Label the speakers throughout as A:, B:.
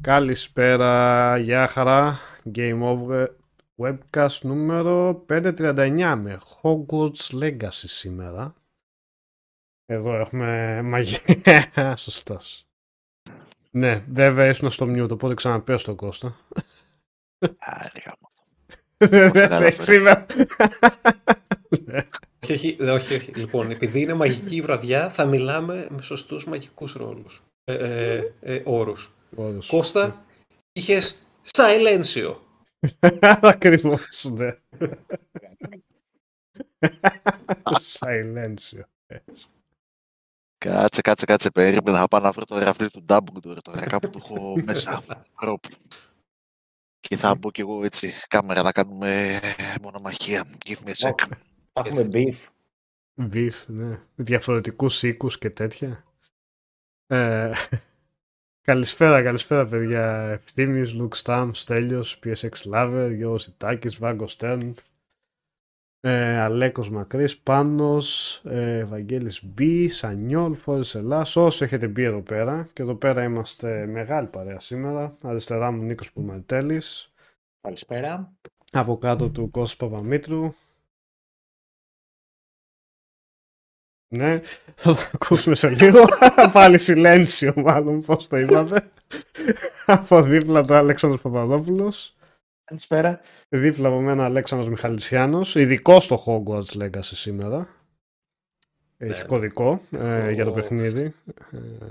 A: Καλησπέρα, γεια χαρά, Game Over Webcast νούμερο 539 με Hogwarts Legacy σήμερα. Εδώ έχουμε μαγεία, σωστός. Ναι, βέβαια ήσουν στο mute, οπότε ξαναπες το Κώστα.
B: Άρε γάμο.
A: Δεν
B: τα
A: σε
B: κατάφερα.
A: σήμερα.
C: Όχι, όχι, ε, όχι, όχι. Λοιπόν, επειδή είναι μαγική η βραδιά, θα μιλάμε με σωστούς μαγικούς ρόλους. Ε, ε, ε, όρους.
A: Όντως.
C: Κώστα, είχες silencio.
A: Ακριβώς, ναι. Silencio.
B: Κάτσε, κάτσε, κάτσε. Περίμενα να πάω να βρω το ραφτή του Dumbledore τώρα. Κάπου το έχω μέσα. Ροπ. Και θα μπω κι εγώ έτσι κάμερα να κάνουμε μονομαχία. Give me a sec.
D: Θα έχουμε beef.
A: Βυθ, ναι. Διαφορετικούς οίκους και τέτοια. Ε, καλησπέρα, καλησπέρα παιδιά. Ευθύμης, Λουκ Σταμ, Στέλιος, PSX Lover, Γιώργος Ιτάκης, Βάγκο Στέρν, ε, Αλέκος Μακρύς, Πάνος, ε, Ευαγγέλης Μπ, Σανιόλ, Φόρης Ελλάς, όσοι έχετε μπει εδώ πέρα. Και εδώ πέρα είμαστε μεγάλη παρέα σήμερα. Αριστερά μου Νίκος Πουμαντέλης,
D: Καλησπέρα.
A: από κάτω του Κώστας Παπαμήτρου. Ναι, θα το ακούσουμε σε λίγο. Πάλι σιλένσιο μάλλον, πώς το είπαμε. από δίπλα του Αλέξανδρος Παπαδόπουλος.
D: Καλησπέρα.
A: Δίπλα από μένα Αλέξανδρος Μιχαλησιάνος, ειδικό στο Hogwarts Legacy σήμερα. Έχει
C: Ναι.
A: κωδικό ε,
C: Έχω-
A: για το παιχνίδι.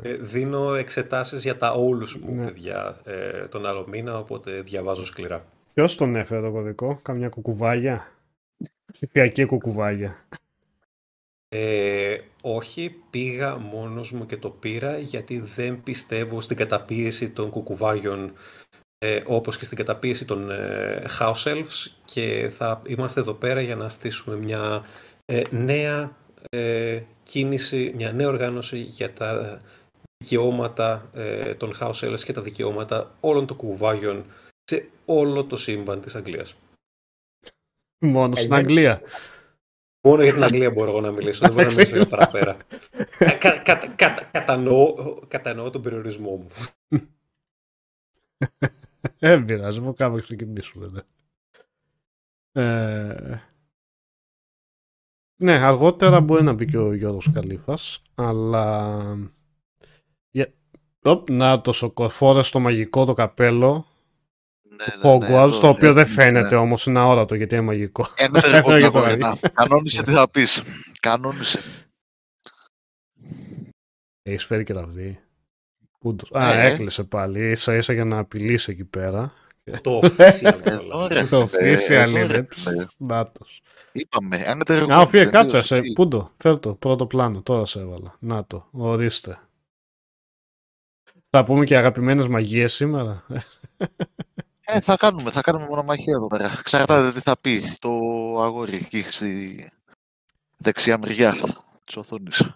A: Ε,
C: Ε, δίνω εξετάσεις για τα όλους μου,
A: Ναι.
C: παιδιά, ε, τον άλλο μήνα, οπότε διαβάζω σκληρά.
A: ποιος τον έφερε το κωδικό, καμιά κουκουβάγια; Ψηφιακή κουκουβάγια.
C: Ε, όχι, πήγα μόνος μου και το πήρα γιατί δεν πιστεύω στην καταπίεση των κουκουβάγιων ε, όπως και στην καταπίεση των ε, House Elves και θα είμαστε εδώ πέρα για να στήσουμε μια ε, νέα ε, κίνηση, μια νέα οργάνωση για τα δικαιώματα ε, των House Elves και τα δικαιώματα όλων των κουκουβάγιων σε όλο το σύμπαν της Αγγλίας.
A: Μόνος στην
D: Καλημέρα.
A: Αγγλία.
C: Μόνο για την Αγγλία μπορώ εγώ να μιλήσω, δεν μπορώ να μιλήσω για παραπέρα. Ε, κα- κα- κα- κατανοώ, κατανοώ τον περιορισμό μου.
A: Ε, Δεν πειράζει, από κάπου ξεκινήσουμε. Ναι. Ε, ναι, αργότερα μπορεί να μπει και ο Γιώργος Καλήφας, αλλά... Για... Οπ, να το σοκοφόρε στο μαγικό το καπέλο
B: Ναι,
A: Hogwarts, το οποίο δεν φαίνεται
B: Ναι.
A: όμως, είναι αόρατο γιατί είναι μαγικό.
B: Ένα
A: Για
B: τριγωνά
A: το
B: μπορεί
A: ίδιο.
B: να. Κανόνισε τι θα πεις. Κανόνισε.
A: Έχεις φέρει και ραβδί. Πού το- Α,
B: Ε.
A: έκλεισε πάλι, ίσα ίσα για να απειλήσει εκεί πέρα.
C: Το official.
B: Εδώ ρε.
A: Το
B: φίλε,
A: official
B: εδώ,
A: είναι.
B: ρε, φίλε.
A: Νάτος.
B: Είπαμε, ένα τριγωνά.
A: Α, φίλε, κάτσε,
B: τελείωσε.
A: σε,
B: Τι-
A: πού το, φέρ το, πρώτο πλάνο, τώρα σε έβαλα. Να το, ορίστε. Θα πούμε και αγαπημένες μαγείες σήμερα.
B: Ε, θα κάνουμε, θα κάνουμε μονομαχία εδώ πέρα. Ξαρτάται τι θα πει το αγόρι εκεί στη... δεξιά μεριά της οθόνης.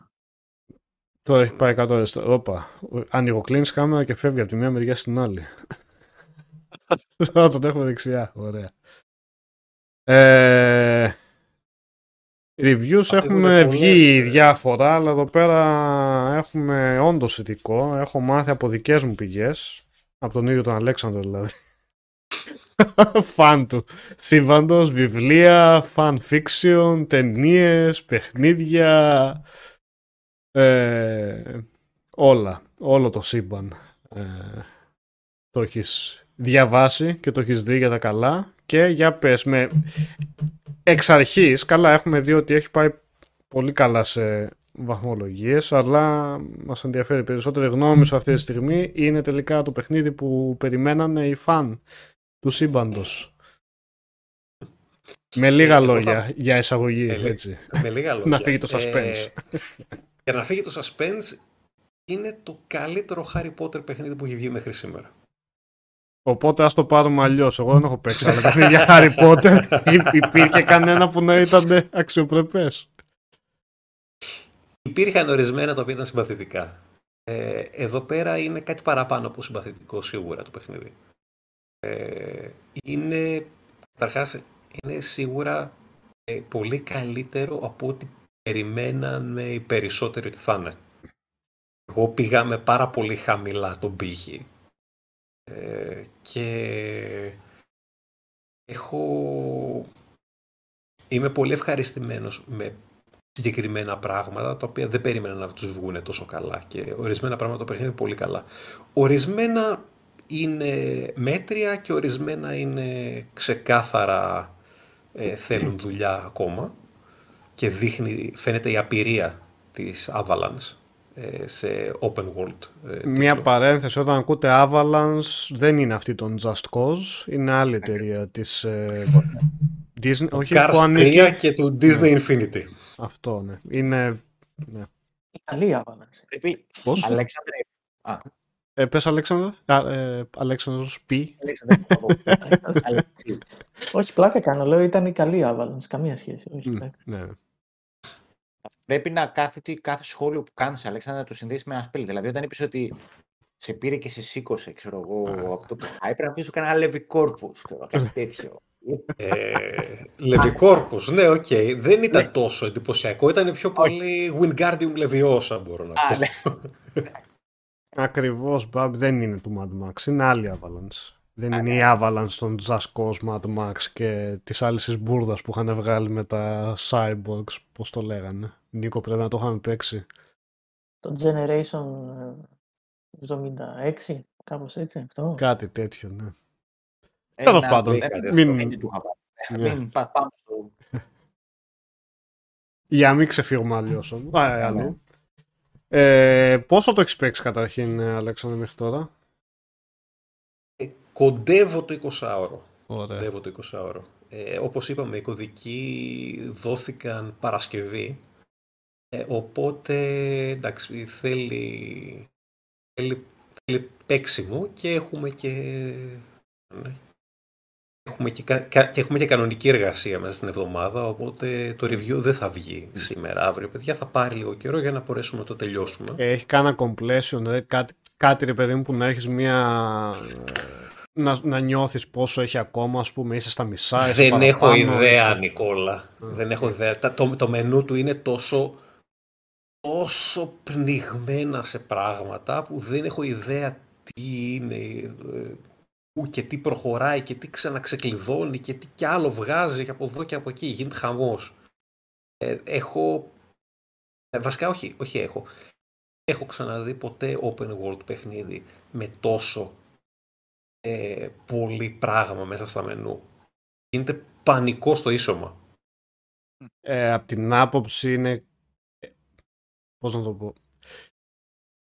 A: Τώρα έχει πάει 100 αριστερά. Όπα. Ανοιγοκλίνεις κάμερα και φεύγει από τη μία μεριά στην άλλη. Τώρα τον έχουμε δεξιά. Ωραία. Ε, reviews
C: Αφήγονται
A: έχουμε
C: πολλές,
A: βγει
C: ε.
A: διάφορα, αλλά εδώ πέρα έχουμε όντως θετικό. Έχω μάθει από δικές μου πηγές. Από τον ίδιο τον Αλέξανδρο δηλαδή. Φαν του σύμπαντο, βιβλία, fan fiction, ταινίες, παιχνίδια. Ε, όλα. Όλο το σύμπαν. Ε, το έχεις διαβάσει και το έχεις δει για τα καλά και για πες με εξ αρχής, καλά έχουμε δει ότι έχει πάει πολύ καλά σε βαθμολογίες αλλά μας ενδιαφέρει περισσότερο η γνώμη σου αυτή τη στιγμή είναι τελικά το παιχνίδι που περιμένανε οι φαν του σύμπαντος με λίγα
C: εγώ θα-
A: λόγια για εισαγωγή
C: Με λί-
A: έτσι.
C: Με λίγα λόγια.
A: να φύγει το suspense
C: Ε, για να φύγει το suspense είναι το καλύτερο Harry Potter παιχνίδι που έχει βγει μέχρι σήμερα.
A: Οπότε ας το πάρουμε αλλιώς. Εγώ δεν έχω παίξει άλλα παιχνίδια Harry Potter. Υ- Υπήρχε κανένα που να ήταν αξιοπρεπές.
C: Υπήρχαν ορισμένα τα οποία ήταν συμπαθητικά. Ε, εδώ πέρα είναι κάτι παραπάνω από συμπαθητικό σίγουρα το παιχνίδι. Ε, είναι, καταρχάς, είναι σίγουρα ε, πολύ καλύτερο από ό,τι περιμέναν οι περισσότεροι ότι θα είναι. Εγώ πήγα με πάρα πολύ χαμηλά τον πύχη ε, και έχω... Είμαι πολύ ευχαριστημένος με συγκεκριμένα πράγματα τα οποία δεν περίμενα να τους βγούνε τόσο καλά και ορισμένα πράγματα το παιχνίδι είναι πολύ καλά. Ορισμένα είναι μέτρια και ορισμένα είναι ξεκάθαρα ε, θέλουν δουλειά ακόμα και δείχνει, φαίνεται η απειρία της Avalanche ε, σε open world ε,
A: Μία
C: τίτλο.
A: παρένθεση, όταν ακούτε Avalanche δεν είναι αυτή των Just Cause, είναι άλλη εταιρεία της ε, Disney, όχι
C: Cars
A: που
C: 3
A: ανήκει.
C: και του Disney Infinity.
A: Αυτό, ναι. Είναι, ναι.
D: Καλή η Avalanche.
E: Πρέπει.
A: Πώς;
E: Αλέξανδρε. Α,
A: Ε, πες Αλέξανδρο, Α, ε, Αλέξανδρος Π.
E: Αλέξανδρε. Αλέξανδρε.
D: Όχι, πλάκα κάνω. Λέω ήταν η καλή η Avalanche. Καμία σχέση. Όχι,
A: Μμ,
D: πλάκα.
A: Ναι.
E: Πρέπει να κάθε, τι- κάθε σχόλιο που κάνεις, Αλέξανδρε, να το συνδέσεις με ένα spell. Δηλαδή, όταν είπες ότι σε πήρε και σε σήκωσε, ξέρω εγώ, από το hype, πρέπει να πεις ότι έκανα Levi Corpus, ξέρω, κάτι τέτοιο.
C: Ε, Levicorpus, ναι, οκ. Δεν ήταν τόσο εντυπωσιακό. Ήταν πιο πολύ Wingardium Leviosa, μπορώ να
E: Α,
C: πω.
E: ναι.
A: Ακριβώς, Μπαμπ, δεν είναι του Mad Max, είναι άλλη Avalanche. Δεν
E: Α,
A: είναι
E: ναι.
A: η Avalanche των Just Cause Mad Max και της άλλης της μπουρδας που είχαν βγάλει με τα Cyborgs, πώς το λέγανε. Νίκο, πρέπει να το είχαμε παίξει.
D: Το Generation ε, 76, κάπως έτσι αυτό.
A: Κάτι τέτοιο, ναι.
E: Ένα-
A: Τέλος πάντων,
E: ένα-
C: κάτι
A: μην-
E: δεν του είχα βάλει.
A: Ναι.
E: Μην πα- πάμε στο.
A: Για να μην ξεφύγουμε αλλιώς, όμως. Α, ε,
E: Ναι.
A: αλλού. Ε, πόσο το έχεις παίξει καταρχήν, ε, Αλέξανδρο, μέχρι τώρα;
C: Ε, Κοντεύω το 20ωρο.
A: Ωραία.
C: Κοντεύω το 20ωρο. Ε, όπως είπαμε, οι κωδικοί δόθηκαν Παρασκευή. Ε, οπότε, εντάξει, θέλει, θέλει, θέλει παίξιμο και έχουμε και... ναι. Έχουμε και, κα- κα- και έχουμε και κανονική εργασία μέσα στην εβδομάδα, οπότε το review δεν θα βγει σήμερα, αύριο. Παιδιά, θα πάρει λίγο καιρό για να μπορέσουμε να το τελειώσουμε.
A: Έχει κάνα completion, ρε, κάτι, κάτι ρε παιδί μου που να έχεις μια... ε, Να, να νιώθεις πόσο έχει ακόμα, ας πούμε, είσαι στα μισά, είσαι
C: Δεν έχω
A: παραπάνω,
C: ιδέα,
A: είσαι-
C: Νικόλα. Δεν έχω ιδέα. Τα- Το, το μενού του είναι τόσο, τόσο πνιγμένα σε πράγματα που δεν έχω ιδέα τι είναι, ε, πού και τι προχωράει και τι ξαναξεκλειδώνει και τι κι άλλο βγάζει και από εδώ και από εκεί. Γίνεται χαμός. Ε, έχω... ε, βασικά όχι, όχι έχω. Έχω ξαναδεί ποτέ open world παιχνίδι με τόσο ε, πολύ πράγμα μέσα στα μενού. Γίνεται πανικό στο ίσωμα.
A: Ε, απ' την άποψη είναι... ε, Πώς να το πω...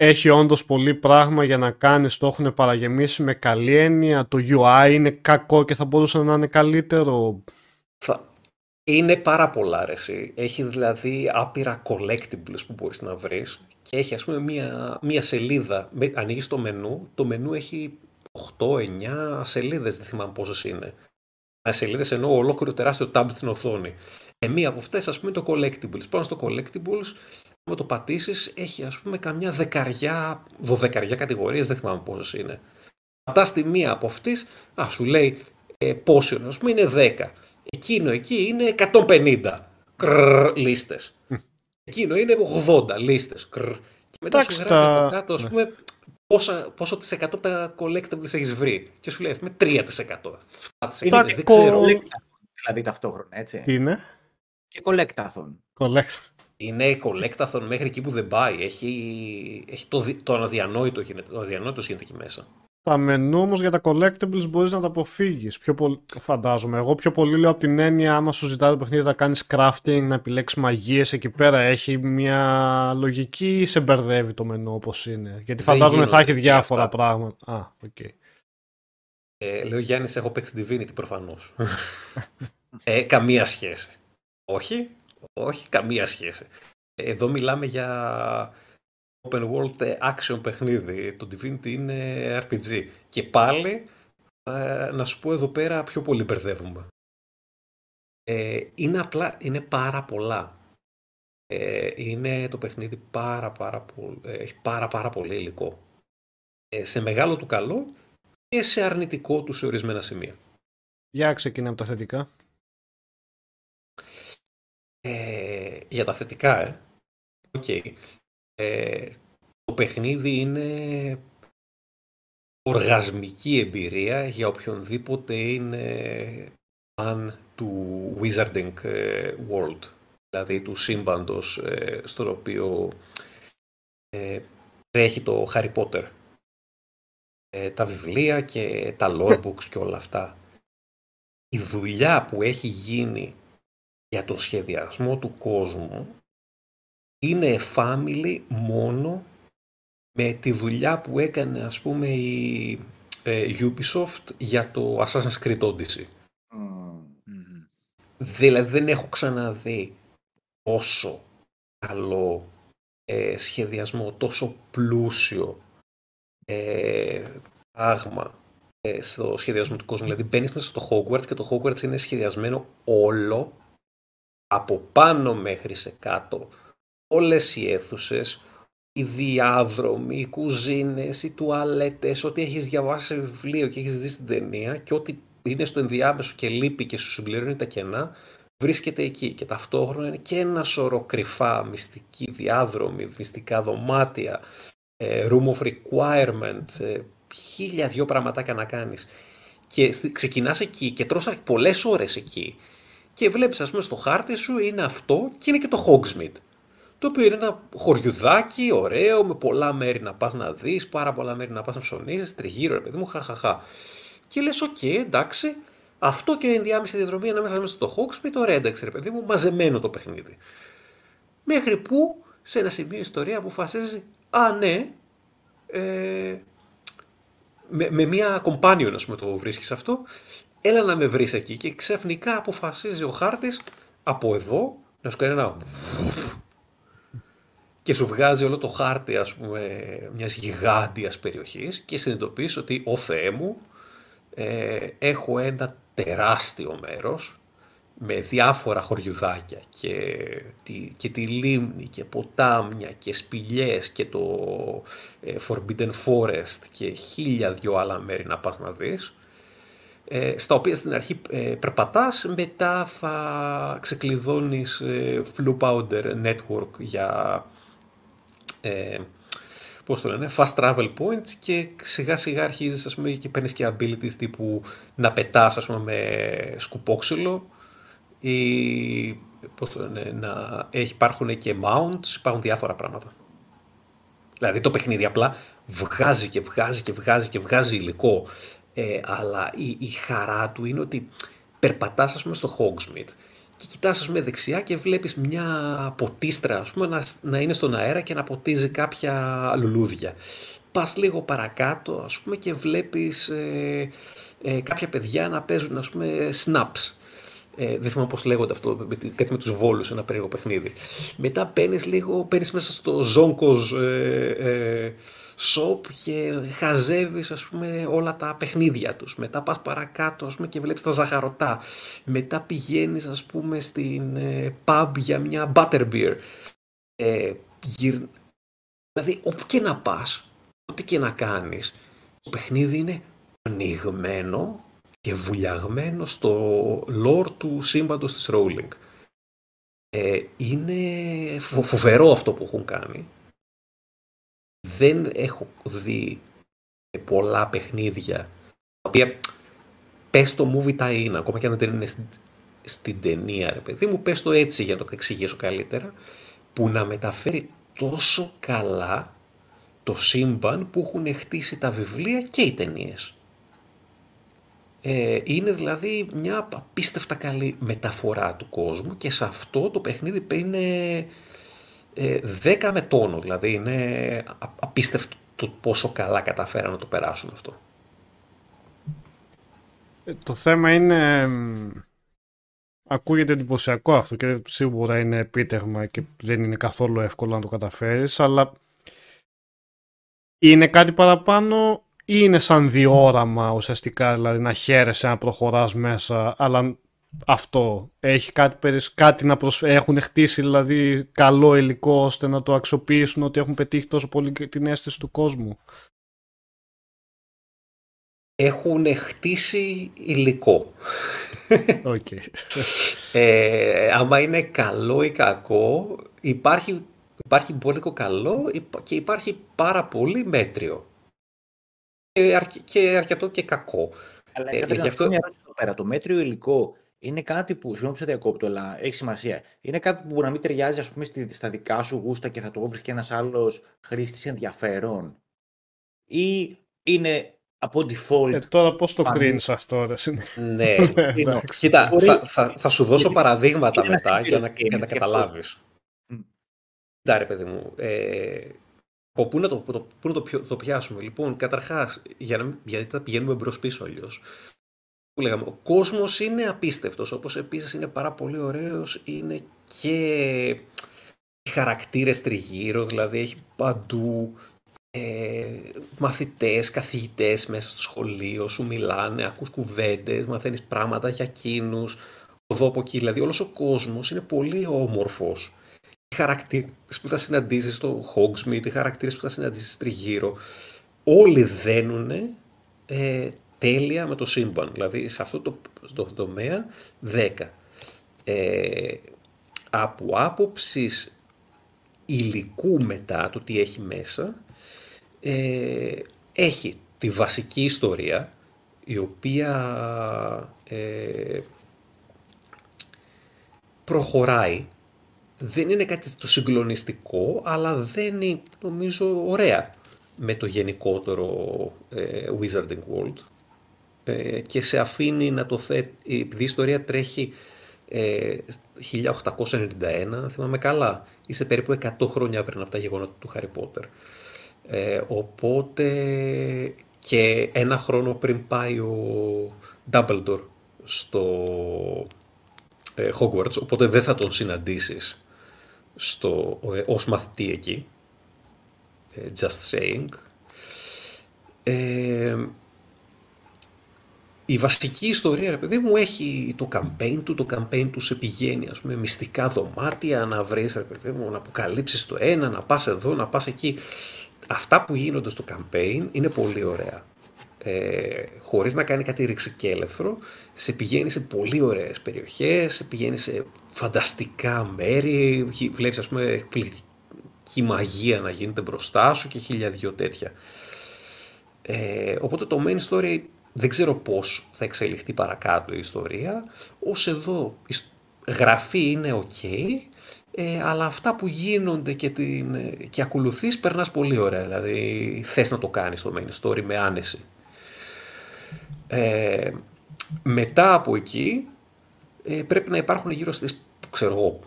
A: Έχει όντως πολύ πράγμα για να κάνεις, το έχουν παραγεμίσει με καλή έννοια, το UI είναι κακό και θα μπορούσε να είναι καλύτερο.
C: Θα... Είναι πάρα πολλά ρε εσύ. Έχει δηλαδή άπειρα collectibles που μπορείς να βρεις και έχει ας πούμε μία, μία σελίδα. Με- Ανοίγεις το μενού, το μενού έχει 8-9 σελίδες, δεν θυμάμαι πόσες είναι. Α, Σελίδες εννοώ ολόκληρο τεράστιο tab στην οθόνη. Ε, μία από αυτές ας πούμε το collectibles. Πάνω στο collectibles, με το πατήσεις, έχει ας πούμε καμιά δεκαριά, δωδεκαριά κατηγορίες, δεν θυμάμαι πόσες είναι. Πατάς τη μία από αυτές, α, σου λέει ε, πόσο ας πούμε είναι 10. Εκείνο εκεί είναι 150 κρρρ, λίστες. Εκείνο είναι 80 λίστες. Κρρρ. Και μετά
A: Εντάξει,
C: σου
A: τα-
C: γράφει από κάτω, ας
A: ναι.
C: πούμε, πόσα, πόσο της εκατό από τα collectibles έχεις βρει. Και σου λέει, με 3%. 7%.
E: Είναι
C: δεν
E: και
C: ξέρω.
E: collectathon, δηλαδή ταυτόχρονα, έτσι.
A: Τι είναι;
E: Και collectathon.
A: Collect.
C: Είναι collectathon μέχρι εκεί που δεν πάει. Έχει, έχει το, δι- το αδιανόητο γίνεται, το αδιανόητο γίνεται εκεί μέσα.
A: Τα μενού όμως για τα collectibles μπορείς να τα αποφύγεις. Πιο πολύ, φαντάζομαι. Εγώ πιο πολύ λέω από την έννοια, άμα σου ζητάει το παιχνίδι να κάνεις crafting, να επιλέξεις μαγείες εκεί πέρα, έχει μια λογική ή σε μπερδεύει το μενού όπως είναι; Γιατί
C: Δεν
A: φαντάζομαι θα
C: γίνονται
A: έχει
C: και
A: διάφορα
C: αυτά.
A: πράγματα. Α, οκ.
C: Ε, λέω Γιάννης, έχω παίξει Divinity προφανώς. ε, καμία σχέση. Όχι, όχι, καμία σχέση. Εδώ μιλάμε για open world ε, action παιχνίδι. Το Divinity είναι RPG. Και πάλι, ε, να σου πω εδώ πέρα, πιο πολύ μπερδεύουμε. Ε, είναι απλά, είναι πάρα πολλά. Ε, είναι το παιχνίδι πάρα πάρα πολύ, έχει πάρα πάρα πολύ υλικό. Ε, σε μεγάλο του καλό και σε αρνητικό του σε ορισμένα σημεία.
A: Για ξεκινάμε από τα θετικά.
C: Ε, για τα θετικά, ε. Οκ. Ε, το παιχνίδι είναι οργασμική εμπειρία για οποιονδήποτε είναι fan του Wizarding ε, World. Δηλαδή του σύμπαντος ε, στο οποίο ε, τρέχει το Harry Potter. Ε, τα βιβλία και τα lore books και όλα αυτά. Η δουλειά που έχει γίνει για τον σχεδιασμό του κόσμου είναι family μόνο με τη δουλειά που έκανε ας πούμε η ε, Ubisoft για το Assassin's Creed Odyssey.
B: Μμμ.
C: Δηλαδή δεν έχω ξαναδεί τόσο καλό ε, σχεδιασμό, τόσο πλούσιο ε, πράγμα ε, στο σχεδιασμό του κόσμου. Δηλαδή μπαίνεις μέσα στο Hogwarts και το Hogwarts είναι σχεδιασμένο όλο από πάνω μέχρι σε κάτω. Όλες οι αίθουσες, οι διάδρομοι, οι κουζίνες, οι τουαλέτες, ό,τι έχεις διαβάσει σε βιβλίο και έχεις δει στην ταινία και ό,τι είναι στο ενδιάμεσο και λείπει και σου συμπληρώνει τα κενά, βρίσκεται εκεί. Και ταυτόχρονα είναι και ένα σωρό κρυφά, μυστικοί διάδρομοι, μυστικά δωμάτια, ε, room of requirement, ε, χίλια δυο πραγματάκια να κάνεις. Και στη- ξεκινάς εκεί και τρως πολλές ώρες εκεί και βλέπεις ας πούμε στο χάρτη σου είναι αυτό και είναι και το Hogsmeade. Το οποίο είναι ένα χωριουδάκι ωραίο, με πολλά μέρη να πας να δεις, πάρα πολλά μέρη να πας να ψωνίσεις, τριγύρω ρε παιδί μου, χαχαχά. Και λες, οκ, εντάξει, αυτό και η ενδιάμεση διαδρομή ανάμεσα μέσα στο Hogsmeade, ωραία εντάξει ρε παιδί μου, μαζεμένο το παιχνίδι. Μέχρι που σε ένα σημείο η ιστορία αποφασίζεις, α ναι, ε, με, με μια companion ας πούμε το βρίσκεις αυτό, έλα να με βρεις εκεί και ξαφνικά αποφασίζει ο χάρτης από εδώ να σου κάνει ένα και σου βγάζει όλο το χάρτη ας πούμε μιας γιγάντιας περιοχής και συνειδητοποιείς ότι ο Θεέ μου ε, έχω ένα τεράστιο μέρος με διάφορα χωριουδάκια και τη, και τη λίμνη και ποτάμια και σπηλιές και το ε, Forbidden Forest και χίλια δυο άλλα μέρη να πας να δεις ε, στα οποία στην αρχή ε, περπατάς, μετά θα ξεκλειδώνεις ε, Flu Powder Network για ε, πώς το λένε, fast travel points και σιγά σιγά αρχίζεις ας πούμε, και παίρνεις και abilities τύπου να πετάς ας πούμε, με σκουπόξυλο ή πώς το λένε, να έχει, υπάρχουν και mounts, υπάρχουν διάφορα πράγματα. Δηλαδή το παιχνίδι απλά βγάζει και βγάζει και βγάζει και βγάζει υλικό. Ε, αλλά η, η χαρά του είναι ότι περπατάς ας πούμε στο Hogsmeade και κοιτάς ας πούμε δεξιά και βλέπεις μια ποτίστρα ας πούμε να, να είναι στον αέρα και να ποτίζει κάποια λουλούδια. Πας λίγο παρακάτω ας πούμε και βλέπεις ε, ε, κάποια παιδιά να παίζουν ας πούμε snaps. Ε, δεν θυμάμαι πώς λέγονται αυτό, με, τη- κάτι με τους βόλους, ένα περίεργο παιχνίδι. Μετά παίρνεις λίγο, παίρνεις μέσα στο Zonkos, ε, ε, shop και χαζεύεις ας πούμε όλα τα παιχνίδια τους. Μετά πας παρακάτω ας πούμε, και βλέπεις τα ζαχαρωτά. Μετά πηγαίνεις ας πούμε στην ε, pub για μια butterbeer. Ε, γυρ... Δηλαδή όπου και να πας, ό,τι και να κάνεις, το παιχνίδι είναι ανοιγμένο και βουλιαγμένο στο lore του σύμπαντος της Rowling. Ε, είναι φοβερό αυτό που έχουν κάνει. Δεν έχω δει πολλά παιχνίδια τα οποία πες το movie τα είναι, ακόμα και αν δεν είναι στην, στην ταινία, ρε παιδί μου, πες το έτσι για να το εξηγήσω καλύτερα, που να μεταφέρει τόσο καλά το σύμπαν που έχουν χτίσει τα βιβλία και οι ταινίες. Ε, είναι δηλαδή μια απίστευτα καλή μεταφορά του κόσμου και σε αυτό το παιχνίδι είναι ε, 10 με τόνο, δηλαδή είναι απίστευτο το πόσο καλά καταφέραν να το περάσουν αυτό.
A: Ε, το θέμα είναι ακούγεται εντυπωσιακό αυτό και σίγουρα είναι επίτευγμα και δεν είναι καθόλου εύκολο να το καταφέρεις, αλλά είναι κάτι παραπάνω ή είναι σαν διόραμα ουσιαστικά, δηλαδή να χαίρεσαι να προχωράς μέσα, αλλά αυτό έχει κάτι, κάτι να προσ... έχουν χτίσει δηλαδή καλό υλικό ώστε να το αξιοποιήσουν ότι έχουν πετύχει τόσο πολύ την αίσθηση του κόσμου.
C: Έχουν χτίσει υλικό.
A: Okay.
C: ε, άμα είναι καλό ή κακό, υπάρχει, υπάρχει πολύ καλό και υπάρχει πάρα πολύ μέτριο. Και, και αρκετό και κακό.
E: Αλλά ε, γι' αυτό... πέρα. Το μέτριο υλικό είναι κάτι που, συγγνώμη που σε διακόπτω, αλλά έχει σημασία. Είναι κάτι που μπορεί να μην ταιριάζει ας πούμε, στα δικά σου γούστα και θα το βρεις και ένας άλλος χρήστης ενδιαφέρον; Ή είναι από default.
A: Ε, τώρα πώς το κρίνει αυτό, ρε.
C: ναι, κοίτα, θα, θα, θα, σου δώσω παραδείγματα μετά για να, για να καταλάβεις. Κοίτα, ρε παιδί μου. Ε, από πού να, το, το, πού να το, το, πιάσουμε; Λοιπόν, καταρχάς, για γιατί θα πηγαίνουμε μπρος πίσω αλλιώς. Που λέγαμε, ο κόσμος είναι απίστευτος. Όπως επίσης είναι πάρα πολύ ωραίος, είναι και οι χαρακτήρες τριγύρω, δηλαδή έχει παντού ε, μαθητές, καθηγητές μέσα στο σχολείο, σου μιλάνε, ακούς κουβέντες, μαθαίνεις πράγματα για εκείνους, εδώ από εκεί, δηλαδή όλος ο κόσμος είναι πολύ όμορφος. Οι χαρακτήρες που θα συναντήσεις στο Hogsmeade, οι χαρακτήρες που θα συναντήσεις τριγύρω, όλοι δένουν ε, τέλεια με το σύμπαν, δηλαδή σε αυτό το, το τομέα 10. Ε, από άποψης υλικού μετά, το τι έχει μέσα, ε, έχει τη βασική ιστορία η οποία ε, προχωράει. Δεν είναι κάτι το συγκλονιστικό, αλλά δεν είναι νομίζω ωραία με το γενικότερο ε, Wizarding World ε, και σε αφήνει να το θέτει, επειδή η ιστορία τρέχει 1891, θυμάμαι καλά, είσαι περίπου 100 χρόνια πριν από τα γεγονότα του Harry Potter. Ε, οπότε και ένα χρόνο πριν πάει ο Dumbledore στο ε, Hogwarts, οπότε δεν θα τον συναντήσεις στο, ε, ως μαθητή εκεί. Ε, just saying. Ε, η βασική ιστορία, ρε παιδί μου, έχει το campaign του, το campaign του σε πηγαίνει, ας πούμε, μυστικά δωμάτια, να βρεις, ρε παιδί μου, να αποκαλύψεις το ένα, να πας εδώ, να πας εκεί αυτά που γίνονται στο campaign είναι πολύ ωραία. Ε, χωρίς να κάνει κάτι ρηξικέλευθρο, σε πηγαίνει σε πολύ ωραίες περιοχές, σε πηγαίνει σε φανταστικά μέρη, βλέπεις ας πούμε εκπληκτική μαγεία να γίνεται μπροστά σου και χίλια δυο τέτοια. Ε, οπότε το main story δεν ξέρω πώς θα εξελιχθεί παρακάτω η ιστορία, ως εδώ η γραφή είναι ok, ε, αλλά αυτά που γίνονται και, την, και ακολουθείς περνάς πολύ ωραία, δηλαδή θες να το κάνεις το main story με άνεση. Ε, μετά από εκεί ε, πρέπει να υπάρχουν γύρω στις ξέρω εγώ,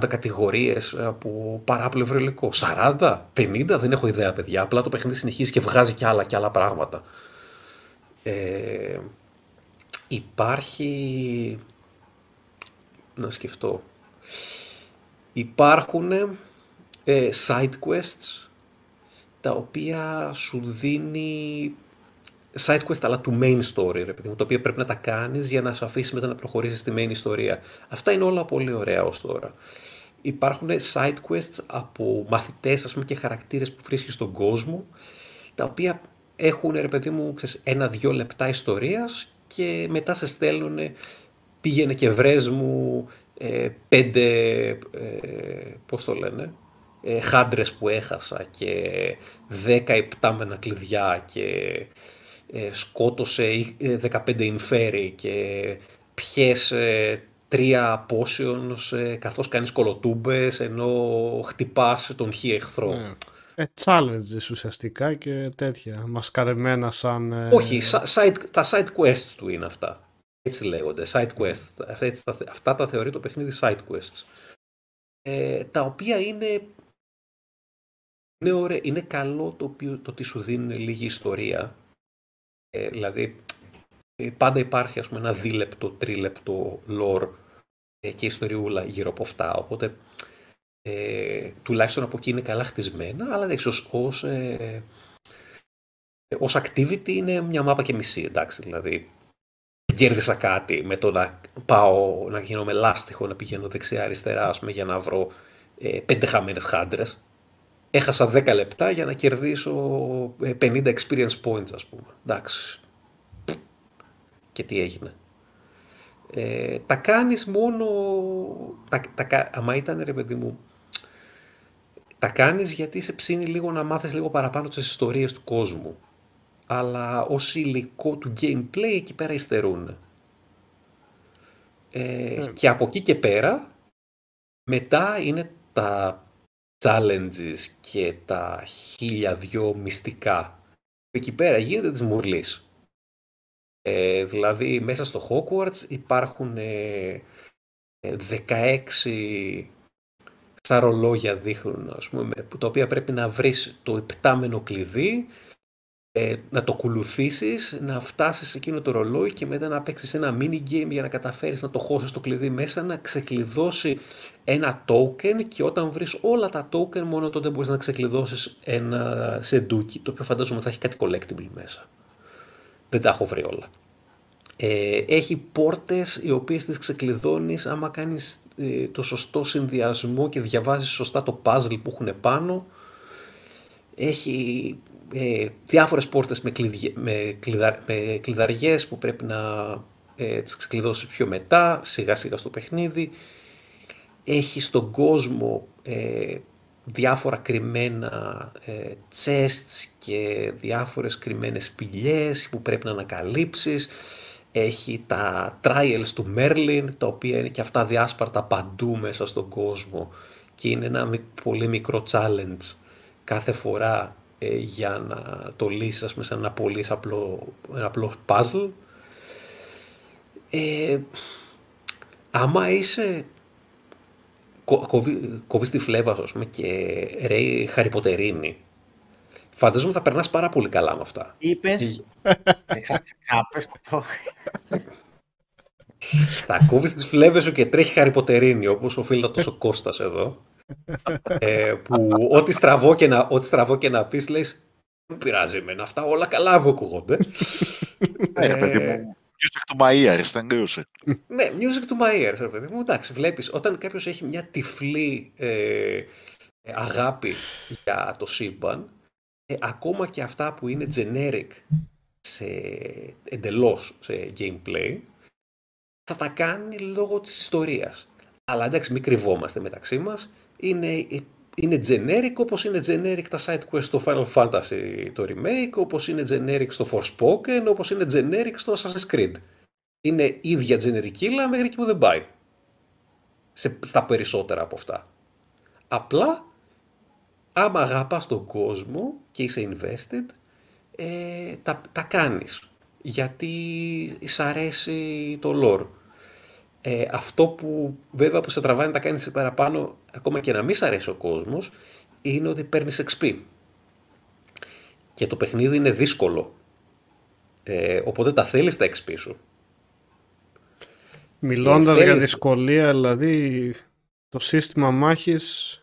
C: 20-30 κατηγορίες από παράπλευρο υλικό. 40, 50, δεν έχω ιδέα παιδιά. Απλά το παιχνίδι συνεχίζει και βγάζει κι άλλα και άλλα πράγματα. Ε, υπάρχει... Να σκεφτώ. Υπάρχουν ε, side quests τα οποία σου δίνει side quest αλλά του main story, ρε παιδί μου, τα οποία πρέπει να τα κάνεις για να σου αφήσει μετά να προχωρήσεις στη main ιστορία. Αυτά είναι όλα πολύ ωραία ως τώρα. Υπάρχουν side quests από μαθητές ας πούμε, και χαρακτήρες που βρίσκεις στον κόσμο, τα οποία έχουν, ρε παιδί μου, ένα-δυο λεπτά ιστορίας και μετά σε στέλνουν πήγαινε και βρες μου ε, πέντε, ε, πώς το λένε, ε, χάντρες που έχασα και δέκα υπτάμενα κλειδιά και ε, σκότωσε 15 inferi και πιέσε τρία potions ε, καθώς κάνεις κολοτούμπες ενώ χτυπάς τον χι εχθρό.
A: Ναι. Ε, challenges ουσιαστικά και τέτοια, μασκαρεμένα σαν... Ε...
C: Όχι, side, τα side quests του είναι αυτά. Έτσι λέγονται, side quests. Έτσι, αυτά τα θεωρεί το παιχνίδι side quests. Ε, τα οποία είναι... Είναι, ωραία, είναι καλό το, οποίο, το ότι σου δίνουν λίγη ιστορία. Ε, δηλαδή, ε, πάντα υπάρχει ας πούμε, ένα δίλεπτο, τρίλεπτο lore ε, και ιστοριούλα γύρω από αυτά. Οπότε, ε, τουλάχιστον από εκεί είναι καλά χτισμένα, αλλά εντάξει, ως, ως, ε, ως activity είναι μια μάπα και μισή, εντάξει, δηλαδή κέρδισα κάτι με το να πάω να γίνω με λάστιχο, να πηγαίνω δεξιά-αριστερά για να βρω ε, πέντε χαμένες χάντρες. Έχασα 10 λεπτά για να κερδίσω 50 ε, experience points, ας πούμε. Εντάξει. Και τι έγινε. Ε, τα κάνεις μόνο... Τα, τα, άμα ήταν, ρε παιδί μου, τα κάνεις γιατί σε ψήνει λίγο να μάθεις λίγο παραπάνω τις ιστορίες του κόσμου αλλά ως υλικό του gameplay εκεί πέρα υστερούν. Ε, ναι. Και από εκεί και πέρα, μετά είναι τα challenges και τα χίλια δυο μυστικά. Εκεί πέρα γίνεται της μουρλής. Ε, δηλαδή μέσα στο Hogwarts υπάρχουν ε, 16 σαρολόγια δείχνουν, ας πούμε, τα οποία πρέπει να βρεις το υπτάμενο κλειδί ε, να το ακολουθήσεις, να φτάσεις σε εκείνο το ρολόι και μετά να παίξεις ένα mini game για να καταφέρεις να το χώσεις το κλειδί μέσα, να ξεκλειδώσει ένα token και όταν βρεις όλα τα token μόνο τότε μπορείς να ξεκλειδώσεις ένα σεντούκι το οποίο φαντάζομαι θα έχει κάτι collectible μέσα. Δεν τα έχω βρει όλα. Ε, έχει πόρτες οι οποίες τις ξεκλειδώνεις άμα κάνεις ε, το σωστό συνδυασμό και διαβάζεις σωστά το puzzle που έχουν πάνω. Έχει ε, διάφορες πόρτες με, με, με κλειδαριές που πρέπει να ε, τις ξεκλειδώσεις πιο μετά, σιγά σιγά στο παιχνίδι. Έχει στον κόσμο ε, διάφορα κρυμμένα ε, chests και διάφορες κρυμμένες σπηλιές που πρέπει να ανακαλύψεις. Έχει τα trials του Merlin, τα οποία είναι και αυτά διάσπαρτα παντού μέσα στον κόσμο και είναι ένα πολύ μικρό challenge κάθε φορά ε, για να το λύσεις ας πούμε, σε ένα πολύ απλό, ένα απλό puzzle. Ε, άμα είσαι κόβει, κόβεις τη φλέβα ας πούμε, και ρέει χαριποτερίνη, φαντάζομαι θα περνάς πάρα πολύ καλά με αυτά.
E: Είπες, Κάπες αυτό.
C: Θα κόβεις τις φλέβες σου και τρέχει χαριποτερίνη, όπως οφείλει τόσο Κώστας εδώ ε, που ό,τι στραβό και να, ό,τι στραβό και να πεις λες δεν πειράζει εμένα, αυτά όλα καλά μου ακούγονται.
B: Ναι, παιδί μου, music to my ears, δεν music.
C: Ναι, music to my ears, παιδί μου. Εντάξει, βλέπεις, όταν κάποιος έχει μια τυφλή ε, αγάπη για το σύμπαν, ε, ακόμα και αυτά που είναι generic σε, εντελώς σε gameplay, θα τα κάνει λόγω της ιστορίας. Αλλά εντάξει, μην κρυβόμαστε μεταξύ μας είναι, είναι generic όπως είναι generic τα side quest στο Final Fantasy το remake, όπως είναι generic στο Forspoken, όπως είναι generic στο Assassin's Creed. Είναι ίδια generic μέχρι εκεί που δεν πάει. Σε, στα περισσότερα από αυτά. Απλά, άμα αγαπάς τον κόσμο και είσαι invested, ε, τα, τα κάνεις. Γιατί σ' αρέσει το lore. Ε, αυτό που βέβαια που σε τραβάει να τα κάνεις παραπάνω, ακόμα και να μην σ' αρέσει ο κόσμος, είναι ότι παίρνεις XP. Και το παιχνίδι είναι δύσκολο. Ε, οπότε τα θέλεις τα XP σου.
A: Μιλώντας θέλεις... για δυσκολία, δηλαδή το σύστημα μάχης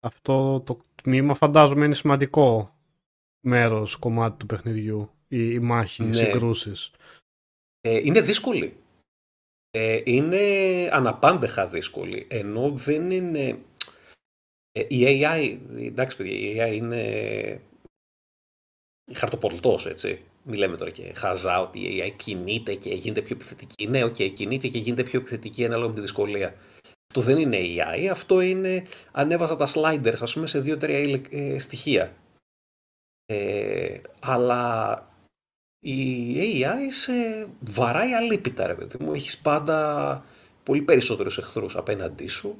A: αυτό το, τμήμα φαντάζομαι είναι σημαντικό μέρος, κομμάτι του παιχνιδιού, η, η μάχη, οι
C: Ναι.
A: συγκρούσεις.
C: Ε, είναι δύσκολη. Ε, είναι αναπάντεχα δύσκολη, ενώ δεν είναι... Ε, η AI, εντάξει παιδιά, η AI είναι χαρτοπολτός, έτσι. Μη λέμε τώρα και χαζά ότι η AI κινείται και γίνεται πιο επιθετική. Ναι, οκ, κινείται και γίνεται πιο επιθετική ανάλογα με τη δυσκολία. Αυτό δεν είναι AI, αυτό είναι ανέβαζα τα sliders, ας πούμε, σε δύο-τρία υλικ- ε, στοιχεία. Ε, αλλά η AI σε βαράει αλίπητα, ρε παιδί μου. Έχεις πάντα πολύ περισσότερους εχθρούς απέναντί σου.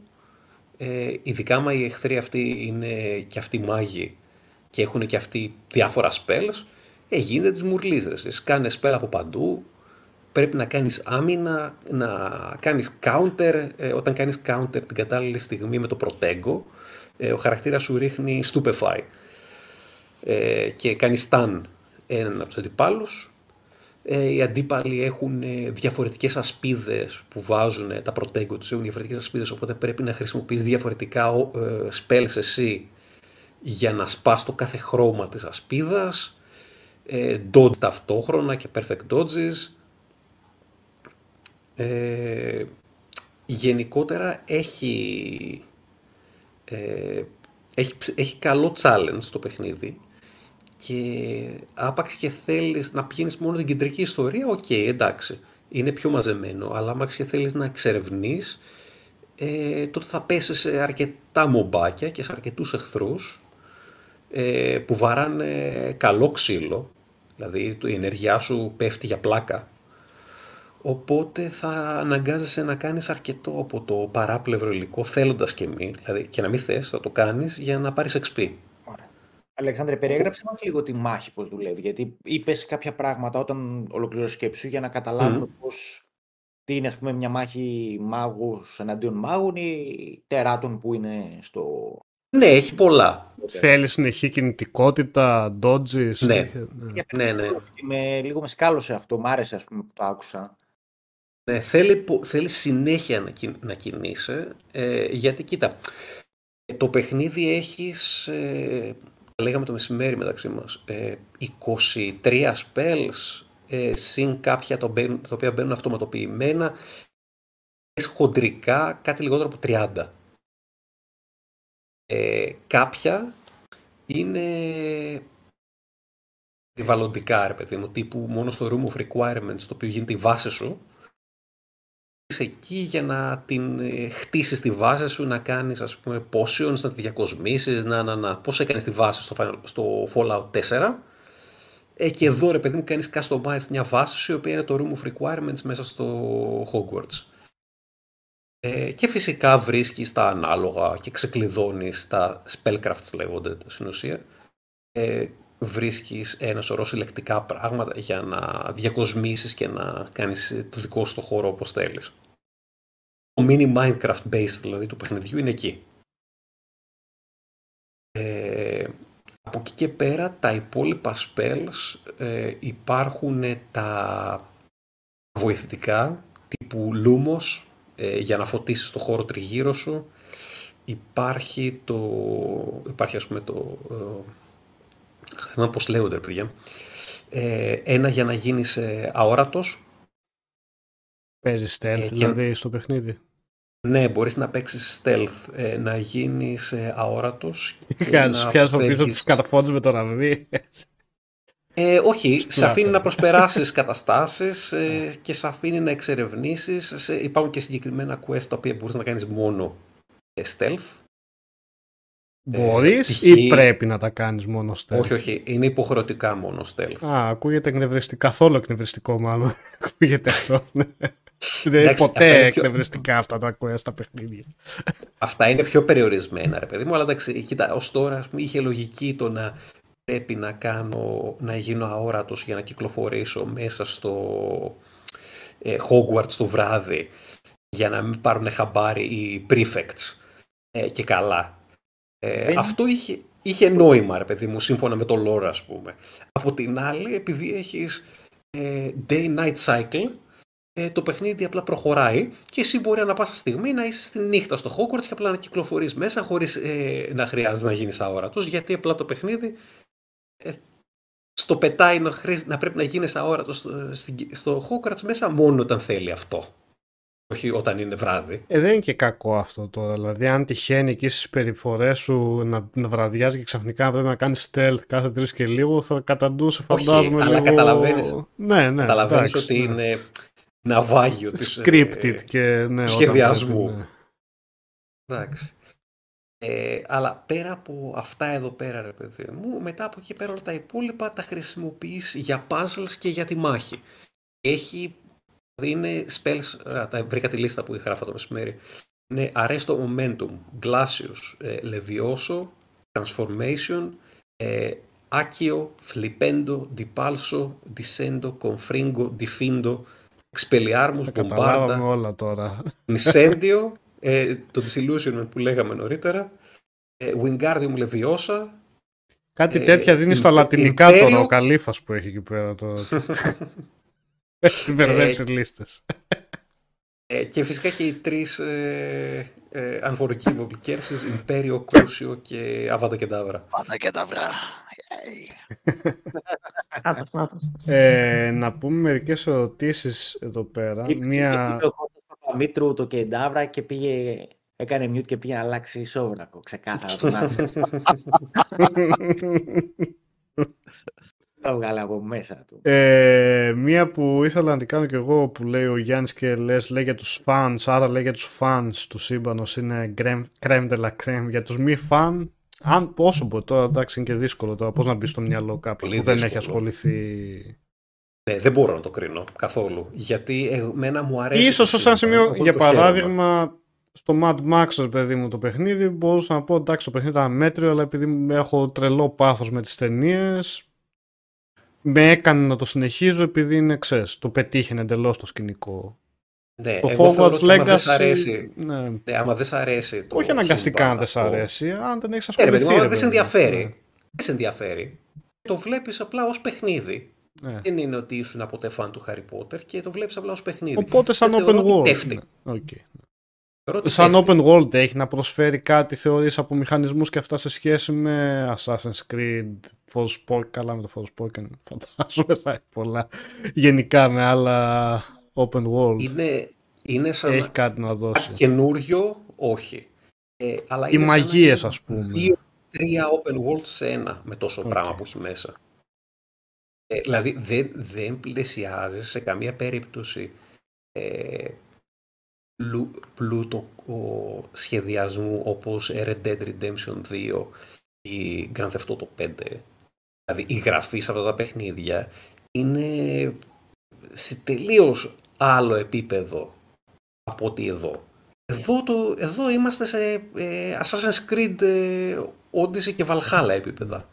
C: Ε, ειδικά άμα οι εχθροί αυτοί είναι και αυτοί μάγοι και έχουν και αυτοί διάφορα spells, ε, γίνεται τις μουρλίζες. Εσύ κάνεις spell από παντού, πρέπει να κάνεις άμυνα, να κάνεις counter, ε, όταν κάνεις counter την κατάλληλη στιγμή με το protego, ε, ο χαρακτήρας σου ρίχνει stupefy ε, και κάνεις stun έναν από τους αντιπάλους. Ε, οι αντίπαλοι έχουν ε, διαφορετικές ασπίδες που βάζουν, ε, τα protego τους έχουν διαφορετικές ασπίδες, οπότε πρέπει να χρησιμοποιείς διαφορετικά ο- ε, spells εσύ για να σπάς το κάθε χρώμα της ασπίδας, ε, dodge ταυτόχρονα και perfect dodges. Ε, γενικότερα έχει, ε, έχει, ψ- έχει καλό challenge το παιχνίδι και άπαξ και θέλεις να πηγαίνεις μόνο την κεντρική ιστορία, οκ, εντάξει, είναι πιο μαζεμένο, αλλά άπαξ και θέλεις να εξερευνείς, ε, τότε θα πέσεις σε αρκετά μομπάκια και σε αρκετούς εχθρούς ε, που βαράνε καλό ξύλο, δηλαδή η ενέργειά σου πέφτει για πλάκα. Οπότε θα αναγκάζεσαι να κάνεις αρκετό από το παράπλευρο υλικό θέλοντας και μη, δηλαδή και να μην θες θα το κάνεις για να πάρεις XP.
E: Ωραία. Αλεξάνδρε, περιέγραψε μας λίγο τη μάχη πώς δουλεύει, γιατί είπες κάποια πράγματα όταν ολοκληρώσεις σκέψη σου για να καταλάβουμε πώς τι είναι ας πούμε μια μάχη μάγους εναντίον μάγων ή τεράτων που είναι στο...
C: Ναι, έχει πολλά.
A: Θέλεις συνεχή κινητικότητα, dodges.
C: Ναι.
A: τέτοια, ναι.
C: Ναι, ναι.
E: Με, λίγο με σκάλωσε αυτό, μ' άρεσε ας πούμε που το άκουσα.
C: Ναι, θέλει, πο- θέλει συνέχεια να, κιν- να κινείσαι, ε, γιατί κοίτα, το παιχνίδι έχεις, ε, λέγαμε το μεσημέρι μεταξύ μας, ε, 23 spells, ε, συν κάποια τα, μπαίνουν- τα οποία μπαίνουν αυτοματοποιημένα, έχεις χοντρικά κάτι λιγότερο από 30. Ε, κάποια είναι περιβαλλοντικά, ρε παιδί μου, τύπου μόνο στο Room of Requirements, το οποίο γίνεται η βάση σου, είσαι εκεί για να την ε, χτίσεις τη βάση σου, να κάνεις ας πούμε potions, να τη διακοσμήσεις, να, να, να. Πώς έκανες τη βάση στο, Final- στο Fallout 4. Ε, και εδώ ρε παιδί μου κάνεις customize μια βάση σου, η οποία είναι το Room of Requirements μέσα στο Hogwarts. Ε, και φυσικά βρίσκεις τα ανάλογα και ξεκλειδώνεις τα spellcrafts λέγονται στην ουσία. Ε, βρίσκεις ένα σωρό συλλεκτικά πράγματα για να διακοσμήσεις και να κάνεις το δικό σου το χώρο όπως θέλεις. Το mini Minecraft based δηλαδή του παιχνιδιού είναι εκεί. Ε, από εκεί και πέρα τα υπόλοιπα spells ε, υπάρχουν τα βοηθητικά τύπου Lumos ε, για να φωτίσεις το χώρο τριγύρω σου. Υπάρχει το, υπάρχει ας πούμε το, ε, θυμάμαι πώς λέγονται ρε παιδιά, ε, ένα για να γίνεις ε, αόρατος.
A: Παίζεις stealth
C: Ε, και-
A: δηλαδή στο παιχνίδι.
C: Ναι, μπορείς να παίξεις stealth, ε, να γίνεις ε, αόρατος και
A: Κάνεις
C: να
A: πιάσεις από πίσω
C: αποφεύγεις-
A: τους καταφόντους με το ραβδί.
C: Ε, όχι, σε
A: Σπλάτα.
C: αφήνει να προσπεράσεις καταστάσεις ε, και σε αφήνει να εξερευνήσεις. Σε, υπάρχουν και συγκεκριμένα quest τα οποία μπορείς να κάνεις μόνο ε, stealth.
A: Μπορείς
C: π.χ.
A: ή πρέπει να τα κάνεις μόνο stealth;
C: Όχι, όχι, είναι υποχρεωτικά μόνο stealth.
A: Α, ακούγεται εκνευριστικό. Καθόλου εκνευριστικό, μάλλον. ακούγεται αυτό. ναι. Δεν είναι
C: Εντάξει, αυτά
A: ποτέ
C: είναι πιο-
A: εκνευριστικά αυτά τα quest στα παιχνίδια.
C: Αυτά είναι πιο περιορισμένα, ρε παιδί μου, αλλά εντάξει, κοίτα, ως τώρα ας πούμε, είχε λογική το να πρέπει να κάνω, να γίνω αόρατος για να κυκλοφορήσω μέσα στο ε, Hogwarts το βράδυ για να μην πάρουν χαμπάρι οι prefects ε, και καλά. Ε,
E: Δεν-
C: Αυτό είχε, είχε νόημα, ρε παιδί μου, σύμφωνα με το lore, ας πούμε. Από την άλλη, επειδή έχεις ε, day-night cycle, ε, το παιχνίδι απλά προχωράει και εσύ μπορεί ανά πάσα στιγμή να είσαι στη νύχτα στο Hogwarts και απλά να κυκλοφορείς μέσα χωρίς ε, να χρειάζεται να γίνεις αόρατος γιατί απλά το παιχνίδι ε, στο πετάει να, να πρέπει να γίνεις αόρατος στο, στο Hogwarts μέσα μόνο όταν θέλει αυτό. Όχι όταν είναι βράδυ.
A: Ε, δεν είναι και κακό αυτό τώρα. Δηλαδή, αν τυχαίνει εκεί στις περιφορές σου να, να βραδιάζει και ξαφνικά πρέπει να κάνεις stealth κάθε τρεις και λίγο, θα καταντούσε φαντάζομαι.
C: Όχι, αλλά
A: λίγο...
C: καταλαβαίνει.
A: Ναι, ναι.
C: Καταλαβαίνεις ότι
A: ναι.
C: είναι ναυάγιο της.
A: Scripted ε, και ναι,
C: σχεδιασμού.
A: Όταν, ναι.
C: Εντάξει. Ε, αλλά πέρα από αυτά εδώ πέρα, ρε παιδί μου, μετά από εκεί πέρα όλα τα υπόλοιπα τα χρησιμοποιείς για puzzles και για τη μάχη. Έχει, δηλαδή δηλαδή είναι spells, βρήκα τη λίστα που είχα το μεσημέρι. Είναι Arresto Momentum, Glacius, ε, Transformation, Άκιο, Φλιπέντο, Διπάλσο, Δισέντο, Κομφρίγκο,
A: Διφίντο,
C: Εξπελιάρμου,
A: Μπομπάρντα. όλα
C: ε, το disillusion που λέγαμε νωρίτερα. Ε, Wingardium Leviosa.
A: Κάτι
C: ε,
A: τέτοια δίνεις στα λατινικά
C: Imperio.
A: τώρα ο που έχει εκεί πέρα. Το... Έχει μπερδέψει
C: Ε,
A: λίστες.
C: ε, και φυσικά και οι τρεις ε, ε, Unforgivable Curses, Imperio, Crucio και Avada Kedavra.
B: Πάντα και τα βρά.
D: Νάτος, νάτος.
A: Ε, να πούμε μερικές ερωτήσεις εδώ πέρα.
E: Είπε-
A: Μία...
E: είπε ο Κώστας Παπαμήτρου το Κεντάβρα και πήγε, έκανε mute και πήγε να αλλάξει σόβρακο. Ξεκάθαρα τον άφησε. Τα βγάλε από μέσα του.
A: Ε, μία που ήθελα να την κάνω κι εγώ που λέει ο Γιάννης και λες λέει για τους fans, άρα λέει για τους fans του σύμπανος είναι crème crème de la crème. Για τους μη fan, αν πόσο μπορεί τώρα, εντάξει είναι και δύσκολο τώρα, πώς να μπει στο μυαλό κάποιου
C: Πολύ
A: που δεν έχει
C: δύσκολο.
A: ασχοληθεί.
C: Ναι, δεν μπορώ να το κρίνω καθόλου. Γιατί εμένα μου αρέσει.
A: Ίσως
C: το
A: ως ένα
C: σύμπαν,
A: σημείο,
C: οπότε
A: για
C: το χαίρομαι.
A: παράδειγμα, στο Mad Max, ρε παιδί μου, το παιχνίδι, μπορούσα να πω εντάξει, το παιχνίδι ήταν μέτριο, αλλά επειδή έχω τρελό πάθος με τις ταινίες, με έκανε να το συνεχίζω επειδή είναι, ξέρεις, το πετύχαινε εντελώς το σκηνικό.
C: Ναι,
A: Το
C: εγώ θεωρώ
A: Hogwarts
C: ότι άμα δεν σ'
A: Legacy,
C: αρέσει,
A: ναι,
C: ναι, άμα δεν σ' αρέσει το
A: όχι αναγκαστικά
C: σύμπαν
A: αν δεν σ'
C: αυτό,
A: αρέσει, αν δεν έχεις
C: Ναι, ρε παιδί
A: ασχοληθεί.
C: μου, άμα
A: ρε
C: δεν σε
A: παιδί μου.
C: ενδιαφέρει. Δεν σε ενδιαφέρει. Το βλέπεις απλά ως παιχνίδι.
A: Ναι, ναι.
C: Δεν είναι ότι ήσουν ποτέ φαν του Harry Potter και το βλέπεις απλά ως παιχνίδι.
A: Οπότε σαν
C: Δεν
A: open
C: θεωρώ ότι
A: world.
C: πέφτει.
A: ναι, οκ.
C: Θεωρώ ότι
A: Σαν
C: πέφτει.
A: open world έχει να προσφέρει κάτι θεωρείς από μηχανισμούς και αυτά σε σχέση με Assassin's Creed, Forspoken, καλά με το Forspoken φαντάζομαι θα έχει πολλά γενικά με άλλα open world.
C: Είναι, είναι σαν
A: Έχει κάτι να δώσει.
C: καινούριο, όχι. Ε, αλλά
A: Οι
C: είναι σαν να
A: μαγείες,
C: είναι
A: ας πούμε.
C: Δύο-τρία open world σε ένα με τόσο
A: Οκ.
C: πράγμα που έχει μέσα. Ε, δηλαδή δεν, δεν πλησιάζει σε καμία περίπτωση ε, πλου, πλούτο ο, σχεδιασμού όπως Red Dead Redemption 2 ή Grand Theft Auto 5. Δηλαδή η γραφή σε αυτά τα παιχνίδια είναι σε τελείως άλλο επίπεδο από ότι εδώ. Εδώ, το, εδώ είμαστε σε ε, Assassin's Creed ε, Odyssey και Valhalla επίπεδα.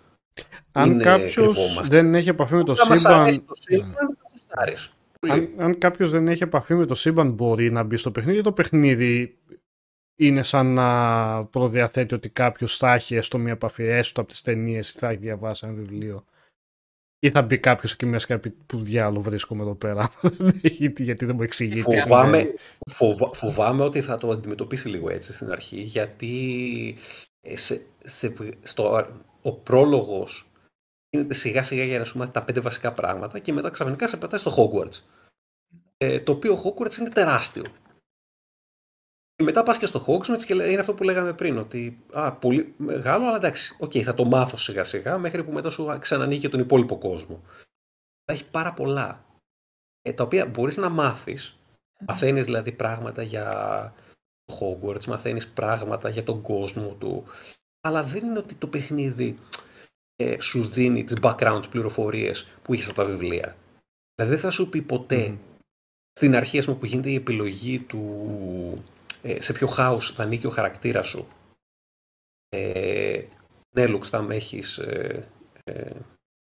A: Αν
C: είναι
A: κάποιος
C: κρυβόμαστε.
A: δεν έχει επαφή με το
C: Αν μας αρέσει
A: σύμπαν...
C: το σύμπαν, το γουστάρεις. Πολύ.
A: Αν, αν κάποιος δεν έχει επαφή με το σύμπαν μπορεί να μπει στο παιχνίδι, το παιχνίδι είναι σαν να προδιαθέτει ότι κάποιος θα έχει έστω μια επαφή, έστω από τις ταινίες ή θα έχει διαβάσει ένα βιβλίο. Ή θα μπει κάποιος εκεί μέσα και πει που διάλογο βρίσκομαι εδώ πέρα. γιατί, γιατί δεν μου εξηγεί τι
C: Φοβάμαι,
A: συμβαίνει.
C: φοβα- φοβάμαι ότι θα το αντιμετωπίσει λίγο έτσι στην αρχή, γιατί ε, σε, σε, στο, ο πρόλογος γίνεται σιγά σιγά για να σου μάθει τα πέντε βασικά πράγματα και μετά ξαφνικά σε πετάει στο Hogwarts. Ε, το οποίο Hogwarts είναι τεράστιο. Και μετά πας και στο Hogwarts και λέ- είναι αυτό που λέγαμε πριν, ότι α, πολύ μεγάλο, αλλά εντάξει, οκ, θα το μάθω σιγά σιγά μέχρι που μετά σου ξανανοίγει και τον υπόλοιπο κόσμο. Αλλά έχει πάρα πολλά, ε, τα οποία μπορείς να μάθεις Μαθαίνεις δηλαδή πράγματα για το Hogwarts, μαθαίνεις πράγματα για τον κόσμο του, αλλά δεν είναι ότι το παιχνίδι ε, σου δίνει τις background πληροφορίες που είχες από τα βιβλία. Δηλαδή δεν θα σου πει ποτέ
A: Μμμ.
C: Στην αρχή ας πούμε, που γίνεται η επιλογή του ε, σε ποιο house θα ανήκει ο χαρακτήρας σου. Ε, ναι, Λουξτάμ, έχεις ε, ε,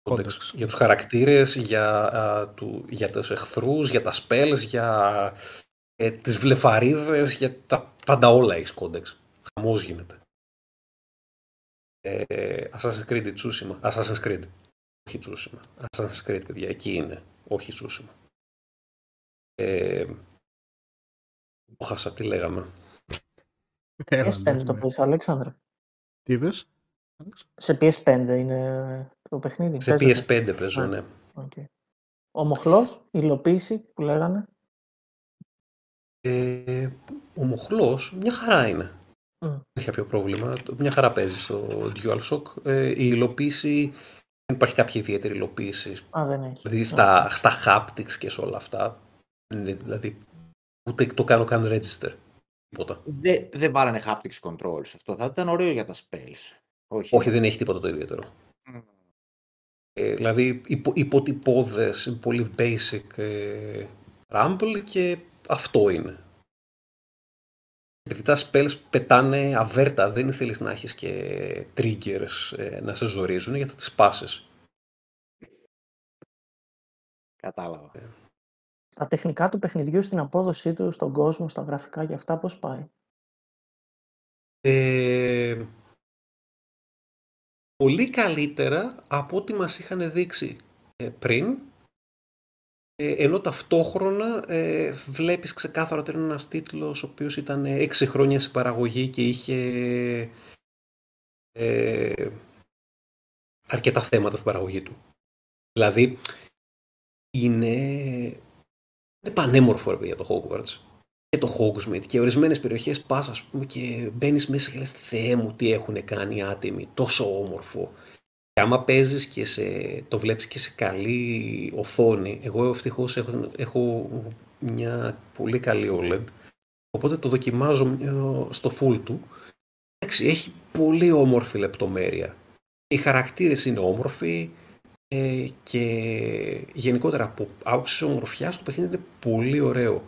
A: Codex.
C: codex για τους χαρακτήρες, για, α, του, για τους εχθρούς, για τα spells, για ε, τις βλεφαρίδες, για τα πάντα όλα έχεις codex. Χαμός γίνεται. Ε, Assassin's Creed ή Tsushima. Assassin's Creed. Όχι Tsushima. Assassin's Creed, παιδιά. Εκεί είναι. Όχι Tsushima. Ε, το χάσα, τι λέγαμε.
A: Έλα,
D: PS5
A: ναι,
D: το
A: ναι.
D: πες, Αλέξανδρε.
A: Τι είπες;
D: Σε PS5 είναι το παιχνίδι.
C: Σε
D: παίζεται.
C: PS5 παίζω,
D: Α.
C: ναι.
D: Οκ. Ο μοχλός, υλοποίηση που λέγανε.
C: Ε, ο μοχλός μια χαρά είναι.
D: Μμ.
C: Δεν έχει κάποιο πρόβλημα. Το- Μια χαρά παίζει στο DualShock. Ε, η υλοποίηση, δεν υπάρχει κάποια ιδιαίτερη υλοποίηση.
D: Α, δεν έχει.
C: Δηλαδή στα, στα haptics και σε όλα αυτά. Δεν είναι, Δηλαδή, ούτε το κάνω καν register. Τίποτα.
E: Δεν δεν βάλανε haptics controls. Αυτό θα ήταν ωραίο για τα spells. Όχι.
C: Όχι, δεν έχει τίποτα το ιδιαίτερο.
E: Μμ.
C: Ε, δηλαδή, υπο, υποτυπώδες, πολύ basic ε, rumble και αυτό είναι. Γιατί τα spells πετάνε αβέρτα, δεν θέλεις να έχεις και triggers ε, να σε ζορίζουν γιατί θα τις πάσεις.
E: Κατάλαβα.
D: Στα τεχνικά του παιχνιδιού, στην απόδοσή του, στον κόσμο, στα γραφικά και αυτά, πώς πάει;
C: Ε, πολύ καλύτερα από ό,τι μας είχαν δείξει ε, πριν, ε, ενώ ταυτόχρονα ε, βλέπεις ξεκάθαρα ότι είναι ένας τίτλος ο οποίος ήταν 6 χρόνια σε παραγωγή και είχε ε, αρκετά θέματα στην παραγωγή του. Δηλαδή, είναι, είναι πανέμορφο ρε παιδιά το Hogwarts και το Hogsmeade και ορισμένες περιοχές πας ας πούμε και μπαίνεις μέσα και λες Θεέ μου τι έχουν κάνει οι άτιμοι, τόσο όμορφο. Και άμα παίζεις και σε, το βλέπεις και σε καλή οθόνη, εγώ ευτυχώς έχω, έχω μια πολύ καλή OLED, οπότε το δοκιμάζω ε, στο full του. Εντάξει, έχει πολύ όμορφη λεπτομέρεια. Οι χαρακτήρες είναι όμορφοι ε, και γενικότερα από άποψη ομορφιάς το παιχνίδι είναι πολύ ωραίο.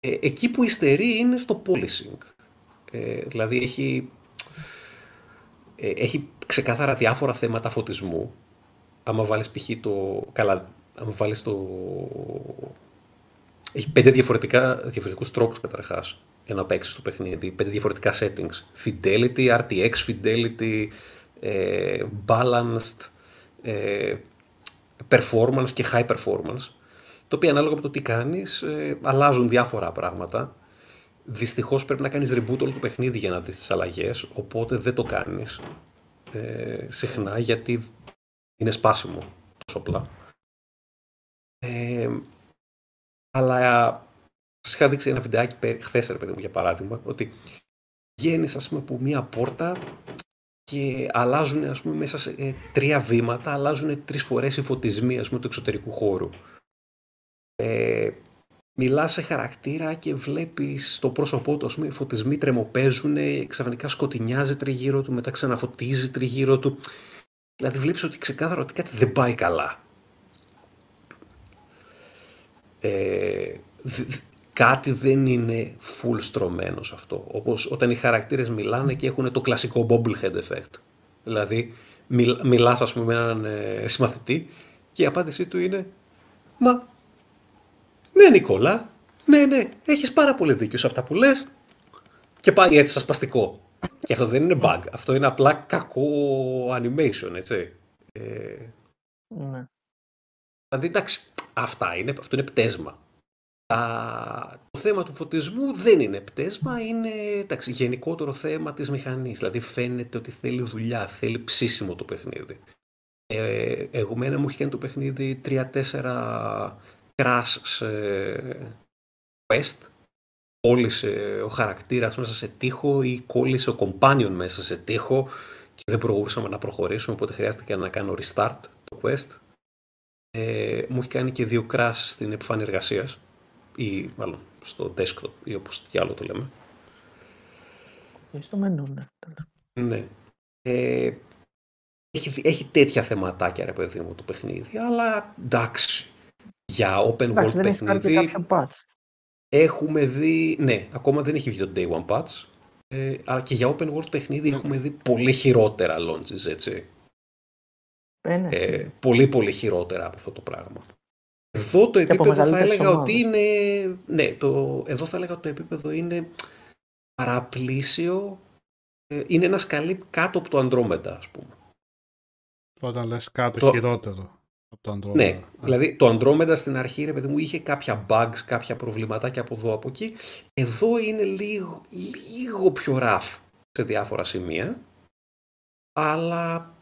C: Ε, εκεί που υστερεί είναι στο polishing. Ε, δηλαδή έχει, ε, έχει ξεκάθαρα διάφορα θέματα φωτισμού. Άμα βάλεις π.χ. το... Καλά, άμα βάλεις το... Έχει πέντε διαφορετικά, διαφορετικούς τρόπους καταρχάς για να παίξεις το παιχνίδι. Πέντε διαφορετικά settings. Fidelity, RTX Fidelity, ε, Balanced, ε, Performance και High Performance το οποίο ανάλογα με το τι κάνεις ε, αλλάζουν διάφορα πράγματα. Δυστυχώς πρέπει να κάνεις reboot όλο το παιχνίδι για να δεις τις αλλαγές, οπότε δεν το κάνεις ε, συχνά γιατί είναι σπάσιμο τόσο απλά. Ε, αλλά σας είχα δείξει ένα βιντεάκι χθες, ρε παιδί μου, για παράδειγμα, ότι βγαίνεις ας πούμε από μία πόρτα και αλλάζουν ας πούμε μέσα σε ε, τρία βήματα, αλλάζουν τρεις φορές οι φωτισμοί ας πούμε του εξωτερικού χώρου ε, μιλάς σε χαρακτήρα και βλέπεις στο πρόσωπό του, ας πούμε, οι φωτισμοί τρεμοπαίζουν, ξαφνικά σκοτεινιάζει τριγύρω του, μετά ξαναφωτίζει τριγύρω του. Δηλαδή βλέπεις ότι ξεκάθαρα ότι κάτι δεν πάει καλά. Ε, δ- κάτι δεν είναι full στρωμένο σε αυτό. Όπως όταν οι χαρακτήρες μιλάνε και έχουν το κλασικό bobblehead effect. Δηλαδή, μιλ, μιλάς ας πούμε με έναν ε, συμμαθητή και η απάντησή του είναι «Μα ναι, Νικόλα. Ναι, ναι, έχεις πάρα πολύ δίκιο σε αυτά που λες. Και πάει έτσι σασπαστικό. Και αυτό δεν είναι bug. Αυτό είναι απλά κακό animation, έτσι. Ε,
D: Ναι.
C: δηλαδή, εντάξει, αυτά είναι, αυτό είναι πτέσμα. Α, το θέμα του φωτισμού δεν είναι πτέσμα, είναι εντάξει, γενικότερο θέμα της μηχανής. Δηλαδή φαίνεται ότι θέλει δουλειά, θέλει ψήσιμο το παιχνίδι. Ε, εγώ μένα μου έχει κάνει το παιχνίδι 3-4 crash σε quest. Κόλλησε ο χαρακτήρας μέσα σε τείχο ή κόλλησε ο companion μέσα σε τείχο και δεν μπορούσαμε να προχωρήσουμε, οπότε χρειάστηκε να κάνω restart το quest. Ε, μου έχει κάνει και δύο crash στην επιφάνεια εργασίας ή μάλλον στο desktop ή όπως τι άλλο το λέμε.
D: Και στο μενού, ναι.
C: Ναι. Ε, έχει, έχει τέτοια θεματάκια ρε παιδί μου το παιχνίδι, αλλά εντάξει. Για open
D: Εντάξει,
C: world
D: δεν έχει πάρει και
C: παιχνίδι
D: κάποιο patch.
C: έχουμε δει, ναι, ακόμα δεν έχει βγει το day one patch, ε, αλλά και για open world παιχνίδι έχουμε δει πολύ χειρότερα launches, έτσι.
D: Ε, ναι,
C: Ε,
D: σίγουρα.
C: πολύ πολύ χειρότερα από αυτό το πράγμα. Εδώ το
D: Και από
C: επίπεδο θα
D: μεγαλύτερες
C: έλεγα
D: ομάδες.
C: ότι είναι, ναι, το, εδώ θα έλεγα ότι το επίπεδο είναι παραπλήσιο, ε, είναι ένας σκαλί κάτω από το Andromeda, ας πούμε.
A: Όταν λες κάτω
C: Το-
A: χειρότερο. από το Andromeda.
C: Ναι,
A: Α,
C: δηλαδή το Andromeda στην αρχή, ρε παιδί μου, είχε κάποια bugs, κάποια προβληματάκια από εδώ από εκεί. Εδώ είναι λίγο, λίγο πιο rough σε διάφορα σημεία. Αλλά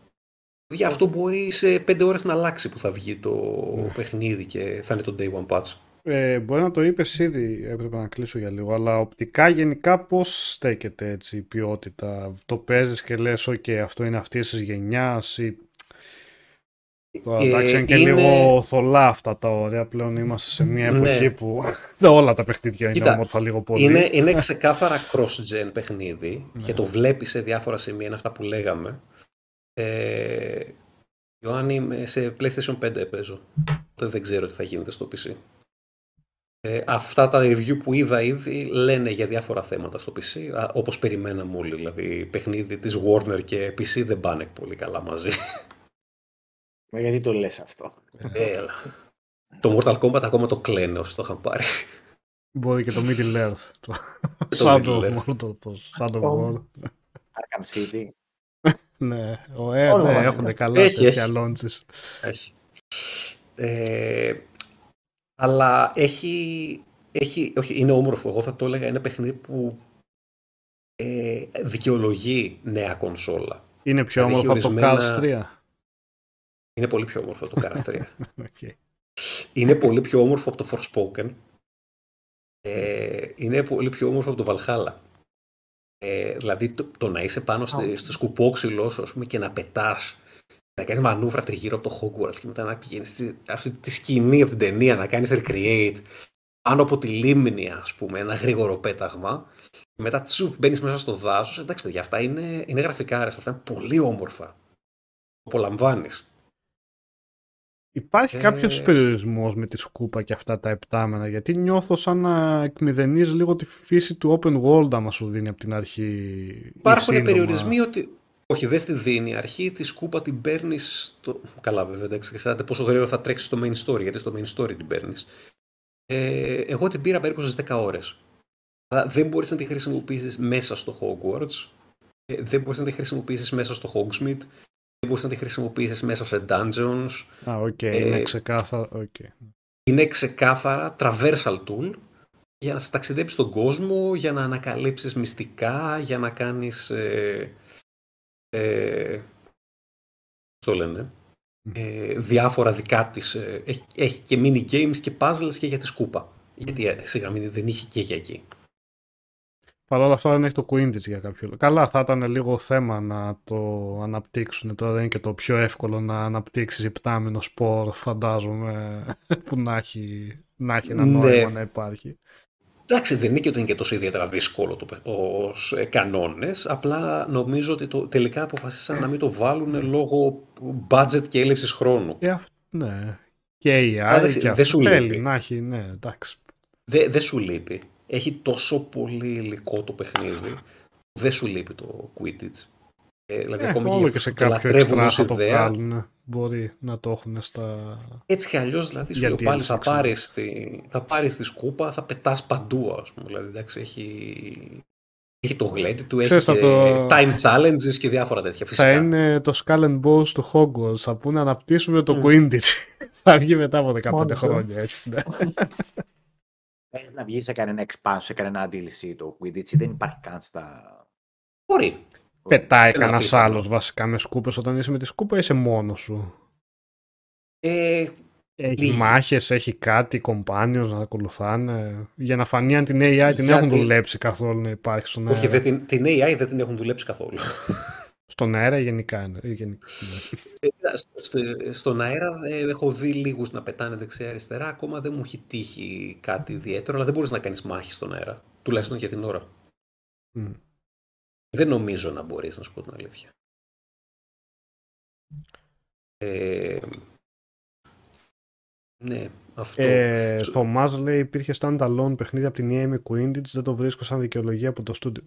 C: για αυτό μπορεί σε πέντε ώρες να αλλάξει που θα βγει το
A: Ναι.
C: παιχνίδι και θα είναι το day one patch.
A: Ε, μπορεί να το είπες ήδη, έπρεπε να κλείσω για λίγο, αλλά οπτικά γενικά πώς στέκεται έτσι η ποιότητα; Το παίζεις και λες, ok, αυτό είναι αυτής της γενιάς ή... Τώρα,
C: Ε,
A: εντάξει, είναι και
C: είναι-
A: λίγο θολά αυτά τα ωραία. Πλέον είμαστε σε μια εποχή
C: Ναι.
A: που όλα τα παιχνίδια είναι
C: Κοίτα,
A: όμορφα λίγο πολύ.
C: Είναι, είναι ξεκάθαρα cross-gen παιχνίδι
A: Ναι.
C: και το βλέπεις σε διάφορα σημεία, είναι αυτά που λέγαμε. Ε, Ιωάννη, με- σε PlayStation 5 παίζω. Οπότε δεν ξέρω τι θα γίνεται στο PC. Ε, αυτά τα review που είδα ήδη λένε για διάφορα θέματα στο PC, α, όπως περιμέναμε όλοι. Δηλαδή, παιχνίδι της Warner και PC δεν πάνε πολύ καλά μαζί.
E: Μα γιατί το λες αυτό;
C: Έλα. Το Mortal Kombat ακόμα το κλαίνε όσοι το είχαν πάρει.
A: Μπορεί και το Middle Earth. Το
C: το
A: Shadow
C: Middle
A: of
C: Earth.
A: Mordor, πώς, Shadow of
D: Oh.
A: War.
E: Arkham City.
A: Ναι, ωραία,
D: Όλα
A: ναι,
D: μαζί.
A: έχουν καλά
C: Έχει,
A: τέτοια
C: έχει.
A: launches.
C: Έχει. Ε, αλλά έχει, έχει, όχι, είναι όμορφο. Εγώ θα το έλεγα, είναι παιχνίδι που ε, δικαιολογεί νέα κονσόλα.
A: Είναι πιο
C: Δηλαδή,
A: όμορφο από το
C: ορισμένα-
A: Cars 3.
C: Είναι πολύ πιο όμορφο από το Cars 3.
A: Οκ.
C: είναι πολύ πιο όμορφο από το Forspoken. Ε, είναι πολύ πιο όμορφο από το Valhalla. Ε, δηλαδή το, το να είσαι πάνω στη- στο σκουπόξυλο σου ας πούμε, και να πετάς να κάνεις μανούβρα τριγύρω από το Hogwarts και μετά να πηγαίνεις στη- αυτή τη σκηνή από την ταινία να κάνεις recreate πάνω από τη λίμνη ας πούμε ένα γρήγορο πέταγμα. Και μετά τσουπ μπαίνεις μέσα στο δάσος. Εντάξει παιδιά αυτά είναι, είναι γραφικά αυτά είναι πολύ όμορφα. Το απολαμβάνεις
A: Υπάρχει
C: Ε,
A: κάποιος περιορισμός με τη σκούπα και αυτά τα επτάμενα, γιατί νιώθω σαν να εκμηδενίζει λίγο τη φύση του open world άμα σου δίνει από την αρχή. ή
C: Υπάρχουν
A: σύντομα.
C: περιορισμοί ότι. Όχι, δεν στη δίνει. Η αρχή τη σκούπα την παίρνεις. Στο... Καλά, βέβαια, εντάξει, εξαρτάται πόσο γρήγορα θα τρέξεις στο main story, γιατί στο main story την παίρνεις. Ε, εγώ την πήρα περίπου στις 10 ώρες. Αλλά δεν μπορείς να τη χρησιμοποιήσεις μέσα στο Hogwarts. Ε, δεν μπορείς να τη χρησιμοποιήσεις μέσα στο Hogsmeade. Δεν μπορείς να τη χρησιμοποιήσεις μέσα σε dungeons.
A: Α, οκ,
C: Ε,
A: είναι ξεκάθαρο. οκ.
C: είναι ξεκάθαρα traversal tool για να σε ταξιδέψεις στον κόσμο, για να ανακαλύψεις μυστικά, για να κάνεις... Ε, ε, πώς το λένε, ε, διάφορα δικά της. ε, έχει, έχει και mini games και puzzles και για τη σκούπα. Γιατί ε, σιγά μην δεν είχε και για εκεί.
A: Παρ' όλα αυτά δεν έχει το Quidditch για κάποιο λόγο. Καλά, θα ήταν λίγο θέμα να το αναπτύξουν. Τώρα δεν είναι και το πιο εύκολο να αναπτύξεις υπτάμενο σπορ, φαντάζομαι, που να έχει, να έχει ένα
C: Ναι.
A: νόημα να υπάρχει.
C: Εντάξει, δεν είναι και ότι είναι και τόσο ιδιαίτερα δύσκολο το, παι- ως ε, κανόνες, απλά νομίζω ότι το, τελικά αποφασίσαν να μην το βάλουν λόγω budget και έλλειψης χρόνου.
A: Ε, αυ- ναι. Και η
C: Αλλά
A: AI
C: εντάξει,
A: και
C: δεν
A: αυτό
C: σου
A: θέλει
C: λείπει.
A: να έχει, ναι, εντάξει.
C: Δεν δεν σου λείπει. Έχει τόσο πολύ υλικό το παιχνίδι. Δεν σου λείπει το Quidditch. Ε, δηλαδή,
A: Ε,
C: ακόμη
A: όλο
C: και
A: και σε
C: αυτούς που το
A: κάποιο
C: λατρεύουν
A: εξτρά
C: ως
A: θα το
C: ιδέα,
A: βγάλουν. ναι. Μπορεί να το έχουν στα...
C: έτσι κι αλλιώς, δηλαδή, σου
A: Για
C: λέω πάλι
A: DLC,
C: θα
A: ξέρω.
C: πάρεις, τη, θα πάρεις τη σκούπα, θα πετάς παντού, ας πούμε. Δηλαδή, εντάξει, έχει, έχει το γλέντι του, έχει
A: Ξέρεις, θα
C: και
A: το-
C: time challenges και διάφορα τέτοια. Φυσικά.
A: Θα είναι το Skull and Bones του Hogwarts. Θα πούνε να αναπτύσσουμε το
C: Μμ.
A: Quidditch. θα βγει μετά από 15
D: Μόνο του.
A: χρόνια, έτσι. Ναι.
E: Πρέπει να βγεις σε κανένα expansion, σε κανένα DLC το Quidditch, δεν υπάρχει καν στα...
C: Μπορεί.
A: Πετάει
C: Ένα
A: κανένας
C: απίθανο.
A: άλλος βασικά με σκούπες όταν είσαι με τη σκούπα ή είσαι μόνος σου.
C: Ε,
A: Έχει
C: Λίγοι.
A: μάχες, έχει κάτι, companions να ακολουθάνε. Για να φανεί αν την AI την
C: Για
A: έχουν
C: την-
A: δουλέψει καθόλου να υπάρχει στον αέρα.
C: όχι, δεν την, την AI δεν την έχουν δουλέψει καθόλου.
A: Στον αέρα ή γενικά. είναι- ή γενικά. ναι.
C: Ε, στο- στο- Στον αέρα ε, έχω δει λίγους να πετάνε δεξιά-αριστερά. Ακόμα δεν μου έχει τύχει κάτι ιδιαίτερο, αλλά δεν μπορείς να κάνεις μάχη στον αέρα. Τουλάχιστον για την ώρα.
A: Μμ.
C: Δεν νομίζω να μπορείς, να σου πω την αλήθεια. Ε, ναι, αυτό.
A: Ε,
C: Σου-
A: Θωμάς λέει υπήρχε standalone παιχνίδι από την EA με Quidditch, δεν το βρίσκω σαν δικαιολογία από το studio.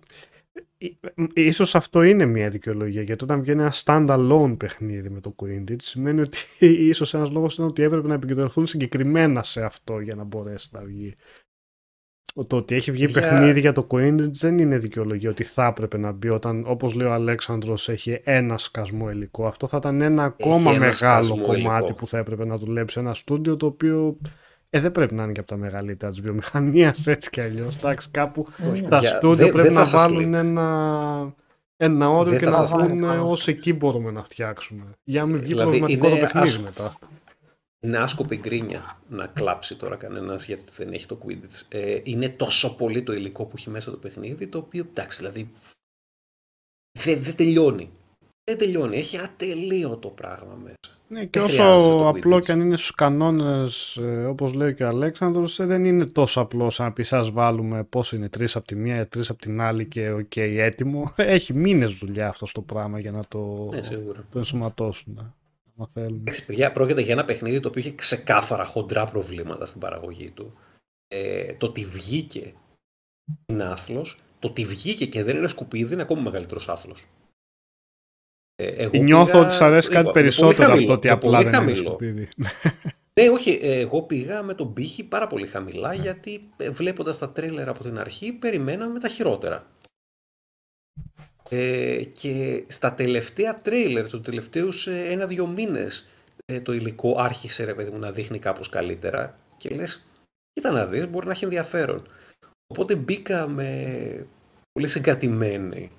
A: Ε, ε, Ίσως αυτό είναι μια δικαιολογία, γιατί όταν βγαίνει ένα standalone παιχνίδι με το Quidditch, σημαίνει ότι ίσως ένας λόγος είναι ότι έπρεπε να επικεντρωθούν συγκεκριμένα σε αυτό για να μπορέσει να βγει. Το ότι έχει βγει
C: Για-
A: παιχνίδι για το Quidditch δεν είναι δικαιολογία ότι θα έπρεπε να μπει όταν, όπως λέει ο Αλέξανδρος, έχει ένα σκασμό υλικό. Αυτό θα ήταν ένα ακόμα
C: ένα
A: μεγάλο
C: σκασμό
A: κομμάτι
C: υλικό.
A: που θα έπρεπε να δουλέψει ένα στούντιο το οποίο ε, δεν πρέπει να είναι και από τα μεγαλύτερα της βιομηχανίας έτσι κι αλλιώς. Εντάξει, κάπου
D: Ε,
A: τα
C: Για-
A: στούντιο
C: δεν-
A: πρέπει
C: δεν
A: να
C: θα σας
A: βάλουν
C: λείψει.
A: ένα, ένα όριο
C: Δεν
A: και
C: θα
A: να
D: σας
A: δουν
D: λείψει.
A: ως εκεί μπορούμε να φτιάξουμε. Για να μην βγει
C: Δηλαδή,
A: προβληματικό το
C: είναι
A: παιχνίδι
C: άσχο.
A: μετά.
C: Είναι άσκοπη γκρίνια να κλάψει τώρα κανένας γιατί δεν έχει το Quidditch. Ε, είναι τόσο πολύ το υλικό που έχει μέσα το παιχνίδι, το οποίο εντάξει, δηλαδή. Δεν δεν τελειώνει. Δεν τελειώνει. Έχει ατελείωτο πράγμα μέσα.
A: Ναι, και
C: Δεν
A: όσο
C: χρειάζεται το
A: απλό
C: Quidditch.
A: και αν είναι στους κανόνες, ε, όπως λέει και ο Αλέξανδρος, ε, δεν είναι τόσο απλό σαν να πεις σας βάλουμε πόσο είναι, τρεις από τη μία, τρεις από την άλλη και οκ, έτοιμο. Έχει μήνες δουλειά αυτό το πράγμα για να το,
C: Ναι, σίγουρα.
A: το ενσωματώσουν. Αν θέλουν.
C: Εντάξει, παιδιά, πρόκειται για ένα παιχνίδι το οποίο είχε ξεκάθαρα χοντρά προβλήματα στην παραγωγή του. Ε, το ότι βγήκε είναι άθλος, το ότι βγήκε και δεν είναι σκουπίδι είναι ακόμα μεγαλύτερος άθλος. Ε, εγώ
A: Νιώθω
C: πήγα-
A: ότι σ' αρέσει
C: είπα,
A: κάτι
C: με πολύ
A: περισσότερο από
C: χαμηλό,
A: το ότι
C: με
A: απλά
C: πολύ
A: δεν είναι
C: χαμηλό.
A: σκουπίδι.
C: Ναι, όχι, ε, εγώ πήγα με τον πύχη πάρα πολύ χαμηλά γιατί ε, βλέποντας τα τρέλερ από την αρχή περιμέναμε τα χειρότερα. Ε, και στα τελευταία τρέιλερ, του τελευταίους ε, ένα-δύο μήνες ε, το υλικό άρχισε ρε παιδί μου να δείχνει κάπως καλύτερα και λες, κοίτα να δεις, μπορεί να έχει ενδιαφέρον. Οπότε μπήκα με πολύ συγκρατημένη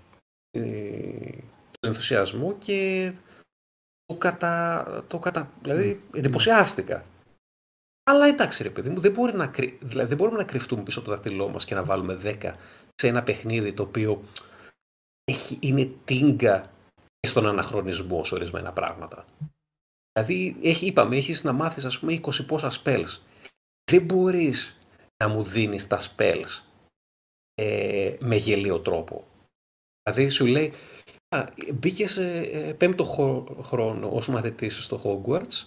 C: ε, τον ενθουσιασμό και το κατα... Το κατα... Δηλαδή εντυπωσιάστηκα. Αλλά εντάξει ρε παιδί μου, δεν, μπορεί να κρυ... δηλαδή, δεν μπορούμε να κρυφτούμε πίσω από το δάχτυλό μας και να βάλουμε 10 σε ένα παιχνίδι το οποίο έχει... είναι τίνγκα και στον αναχρονισμό σε ορισμένα πράγματα. Δηλαδή, έχει, είπαμε, έχεις να μάθεις ας πούμε 20 πόσα spells. Δεν μπορείς να μου δίνεις τα spells ε, με γελίο τρόπο. Δηλαδή σου λέει, α, μπήκες σε ε, πέμπτο χο- χρόνο ως μαθητής στο Hogwarts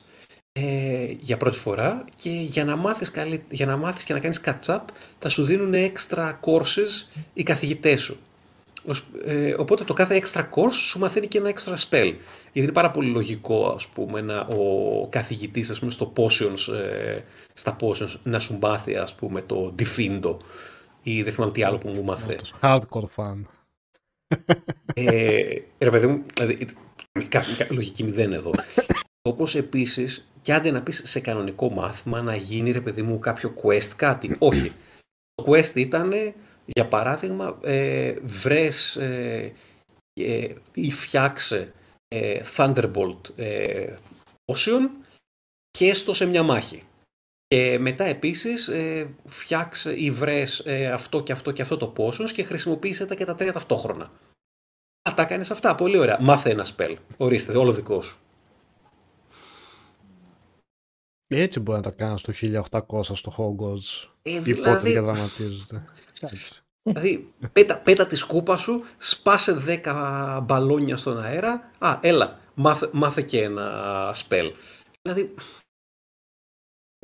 C: ε, για πρώτη φορά και για να, μάθεις καλύ, για να μάθεις και να κάνεις catch-up θα σου δίνουν extra courses οι καθηγητές σου. Ως- ε, οπότε το κάθε extra course σου μαθαίνει και ένα extra spell. Γιατί είναι πάρα πολύ λογικό, ας πούμε, να, ο καθηγητής, ας πούμε, στο potions, ε, στα potions, να σου μάθει, ας πούμε, το Diffindo ή δεν θυμάμαι τι άλλο που μου μάθε.
A: Αυτός, Hardcore fan.
C: Ε, ρε παιδί μου, δηλαδή, κα- κα- λογική μηδέν εδώ. Όπως επίσης, και άντε να πεις σε κανονικό μάθημα να γίνει ρε παιδί μου κάποιο quest κάτι. Όχι. Το quest ήταν, για παράδειγμα, ε, βρες ε, ε, ή φτιάξε ε, Thunderbolt ε, Potion και έστω σε μια μάχη. Και μετά επίσης ε, φτιάξε ή βρες ε, αυτό και αυτό και αυτό το potions και χρησιμοποίησε τα και τα τρία ταυτόχρονα. Α, τα κάνεις αυτά. Πολύ ωραία. Μάθε ένα spell. Ορίστε, όλο δικό σου.
A: Έτσι μπορεί να τα κάνεις στο 1800 στο Hogwarts.
C: Ε,
A: Ή πότε
C: δηλαδή,
A: διαδραματίζεται. Κάτσε.
C: δηλαδή πέτα, πέτα τη σκούπα σου, σπάσε 10 μπαλόνια στον αέρα. Α, έλα, μάθε, μάθε και ένα spell. Δηλαδή,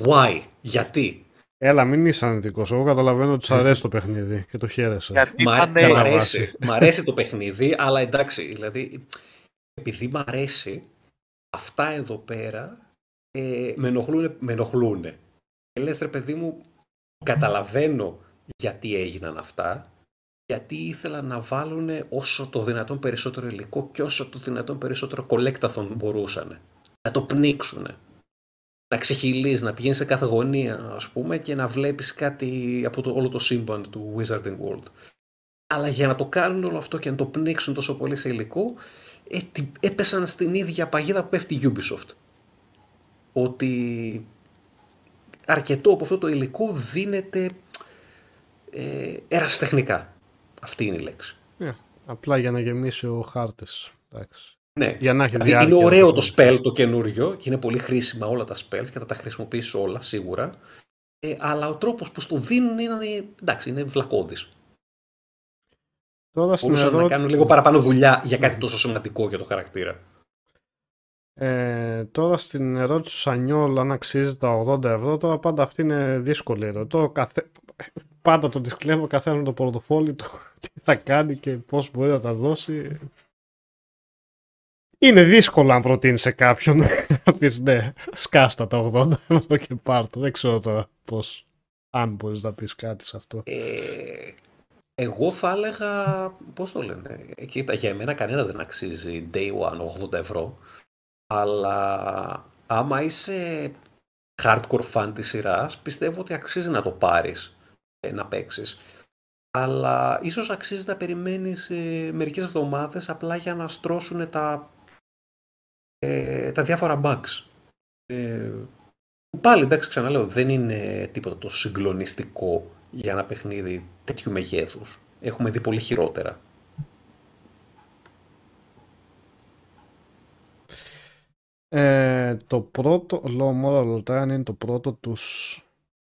C: why, γιατί;
A: Έλα, μην είσαι αρνητικός. Εγώ καταλαβαίνω ότι σου αρέσει το παιχνίδι και το χαίρεσαι.
B: Γιατί
C: Μ'
B: ήταν,
C: αρέσει, μ'
A: να
C: αρέσει, μ' αρέσει το παιχνίδι, αλλά εντάξει, δηλαδή, επειδή μ' αρέσει, αυτά εδώ πέρα ε, με ενοχλούνε. Με ενοχλούνε. Και λες ρε παιδί μου, καταλαβαίνω γιατί έγιναν αυτά, γιατί ήθελα να βάλουν όσο το δυνατόν περισσότερο υλικό και όσο το δυνατόν περισσότερο κολέκταθον μπορούσαν. Να το πνίξουν. Να ξεχυλείς, να πηγαίνεις σε κάθε γωνία, ας πούμε, και να βλέπεις κάτι από το, όλο το σύμπαν του Wizarding World. Αλλά για να το κάνουν όλο αυτό και να το πνίξουν τόσο πολύ σε υλικό, ε, τι- έπεσαν στην ίδια παγίδα που πέφτει η Ubisoft. Ότι αρκετό από αυτό το υλικό δίνεται ε, ερασιτεχνικά. Αυτή είναι η λέξη.
A: Ε, απλά για να γεμίσει ο χάρτης.
C: Ναι.
A: Για να έχει
C: Δηλαδή
A: διάρκεια.
C: είναι ωραίο
A: το
C: το spell το καινούριο και είναι πολύ χρήσιμα όλα τα spells και θα τα χρησιμοποιήσει όλα σίγουρα. Ε, αλλά ο τρόπος που στο δίνουν είναι, εντάξει, είναι βλακώδης.
A: Τώρα στην
C: Μπορούσαν να
A: ερώ-
C: κάνουν λίγο παραπάνω δουλειά για κάτι τόσο σημαντικό για το χαρακτήρα.
A: Ε, τώρα στην ερώτηση του Σανιόλ αν αξίζει τα 80 ευρώ, τώρα πάντα αυτή είναι δύσκολη ερώτηση. Καθε... Πάντα το disclaimer καθένας με το πορτοφόλι του τι θα κάνει και πώς μπορεί να τα δώσει. Είναι δύσκολο αν προτείνεις σε κάποιον να πεις ναι, σκάστα τα 80 ευρώ και πάρ' το. Δεν ξέρω τώρα πώς Αν μπορείς να πεις κάτι σε αυτό.
C: Ε, εγώ θα έλεγα, πώς το λένε, ε, κοίτα, για εμένα κανένα δεν αξίζει day one 80 ευρώ, αλλά άμα είσαι hardcore fan της σειράς, πιστεύω ότι αξίζει να το πάρεις, ε, να παίξεις. Αλλά ίσως αξίζει να περιμένεις ε, μερικές εβδομάδες απλά για να στρώσουν τα, ε, τα διάφορα bugs. Ε, πάλι εντάξει ξαναλέω δεν είναι τίποτα το συγκλονιστικό για ένα παιχνίδι τέτοιου μεγέθους. Έχουμε δει πολύ χειρότερα.
A: Ε, το πρώτο, Low Moral Return είναι το πρώτο τους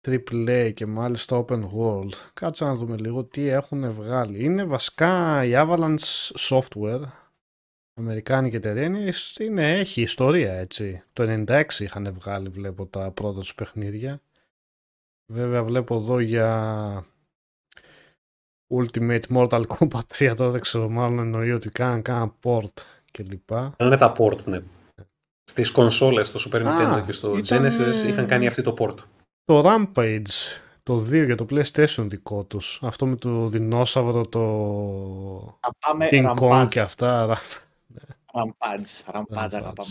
A: AAA και μάλιστα Open World. Κάτσε να δούμε λίγο τι έχουν βγάλει. Είναι βασικά η Avalanche Software, Αμερικάνικη εταιρεία, είναι, είναι, έχει ιστορία έτσι. Το 96 είχαν βγάλει βλέπω τα πρώτα τους παιχνίδια. Βέβαια βλέπω εδώ για Ultimate Mortal Kombat 3 τώρα δεν ξέρω μάλλον εννοεί ότι κάναν κάνα port κλπ.
C: Είναι τα port, ναι. Στις κονσόλες, στο Super Nintendo και στο ήταν... Genesis είχαν κάνει αυτή το port.
A: Το Rampage, το 2 για το PlayStation δικό τους. Αυτό με το δεινόσαυρο, το King Kong και αυτά.
E: Rampage, Rampage, Rampage.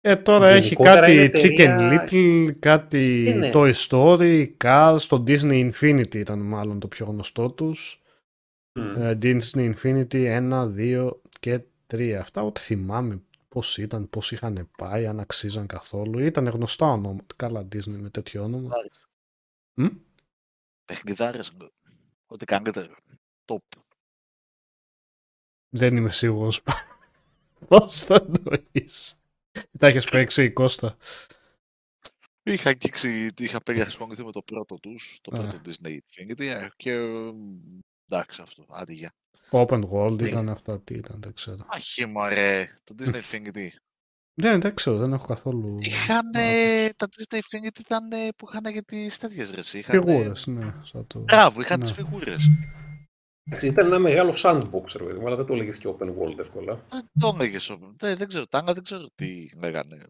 A: Ε, τώρα έχει κάτι Chicken Little, κάτι ε, ναι. Toy Story, Cars, το Disney Infinity ήταν μάλλον το πιο γνωστό τους. Mm. Disney Infinity 1, 2 και 3. Αυτά ό,τι θυμάμαι πώς ήταν, πώς είχαν πάει, αν αξίζαν καθόλου. Ήταν γνωστά ονόματα. Καλά Disney με τέτοιο όνομα.
B: Mm? Παιχνιδάρες, ό,τι κάνετε, top.
A: Δεν είμαι σίγουρος πώς θα εννοείς. Τα έχεις παίξει, Κώστα;
B: Είχα αγγίξει, είχα ασχοληθεί με το πρώτο τους, το πρώτο Disney Infinity ε, και εντάξει αυτό, άντε για.
A: Open World ήταν αυτά, τι ήταν, δεν ξέρω.
B: Αχι μωρέ, το Disney Infinity.
A: Δεν, δεν ξέρω, δεν έχω καθόλου...
B: Είχαν, τα Disney Infinity ήταν που είχαν για τις τέτοιες ρε.
A: Φιγούρες, ναι. Σαν το...
B: Μπράβο, είχαν ναι. τις φιγούρες.
C: Ήταν ένα μεγάλο sandbox, ρε αλλά δεν το έλεγες και open world εύκολα.
B: Δεν το έλεγες open. Δεν, δεν ξέρω, τάγκα δεν ξέρω τι λέγανε.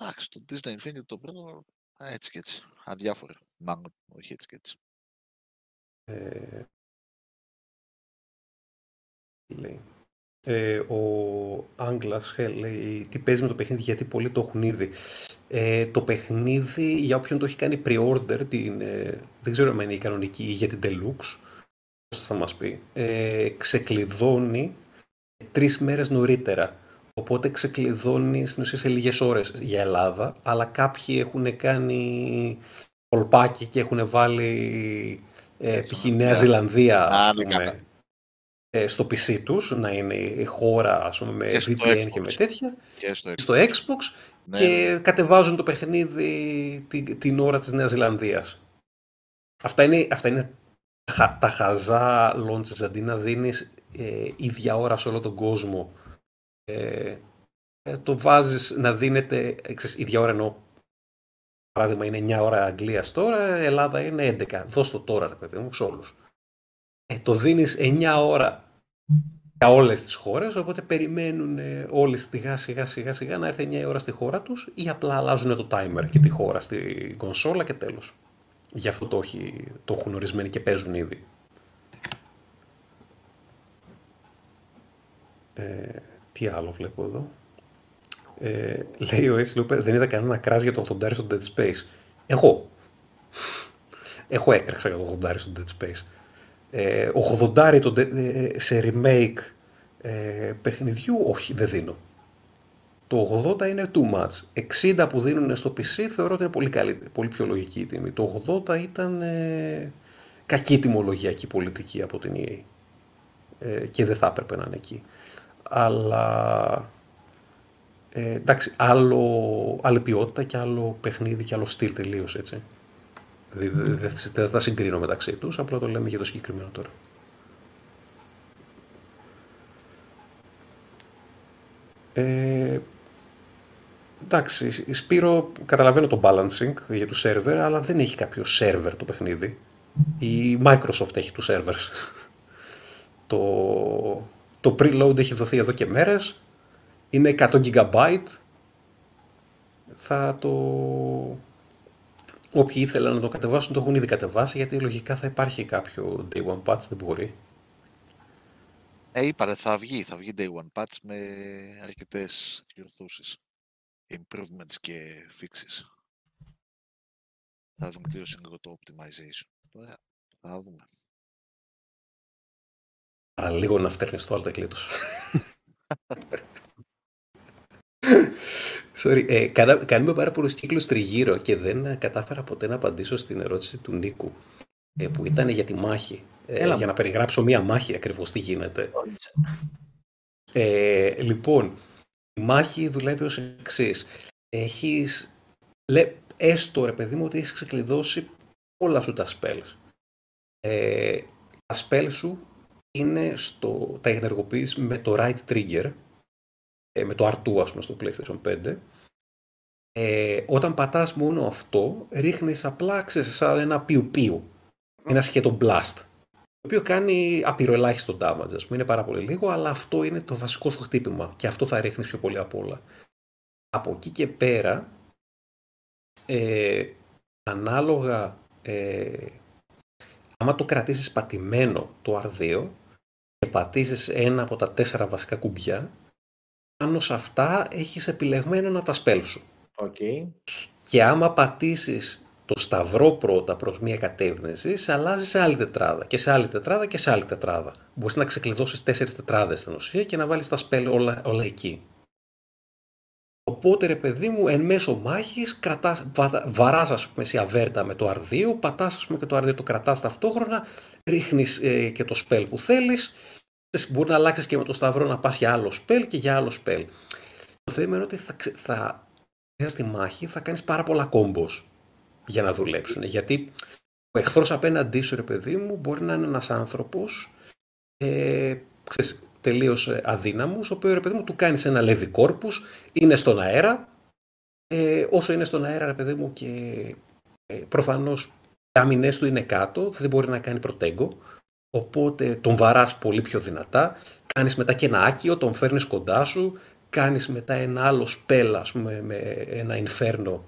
B: Εντάξει, το Disney Infinity το πρώτο έτσι και έτσι. Αδιάφορο. Μάλλον, όχι έτσι και έτσι. Ε,
C: λέει. Ε, ο Άγγλας λέει τι παίζει με το παιχνίδι γιατί πολλοί το έχουν ήδη. Ε, το παιχνίδι για όποιον το έχει κάνει pre-order, την, ε, δεν ξέρω αν είναι η κανονική ή για την Deluxe, θα μας πει, ε, ξεκλειδώνει τρεις μέρες νωρίτερα. Οπότε ξεκλειδώνει στην ουσία σε λίγες ώρες για Ελλάδα, αλλά κάποιοι έχουν κάνει κολπάκι και έχουν βάλει ε, π.χ. Νέα Ζηλανδία, ας πούμε, ε, στο PC τους, να είναι η χώρα ας πούμε, με VPN και με τέτοια,
B: και στο,
C: στο Xbox ναι, και ναι. κατεβάζουν το παιχνίδι την, την ώρα της Νέας Ζηλανδίας. Αυτά είναι, αυτά είναι τα χαζά launches αντί να δίνεις ε, ίδια ώρα σε όλο τον κόσμο. Ε, ε το βάζεις να δίνεται, ξέρεις, ίδια ώρα εννοώ παράδειγμα είναι 9 ώρα Αγγλίας τώρα, Ελλάδα είναι 11. Δώσ' το τώρα, ρε παιδί μου, σε όλους ε, το δίνεις 9 ώρα για όλες τις χώρες, οπότε περιμένουν ε, όλοι σιγά σιγά σιγά σιγά να έρθει 9 ώρα στη χώρα τους ή απλά αλλάζουν το timer και τη χώρα στη κονσόλα και τέλος. Γι' αυτό το, έχει, το έχουν ορισμένοι και παίζουν ήδη. Ε, τι άλλο βλέπω εδώ. Ε, λέει ο Έτσι Looper, δεν είδα κανένα κράζ για το 80 στο Dead Space. Εγώ. Έχω έκραξα για το 80 στο Dead Space ε, 80 το, ε, σε remake ε, παιχνιδιού, όχι, δεν δίνω. Το 80 είναι too much. 60 που δίνουν στο PC θεωρώ ότι είναι πολύ, καλή, πολύ πιο λογική η τιμή. Το 80 ήταν ε, κακή τιμολογιακή πολιτική από την EA. Ε, και δεν θα έπρεπε να είναι εκεί. Αλλά ε, εντάξει, άλλο, άλλη ποιότητα και άλλο παιχνίδι και άλλο στυλ τελείως έτσι. Δηλαδή δεν θα συγκρίνω μεταξύ τους, απλά το λέμε για το συγκεκριμένο τώρα. Ε, εντάξει, Σπύρο καταλαβαίνω το balancing για το server, αλλά δεν έχει κάποιο server το παιχνίδι. Η Microsoft έχει τους servers. το, το preload έχει δοθεί εδώ και μέρες. Είναι 100 GB. Θα το όποιοι ήθελαν να το κατεβάσουν το έχουν ήδη κατεβάσει γιατί λογικά θα υπάρχει κάποιο day one patch, δεν μπορεί.
B: Ε, είπανε, θα βγει, θα βγει day one patch με αρκετές διορθώσεις, improvements και fixes. Θα βελτιώσει λίγο το optimization. Τώρα θα δούμε.
C: Άρα λίγο να φτέρνεις το άλλο κλείτος. Sorry, ε, κάνα, κάνουμε πάρα πολλούς κύκλους τριγύρω και δεν κατάφερα ποτέ να απαντήσω στην ερώτηση του Νίκου ε, που ήταν για τη μάχη. Ε, για να περιγράψω μία μάχη ακριβώς τι γίνεται. Ε, λοιπόν, η μάχη δουλεύει ως εξής. Έχεις, λέ, έστω ρε παιδί μου ότι έχεις ξεκλειδώσει όλα σου τα spells. Ε, τα spells σου είναι στο, τα ενεργοποιείς με το right trigger, ε, με το R2 ας πούμε στο PlayStation 5. Ε, όταν πατάς μόνο αυτό, ρίχνεις απλά ξέρεις, σαν ένα πιου πιου, ένα σκέτο blast, το οποίο κάνει απειροελάχιστο damage, ας πούμε, είναι πάρα πολύ λίγο, αλλά αυτό είναι το βασικό σου χτύπημα και αυτό θα ρίχνεις πιο πολύ απ' όλα. Από εκεί και πέρα, ε, ανάλογα, ε, άμα το κρατήσεις πατημένο το R2 και πατήσεις ένα από τα τέσσερα βασικά κουμπιά, πάνω σε αυτά έχεις επιλεγμένο ένα από τα σπέλ σου.
E: Okay.
C: Και άμα πατήσεις το σταυρό πρώτα προς μία κατεύθυνση, σε αλλάζει σε άλλη τετράδα και σε άλλη τετράδα και σε άλλη τετράδα. Μπορείς να ξεκλειδώσεις τέσσερις τετράδες στην ουσία και να βάλεις τα σπέλ όλα, όλα εκεί. Οπότε ρε παιδί μου, εν μέσω μάχης κρατάς, βα, βαράς ας πούμε σε αβέρτα με το R2, πατάς ας πούμε και το R2 το κρατάς ταυτόχρονα, ρίχνεις ε, και το spell που θέλεις, μπορεί να αλλάξεις και με το σταυρό να πας για άλλο spell και για άλλο spell. Το θέμα είναι ότι θα, θα στη μάχη θα κάνεις πάρα πολλά κόμπος για να δουλέψουν. Γιατί ο εχθρός απέναντί σου, ρε παιδί μου, μπορεί να είναι ένας άνθρωπος ε, ξέρεις, τελείως ε, αδύναμος, ο οποίος, ρε παιδί μου, του κάνεις ένα levi corpus, είναι στον αέρα, ε, όσο είναι στον αέρα, ρε παιδί μου, και ε, προφανώς οι άμυνες του είναι κάτω, δεν μπορεί να κάνει προτέγκο, οπότε τον βαράς πολύ πιο δυνατά, κάνεις μετά και ένα άκιο, τον φέρνεις κοντά σου, κάνεις μετά ένα άλλο spell, ας πούμε, με ένα inferno,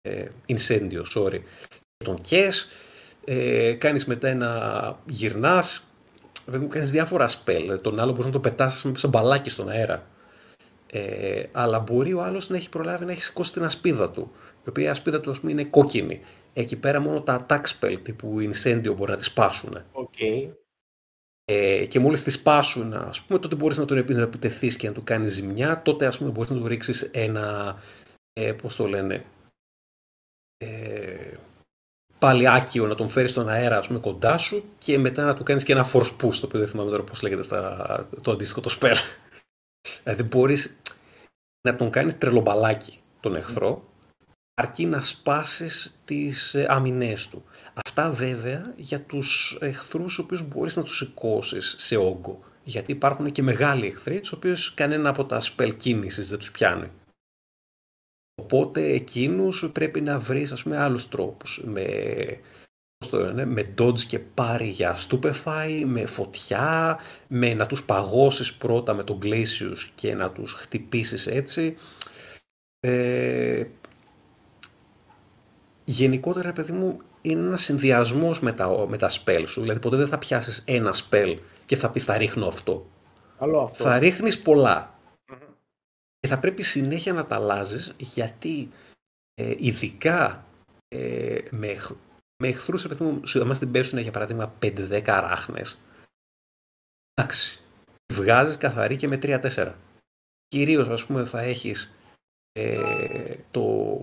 C: ε, incendio, sorry, τον κες, ε, κάνεις μετά ένα γυρνάς, βέβαια κάνεις διάφορα spell, τον άλλο μπορείς να το πετάσεις σαν μπαλάκι στον αέρα. Ε, αλλά μπορεί ο άλλος να έχει προλάβει να έχει σηκώσει την ασπίδα του, η οποία η ασπίδα του ας πούμε είναι κόκκινη. Εκεί πέρα μόνο τα attack spell τύπου incendio μπορεί να τη σπάσουν.
E: Okay.
C: Ε, και μόλις της σπάσουν, ας πούμε, τότε μπορείς να τον επιτεθείς και να του κάνεις ζημιά, τότε ας πούμε μπορείς να του ρίξεις ένα, ε, πώς το λένε, ε, πάλι άκιο να τον φέρεις στον αέρα ας πούμε, κοντά σου και μετά να του κάνεις και ένα force push, το οποίο δεν θυμάμαι τώρα πώς λέγεται στα, το αντίστοιχο το spell. δηλαδή μπορείς να τον κάνεις τρελομπαλάκι τον εχθρό, αρκεί να σπάσεις τις ε, αμυνές του. Αυτά βέβαια για τους εχθρούς ο οποίους μπορείς να τους σηκώσεις σε όγκο. Γιατί υπάρχουν και μεγάλοι εχθροί, τους οποίους κανένα από τα spell κίνησης δεν τους πιάνει. Οπότε εκείνους πρέπει να βρεις ας πούμε άλλους τρόπους. Με, το με dodge και πάρει για stupefy, με φωτιά, με να τους παγώσεις πρώτα με τον Glacius και να τους χτυπήσεις έτσι. Ε, γενικότερα, παιδί μου, είναι ένας συνδυασμός με τα, με τα spell σου. Δηλαδή, ποτέ δεν θα πιάσεις ένα spell και θα πεις θα ρίχνω αυτό.
E: Καλό αυτό.
C: Θα ρίχνεις πολλά. Και θα πρέπει συνέχεια να τα αλλάζεις γιατί ε, ειδικά ε, με, με εχθρούς, επειδή μου, άμα την πέσουν για παράδειγμα 5-10 αράχνες, εντάξει, βγάζεις καθαρή και με 3-4. Κυρίως, ας πούμε, θα έχεις ε, το.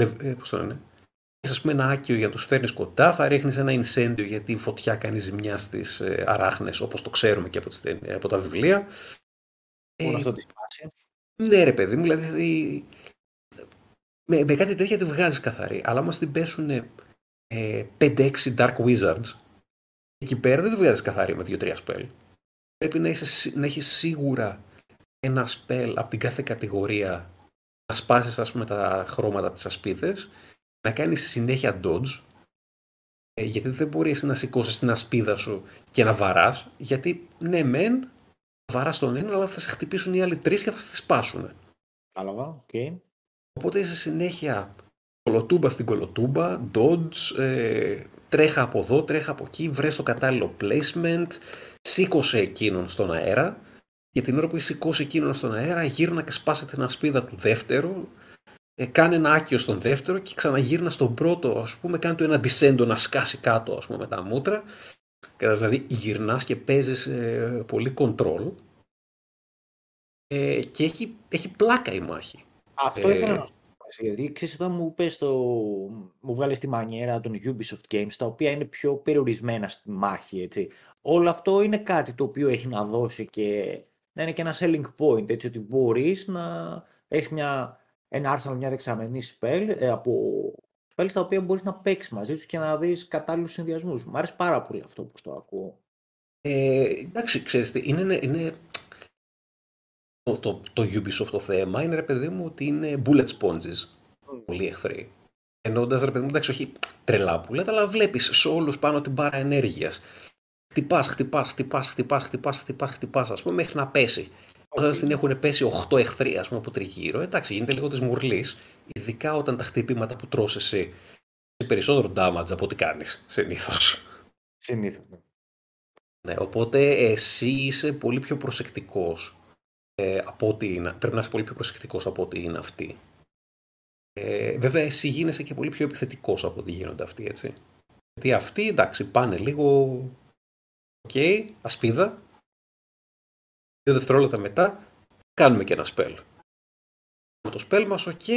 C: Ε, πώς το λένε, ας πούμε ένα άκιο για να τους φέρνεις κοντά, θα ρίχνεις ένα incendio γιατί η φωτιά κάνει ζημιά στις ε, αράχνες, όπως το ξέρουμε και από, τις, από τα βιβλία.
E: Μόνο ε, αυτό τη σπάσει.
C: Ναι, ρε παιδί μου, δηλαδή. Με, με κάτι τέτοια τη βγάζεις καθαρή. Αλλά όμως την πέσουν ε, 5-6 Dark Wizards, εκεί πέρα δεν τη βγάζεις καθαρή με 2-3 spell. Πρέπει να, είσαι, να έχεις σίγουρα ένα spell από την κάθε κατηγορία να σπάσεις, ας πούμε, τα χρώματα της ασπίδες να κάνεις συνέχεια dodge, ε, γιατί δεν μπορεί να σηκώσεις την ασπίδα σου και να βαράς, γιατί ναι μεν, βαράς τον ένα, αλλά θα σε χτυπήσουν οι άλλοι τρεις και θα σε σπάσουν.
E: Κατάλαβα, οκ. Okay.
C: Οπότε είσαι συνέχεια κολοτούμπα στην κολοτούμπα, dodge, ε, τρέχα από εδώ, τρέχα από εκεί, βρες το κατάλληλο placement, σήκωσε εκείνον στον αέρα και την ώρα που έχει σηκώσει εκείνον στον αέρα γύρνα και σπάσε την ασπίδα του δεύτερου, ε, κάνε ένα άκιο στον δεύτερο και ξαναγύρνα στον πρώτο, ας πούμε, κάνει το ένα descendo να σκάσει κάτω, ας πούμε, με τα μούτρα. Και δηλαδή γυρνάς και παίζεις ε, πολύ control ε, και έχει, έχει πλάκα η μάχη.
E: Αυτό
C: Ε,
E: ήθελα να σου πω. εσύ, Γιατί ξέρεις, όταν μου πες το... μου βγάλες τη μανιέρα των Ubisoft Games, τα οποία είναι πιο περιορισμένα στη μάχη, έτσι. Όλο αυτό είναι κάτι το οποίο έχει να δώσει και να είναι και ένα selling point, έτσι, ότι μπορείς να έχεις μια, ένα arsenal, μια δεξαμενή spell, ε, από spells τα οποία μπορείς να παίξεις μαζί τους και να δεις κατάλληλους συνδυασμούς. Μ' άρεσε πάρα πολύ αυτό που το ακούω.
C: Ε, εντάξει, ξέρεις τι, είναι, είναι το, το, το Ubisoft το θέμα είναι ρε παιδί μου ότι είναι bullet sponges πολλοί εχθροί. Εννοώντας ρε παιδί μου, εντάξει, όχι τρελά bullet, αλλά βλέπεις σε όλους πάνω την μπάρα ενέργειας. Χτυπάς, χτυπάς, χτυπάς, χτυπάς, χτυπάς, χτυπάς, χτυπάς, ας πούμε, μέχρι να πέσει. Όταν στην έχουν πέσει 8 εχθροί, ας πούμε, από τριγύρω, εντάξει, γίνεται λίγο της μουρλής, ειδικά όταν τα χτυπήματα που τρως εσύ σε περισσότερο damage από ό,τι κάνεις, συνήθως.
E: Συνήθως. ναι.
C: Ναι, οπότε εσύ είσαι πολύ πιο προσεκτικός ε, από ό,τι είναι, πρέπει να είσαι πολύ πιο προσεκτικός από ό,τι είναι αυτοί. Ε, βέβαια εσύ γίνεσαι και πολύ πιο επιθετικός από ό,τι γίνονται αυτοί, έτσι. Γιατί αυτοί, εντάξει, πάνε λίγο, οκ, ασπίδα, δύο δευτερόλεπτα μετά, κάνουμε και ένα spell. Με το spell μας, οκ,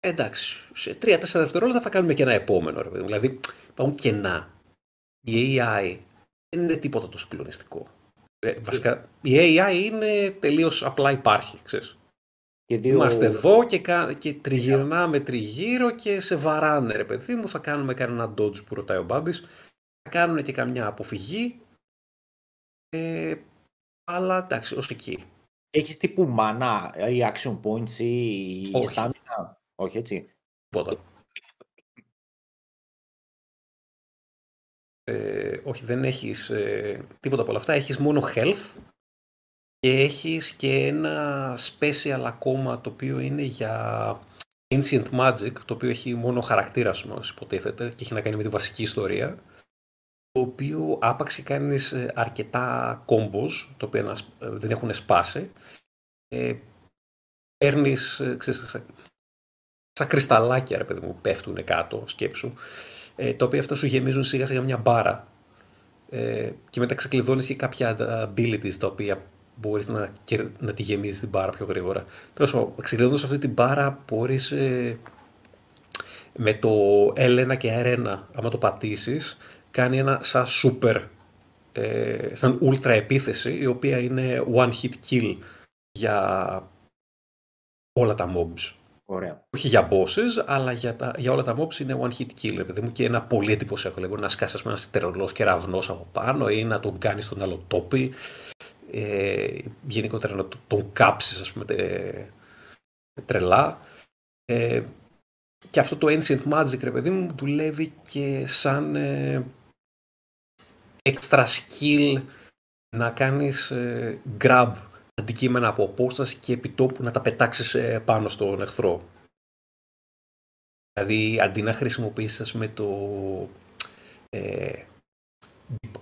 C: εντάξει, σε τρία-τέσσερα δευτερόλεπτα θα κάνουμε και ένα επόμενο, ρε παιδί μου. Δηλαδή, υπάρχουν κενά. Η AI δεν είναι τίποτα το συγκλονιστικό. Ε, βασικά, η AI είναι τελείως απλά υπάρχει, ξέρεις.
E: Και δύο...
C: Είμαστε εδώ και, κα- και τριγυρνάμε τριγύρω και σε βαράνε, ρε παιδί μου. Θα κάνουμε κανένα dodge που ρωτάει ο Μπάμπης. Θα κάνουν και καμιά αποφυγή. Ε, αλλά εντάξει, ως εκεί.
E: Έχεις τύπου mana ή action points ή
C: Όχι.
E: stamina; Όχι, έτσι.
C: Τίποτα. Ε, όχι, δεν έχεις ε, τίποτα από όλα αυτά. Έχεις μόνο health και έχεις και ένα special ακόμα το οποίο είναι για Ancient Magic, το οποίο έχει μόνο χαρακτήρα σου, μας υποτίθεται, και έχει να κάνει με τη βασική ιστορία. Το οποίος άπαξ και κάνεις ε, αρκετά combos, τα οποία να σ- ε, δεν έχουν σπάσει. Ε, παίρνεις, ε, ξέρεις, σαν- σαν κρυσταλλάκια, ρε παιδί μου, πέφτουν κάτω, σκέψου, ε, τα οποία αυτά σου γεμίζουν σιγά σιγά μια μπάρα. Ε, και μετά ξεκλειδώνεις και κάποια abilities τα οποία μπορείς να, κερ- να τη γεμίζεις την μπάρα πιο γρήγορα. Τέλος πάντων, ξεκλειδώνοντας αυτή την μπάρα μπορείς ε, με το L1 και R1, άμα το πατήσεις, κάνει ένα σαν super, ε, σαν ultra επίθεση, η οποία είναι one hit kill για όλα τα mobs
E: Ωραία.
C: όχι για bosses, αλλά για, τα, για όλα τα mobs είναι one hit kill, ρε παιδί μου, και ένα πολύ εντυπωσιακό. Μπορεί να σκάσει ας πούμε, ένας στερολός κεραυνός από πάνω ή να τον κάνεις στον άλλο τόπι. Ε, γενικότερα να τον, τον κάψεις, ας πούμε, τε- τρελά. Ε, και αυτό το Ancient Magic, ρε παιδί μου, δουλεύει και σαν ε, extra skill να κάνεις ε, grab αντικείμενα από απόσταση και επιτόπου να τα πετάξεις ε, πάνω στον εχθρό. Δηλαδή, αντί να χρησιμοποιήσεις, ας πούμε, το, ε,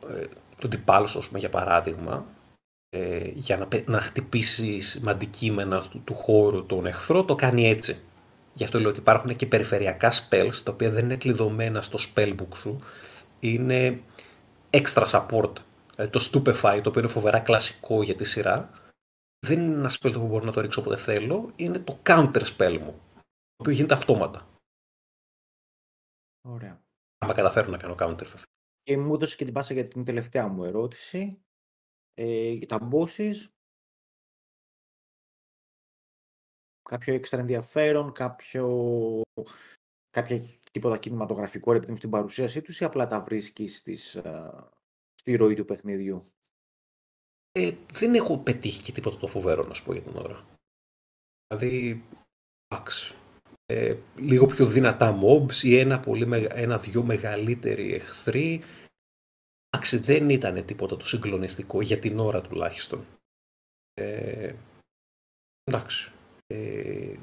C: ε, το διπάλωσο, ας πούμε, για παράδειγμα, ε, για να, πε- να χτυπήσεις με αντικείμενα του, του χώρου τον εχθρό, το κάνει έτσι. Γι' αυτό λέω ότι υπάρχουν και περιφερειακά spells, τα οποία δεν είναι κλειδωμένα στο spellbook σου. Είναι extra support. Δηλαδή το Stupefy, το οποίο είναι φοβερά κλασικό για τη σειρά, δεν είναι ένα spell που μπορώ να το ρίξω όποτε θέλω, είναι το counter spell μου, το οποίο γίνεται αυτόματα.
E: Ωραία.
C: Άμα καταφέρω να κάνω counter. βέβαια.
E: Και μου έδωσε και την πάσα για την τελευταία μου ερώτηση. Ε, για τα bosses. Κάποιο έξτρα ενδιαφέρον, κάποιο, κάποια τίποτα κινηματογραφικό ρε παιδί μου, στην παρουσίασή τους ή απλά τα βρίσκεις στις, α, στη ροή του παιχνιδιού;
C: Ε, δεν έχω πετύχει και τίποτα το φοβερό να σου πω για την ώρα. Δηλαδή, εντάξει. Ε, λίγο πιο δυνατά mobs ή ένα, πολύ, μεγα- ένα-δυο μεγαλύτεροι εχθροί. Εντάξει, δεν ήταν τίποτα το συγκλονιστικό για την ώρα τουλάχιστον. Ε, εντάξει. Ε,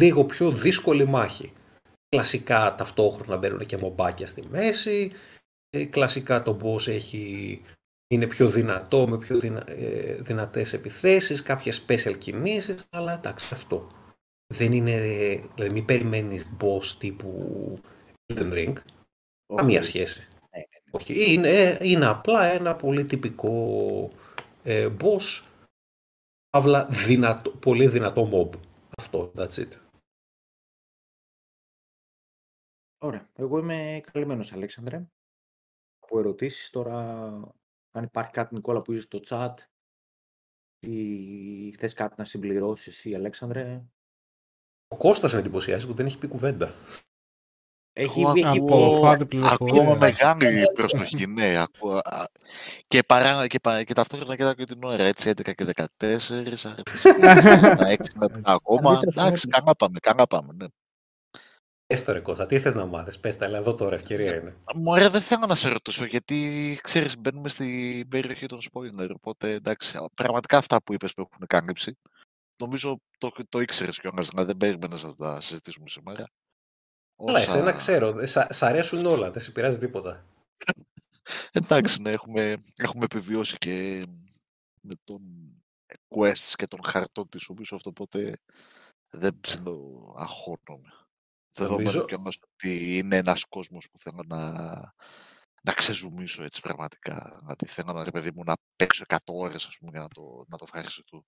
C: λίγο πιο δύσκολη μάχη. Κλασικά ταυτόχρονα μπαίνουν και μομπάκια στη μέση, ε, κλασικά το boss έχει, είναι πιο δυνατό, με πιο δυνα, ε, δυνατές επιθέσεις, κάποιες special κινήσεις, αλλά εντάξει αυτό. Δεν είναι, δηλαδή μην περιμένεις boss τύπου Elden Ring, καμία σχέση.
E: Ναι, ναι, ναι.
C: Όχι, είναι, είναι απλά ένα πολύ τυπικό ε, boss, αύλα δυνατό, πολύ δυνατό mob. Αυτό, that's it.
E: Ωραία. Εγώ είμαι καλυμμένος, Αλέξανδρε. Από ερωτήσεις τώρα, αν υπάρχει κάτι, Νικόλα, που είσαι στο chat ή θες κάτι να συμπληρώσεις εσύ, Αλέξανδρε.
C: Ο Κώστας με εντυπωσιάζει που δεν έχει πει κουβέντα.
E: Έχει,
B: Εγώ
E: έχει
B: ακούω-
A: Πάτε
B: Ακούω
A: πληροφορία.
B: με μεγάλη προσοχή, ναι. Ακούω, α, και, παρά, και, πα- και ταυτόχρονα κοιτάω και την ώρα, έτσι, 11 και 14, αυτές οι 6 λεπτά ακόμα.
D: Αντίστροφα,
B: Εντάξει,
D: ναι.
B: καλά πάμε, καλά πάμε, ναι.
C: Πες το ρε Κώστα, τι θες να μάθεις, πες τα, αλλά εδώ τώρα ευκαιρία είναι.
B: Μωρέ, δεν θέλω να σε ρωτήσω, γιατί ξέρεις, μπαίνουμε στην περιοχή των spoiler, οπότε εντάξει, πραγματικά αυτά που είπες που έχουν κάλυψη, νομίζω το, το ήξερες κιόλας, δηλαδή δεν περίμενες να τα συζητήσουμε σήμερα.
C: Αλλά
B: Όσα-
C: εσένα ξέρω, δε- σα, σ' αρέσουν όλα, δεν σε πειράζει τίποτα.
B: Εντάξει, ναι, έχουμε, έχουμε επιβιώσει και με τον quests και των χαρτών της Ubisoft, οπότε δεν ψηλό αγχώνομαι. Δεδομένου
C: Νομίζω-
B: και όμως ότι είναι ένας κόσμος που θέλω να, να ξεζουμίσω έτσι πραγματικά. Δηλαδή θέλω να, ρε παιδί μου, να παίξω 100 ώρες, ας πούμε, για να το, να το ευχαριστώ.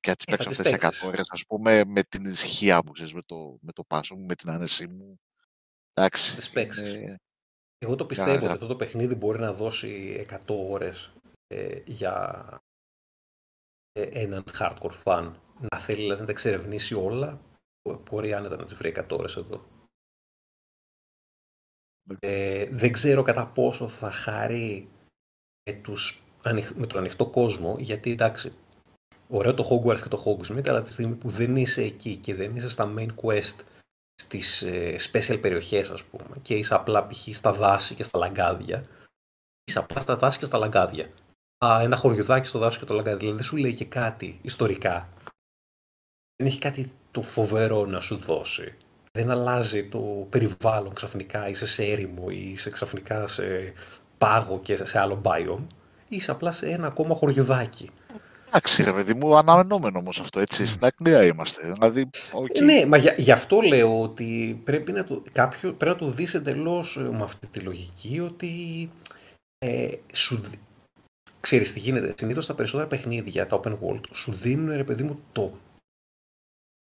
B: Και να τις
C: Ε, θα
B: παίξω
C: τις
B: αυτές τις 100
C: παίξεις.
B: ώρες, ας πούμε, με την ησυχία μου, ξέρεις, με το, με το πάσο μου, με την άνεσή μου. Εντάξει,
C: τις παίξεις.
B: είναι-
C: Εγώ το πιστεύω ότι
B: Άρα.
C: αυτό το παιχνίδι μπορεί να δώσει 100 ώρες ε, για ε, έναν hardcore fan. Να θέλει δηλαδή να τα εξερευνήσει όλα, μπο- μπορεί άνετα να τις βρει 100 ώρες εδώ. Ε, δεν ξέρω κατά πόσο θα χαρεί με, τους, ανοιχ- με τον ανοιχτό κόσμο, γιατί εντάξει, ωραίο το Hogwarts και το Hogsmeade, αλλά από τη στιγμή που δεν είσαι εκεί και δεν είσαι στα main quest, στις ε, special περιοχές ας πούμε, και είσαι απλά π.χ. στα δάση και στα λαγκάδια, είσαι απλά στα δάση και στα λαγκάδια. Α, ένα χωριουδάκι στο δάσος και το λαγκάδι, δηλαδή δεν σου λέει και κάτι ιστορικά. Δεν έχει κάτι το φοβερό να σου δώσει. Δεν αλλάζει το περιβάλλον ξαφνικά, είσαι σε έρημο ή είσαι ξαφνικά σε πάγο και σε άλλο biome. Είσαι απλά σε ένα ακόμα χωριουδάκι.
B: Εντάξει, ρε παιδί μου, αναμενόμενο όμως αυτό, έτσι. Στην Αγγλία είμαστε. Δηλαδή, οκ.
C: Ε, Ναι, μα για- γι' αυτό λέω ότι πρέπει να το, κάποιο, πρέπει να το δεις εντελώς ε, με αυτή τη λογική ότι ε, σου, δι- ξέρεις τι γίνεται, συνήθως τα περισσότερα παιχνίδια, τα open world, σου δίνουν ρε παιδί μου το,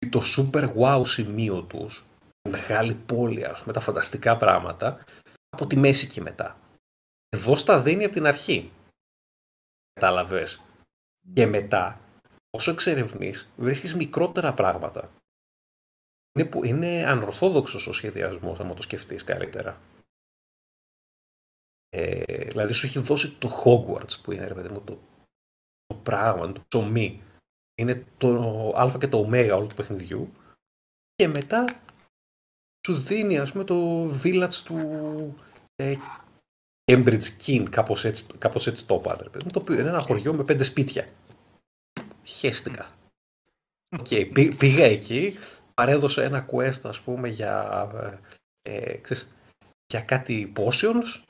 C: το super wow σημείο τους, τη μεγάλη πόλη ας πούμε, τα φανταστικά πράγματα, από τη μέση και μετά. Εδώ στα δίνει από την αρχή. Κατάλαβες; Και μετά, όσο εξερευνείς, βρίσκεις μικρότερα πράγματα. Είναι, που, είναι ανορθόδοξος ο σχεδιασμός, άμα το σκεφτείς καλύτερα. Ε, δηλαδή σου έχει δώσει το Hogwarts που είναι ρε παιδί μου το, το πράγμα, το ψωμί. Είναι το α και το ω όλου του παιχνιδιού. Και μετά σου δίνει ας πούμε το village του ε, Cambridge King, κάπως έτσι, κάπως έτσι το είπα, ρε παιδί μου, το οποίο είναι ένα χωριό με πέντε σπίτια. Χέστηκα. Οκ, πή- πήγα εκεί, παρέδωσε ένα quest ας πούμε για, ε, ε, ξέρεις, για κάτι potions,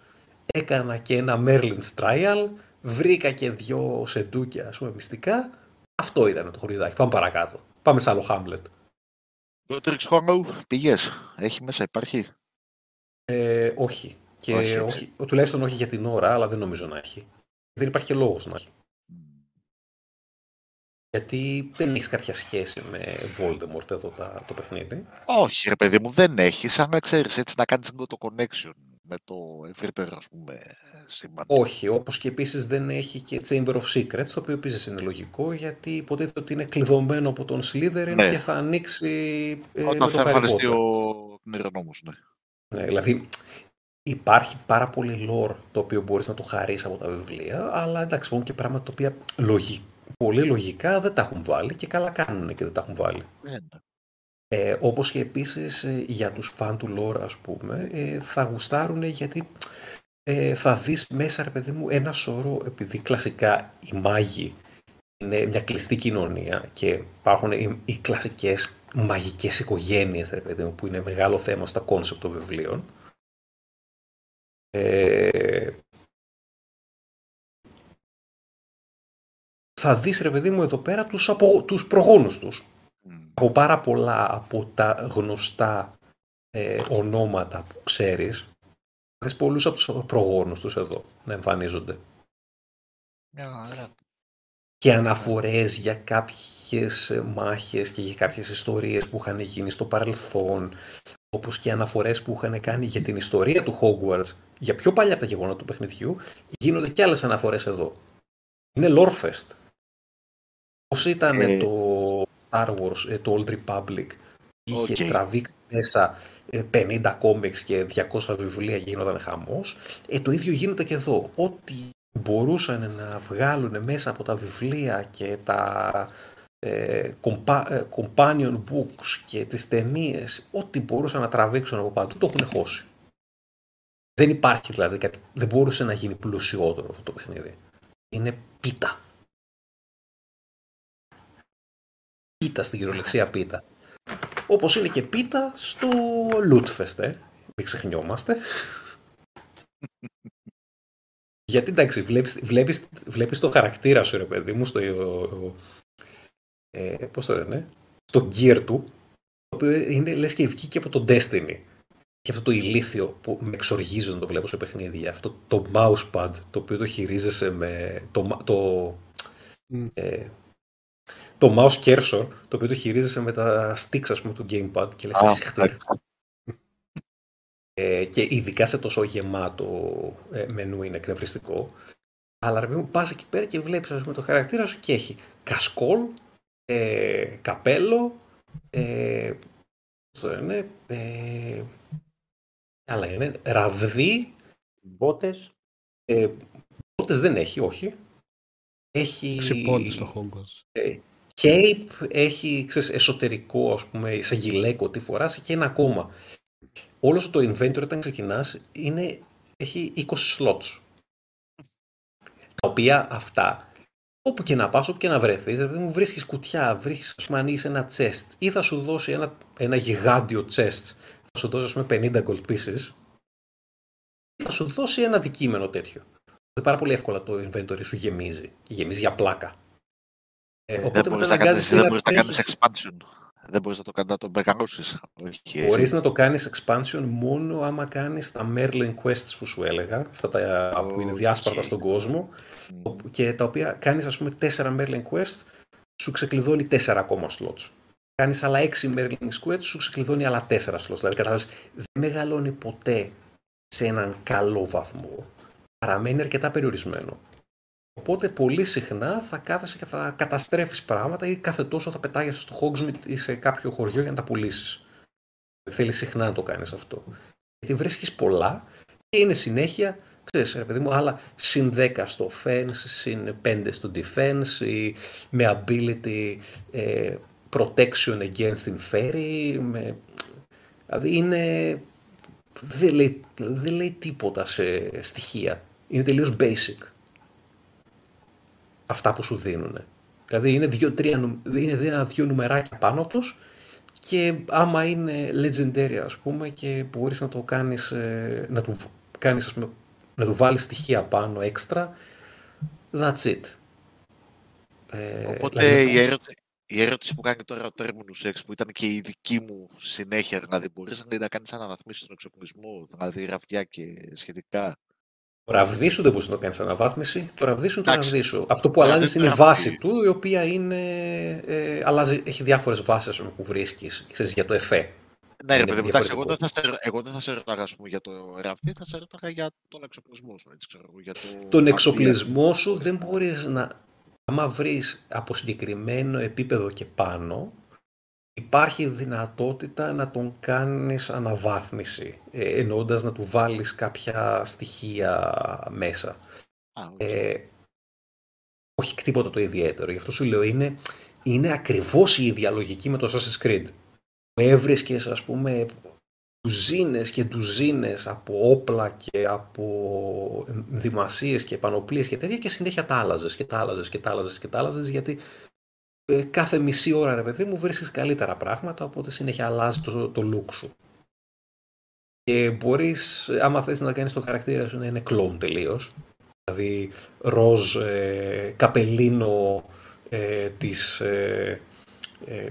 C: έκανα και ένα Merlin's Trial, βρήκα και δυο σεντούκια ας πούμε μυστικά, αυτό ήταν το χωριδάκι, πάμε παρακάτω. Πάμε σε άλλο Hamlet.
B: Godric's Hollow, πηγές. Έχει μέσα, υπάρχει;
C: Ε, όχι. Και
B: Όχι,
C: όχι,
B: έτσι.
C: τουλάχιστον όχι για την ώρα, αλλά δεν νομίζω να έχει. Δεν υπάρχει και λόγος να έχει. Γιατί δεν έχεις κάποια σχέση με Voldemort εδώ τα, το παιχνίδι.
B: Όχι, ρε παιδί μου, δεν έχεις. Σαν να ξέρεις έτσι να κάνεις λίγο το connection με το ευρύτερο, ας πούμε, σύμπαν.
C: Όχι, όπως και επίσης δεν έχει και Chamber of Secrets, το οποίο επίσης είναι λογικό, γιατί υποτίθεται ότι είναι κλειδωμένο από τον Slytherin
B: Ναι.
C: και θα ανοίξει ε, με
B: Όταν
C: το
B: θα
C: Harry
B: εμφανιστεί
C: Potter.
B: ο νερονόμος, ναι.
C: Ναι, δηλαδή υπάρχει πάρα πολύ lore το οποίο μπορείς να το χαρείς από τα βιβλία, αλλά εντάξει, υπάρχουν και πράγματα τα οποία λογι... πολύ λογικά δεν τα έχουν βάλει και καλά κάνουν και δεν τα έχουν βάλει.
B: Ναι, ναι.
C: Ε, όπως και επίσης ε, για τους φαν του lore ας πούμε ε, θα γουστάρουν γιατί ε, θα δεις μέσα ρε παιδί μου ένα σώρο επειδή κλασικά οι μάγοι είναι μια κλειστή κοινωνία και υπάρχουν οι, οι κλασικές μαγικές οικογένειες, ρε παιδί μου, που είναι μεγάλο θέμα στα concept των βιβλίων. Ε, θα δεις, ρε παιδί μου, εδώ πέρα τους, απο, τους προγόνους τους.
B: Μμ.
C: Από πάρα πολλά από τα γνωστά ε, ονόματα που ξέρεις, θα δεις πολλούς από τους προγόνους τους εδώ να εμφανίζονται.
B: Μια χαρά.
C: και αναφορές για κάποιες ε, μάχες και για κάποιες ιστορίες που είχαν γίνει στο παρελθόν, όπως και αναφορές που είχαν κάνει για την ιστορία του Hogwarts, για πιο παλιά από τα γεγονότα του παιχνιδιού, γίνονται και άλλες αναφορές εδώ. Είναι Lorefest. Πώς ήταν
E: Ε.
C: το Star Wars, ε, το Old Republic, είχε
B: Οκ.
C: τραβήξει μέσα ε, 50 κόμιξ και 200 βιβλία και γινόταν χαμός, ε, το ίδιο γίνεται και εδώ. Ό,τι μπορούσαν να βγάλουν μέσα από τα βιβλία και τα ε, compa- ε, companion books και τις ταινίες, ό,τι μπορούσαν να τραβήξουν από παντού, το έχουν χώσει. Δεν υπάρχει δηλαδή κάτι, δεν μπορούσε να γίνει πλουσιότερο αυτό το παιχνίδι. Είναι πίτα. Πίτα στην κυριολεξία πίτα. Όπως είναι και πίτα στο Lootfest, ε. Μην ξεχνιόμαστε. Γιατί εντάξει, βλέπεις, βλέπεις, βλέπεις το χαρακτήρα σου, ρε παιδί μου, στο, ε, πώς το λένε, στο gear του, το οποίο είναι λες και βγήκε από το Destiny. Και αυτό το ηλίθιο που με εξοργίζει να το βλέπω σε παιχνίδια. Αυτό το mousepad, το οποίο το χειρίζεσαι με το, μα- το,
A: Μμ.
C: ε, το mouse cursor, το οποίο το χειρίζεσαι με τα sticks, ας πούμε, του gamepad και λες
B: Α,
C: εσύ χτύρ. Ε, και ειδικά σε τόσο γεμάτο ε, μενού είναι εκνευριστικό. Αλλά ρε παιδί μου, πας εκεί πέρα και βλέπεις ας πούμε, το χαρακτήρα σου και έχει κασκόλ, ε, καπέλο, ε, πώς το λένε, ε, τι άλλα είναι, ραβδί,
E: Μπότες.
C: ε, πότες δεν έχει, όχι. Έχει
A: Ξυπώνει στο Hogwarts.
C: ε, cape, έχει ξέρεις, εσωτερικό, ας πούμε, σαν γυλαίκο τι φοράς και ένα ακόμα. Όλος σου το inventory όταν ξεκινάς είναι, έχει 20 slots. Τα οποία αυτά, όπου και να πας, όπου και να βρεθείς, δηλαδή μου βρίσκεις κουτιά, βρίσκεις, ας πούμε, ανοίγεις ένα chest ή θα σου δώσει ένα, ένα γιγάντιο chest, θα σου δώσει, ας πούμε, 50 gold pieces ή θα σου δώσει ένα αντικείμενο τέτοιο. Δηλαδή, πάρα πολύ εύκολα το inventory σου γεμίζει. Γεμίζει για πλάκα. Ε,
B: Δεν
C: οπότε
B: μπορείς να κάνεις,
C: μετά αναγκάζεσαι
B: δεν
C: να
B: μπορείς να κάνεις
C: τρέχεις.
B: expansion. Δεν μπορείς να το κάνεις να το μεγαλώσεις. Όχι, έτσι.
C: Μπορείς να το κάνεις expansion μόνο άμα κάνεις τα Merlin Quests που σου έλεγα, αυτά τα που είναι
B: Οκ.
C: διάσπαρτα στον κόσμο
B: Μμ.
C: και τα οποία κάνεις ας πούμε 4 Merlin Quest, σου ξεκλειδώνει 4 ακόμα slots. Κάνεις άλλα 6 Merlin Quest, σου ξεκλειδώνει άλλα 4 slots. Δηλαδή κατάλαβες, δεν μεγαλώνει ποτέ σε έναν καλό βαθμό. Παραμένει αρκετά περιορισμένο. Οπότε πολύ συχνά θα κάθεσαι και θα καταστρέφεις πράγματα ή κάθε τόσο θα πετάγεσαι στο Hogsmeade ή σε κάποιο χωριό για να τα πουλήσεις. Θέλεις συχνά να το κάνεις αυτό. Γιατί βρίσκεις πολλά και είναι συνέχεια, ξέρεις ρε παιδί μου, άλλα συν 10 στο fence, συν 5 στο defense ή με ability ε, protection against inferi, με... δηλαδή είναι... Δεν λέει, δεν λέει τίποτα σε στοιχεία. Είναι τελείως basic αυτά που σου δίνουν. Δηλαδή είναι, δύο, τρία, νου- είναι ένα-δύο νουμεράκια πάνω τους και άμα είναι legendary ας πούμε και μπορείς να το κάνεις, ε, να του, κάνεις, ας πούμε, να του βάλεις στοιχεία πάνω έξτρα, that's it. Ε,
B: Οπότε
C: δηλαδή,
B: η, ερώτηση, η ερώτηση που κάνει τώρα ο Terminus X που ήταν και η δική μου συνέχεια, δηλαδή μπορείς να, να κάνεις αναβαθμίσεις στον εξοπλισμό, δηλαδή ραφιά και σχετικά.
C: Το ραβδί σου δεν μπορεί να το κάνεις αναβάθμιση. Το ραβδί σου είναι το
B: Εντάξει.
C: ραβδί σου. Αυτό που
B: Το
C: αλλάζει
B: ραβδί
C: είναι η
B: είναι ραβδί.
C: βάση του, η οποία είναι. Ε, αλλάζει, έχει διάφορες βάσεις που βρίσκεις για το εφέ.
B: Ναι, ρε
C: Είναι
B: παιδί μου, εντάξει, εγώ δεν,
C: διαφορετικό.
B: θα σε, εγώ δεν θα σε ρωτάγα ας πούμε, για το ραβδί, θα σε ρωτάγα για τον εξοπλισμό σου, έτσι ξέρω εγώ, για το
C: Τον
B: μανδύα.
C: εξοπλισμό σου δεν μπορείς να. Άμα βρεις από συγκεκριμένο επίπεδο και πάνω, υπάρχει δυνατότητα να τον κάνεις αναβάθμιση, ε, εννοώντας να του βάλεις κάποια στοιχεία μέσα.
B: Α, οκ.
C: Ε, όχι τίποτα το ιδιαίτερο. Γι' αυτό σου λέω είναι, είναι ακριβώς η ίδια λογική με το Assassin's Creed. Που έβρισκες ας πούμε τουζίνες και τουζίνες από όπλα και από ενδυμασίες και πανοπλίες και τέτοια και συνέχεια τα άλλαζες και τα άλλαζες και τα άλλαζες και τα άλλαζες γιατί ε, κάθε μισή ώρα, ρε παιδί μου, βρίσκεις καλύτερα πράγματα, οπότε συνέχεια αλλάζεις το, το look σου. Και μπορείς, άμα θες να κάνεις το χαρακτήρα σου να είναι κλόν τελείως, δηλαδή ροζ, ε, καπελίνο ε, της, ε, ε,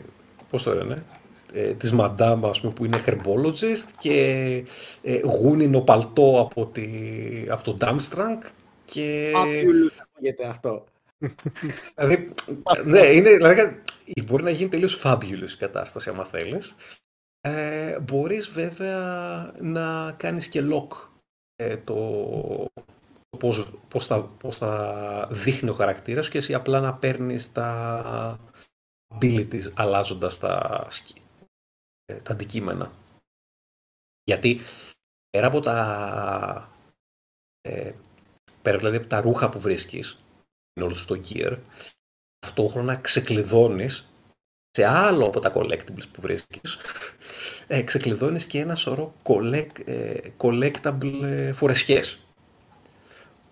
C: πώς το λένε, ε, της Μαντάμ, ας πούμε, που είναι herbologist και ε, γούνινο παλτό από, τη, από το Damstrang και...
E: Fabulous ακούγεται αυτό.
C: Δηλαδή, ναι, είναι, δηλαδή, μπορεί να γίνει τελείως fabulous η κατάσταση, άμα θέλεις. Ε, μπορείς βέβαια να κάνεις και lock ε, το, πώς, πώς, θα, πώς θα δείχνει ο χαρακτήρας σου και εσύ απλά να παίρνεις τα abilities αλλάζοντας τα, ε, τα αντικείμενα. Γιατί πέρα από τα, ε, πέρα δηλαδή από τα ρούχα που βρίσκεις, είναι όλο στο gear, ταυτόχρονα ξεκλειδώνεις σε άλλο από τα collectibles που βρίσκεις, ε, ξεκλειδώνεις και ένα σωρό collect, ε, collectable ε, φορεσιές.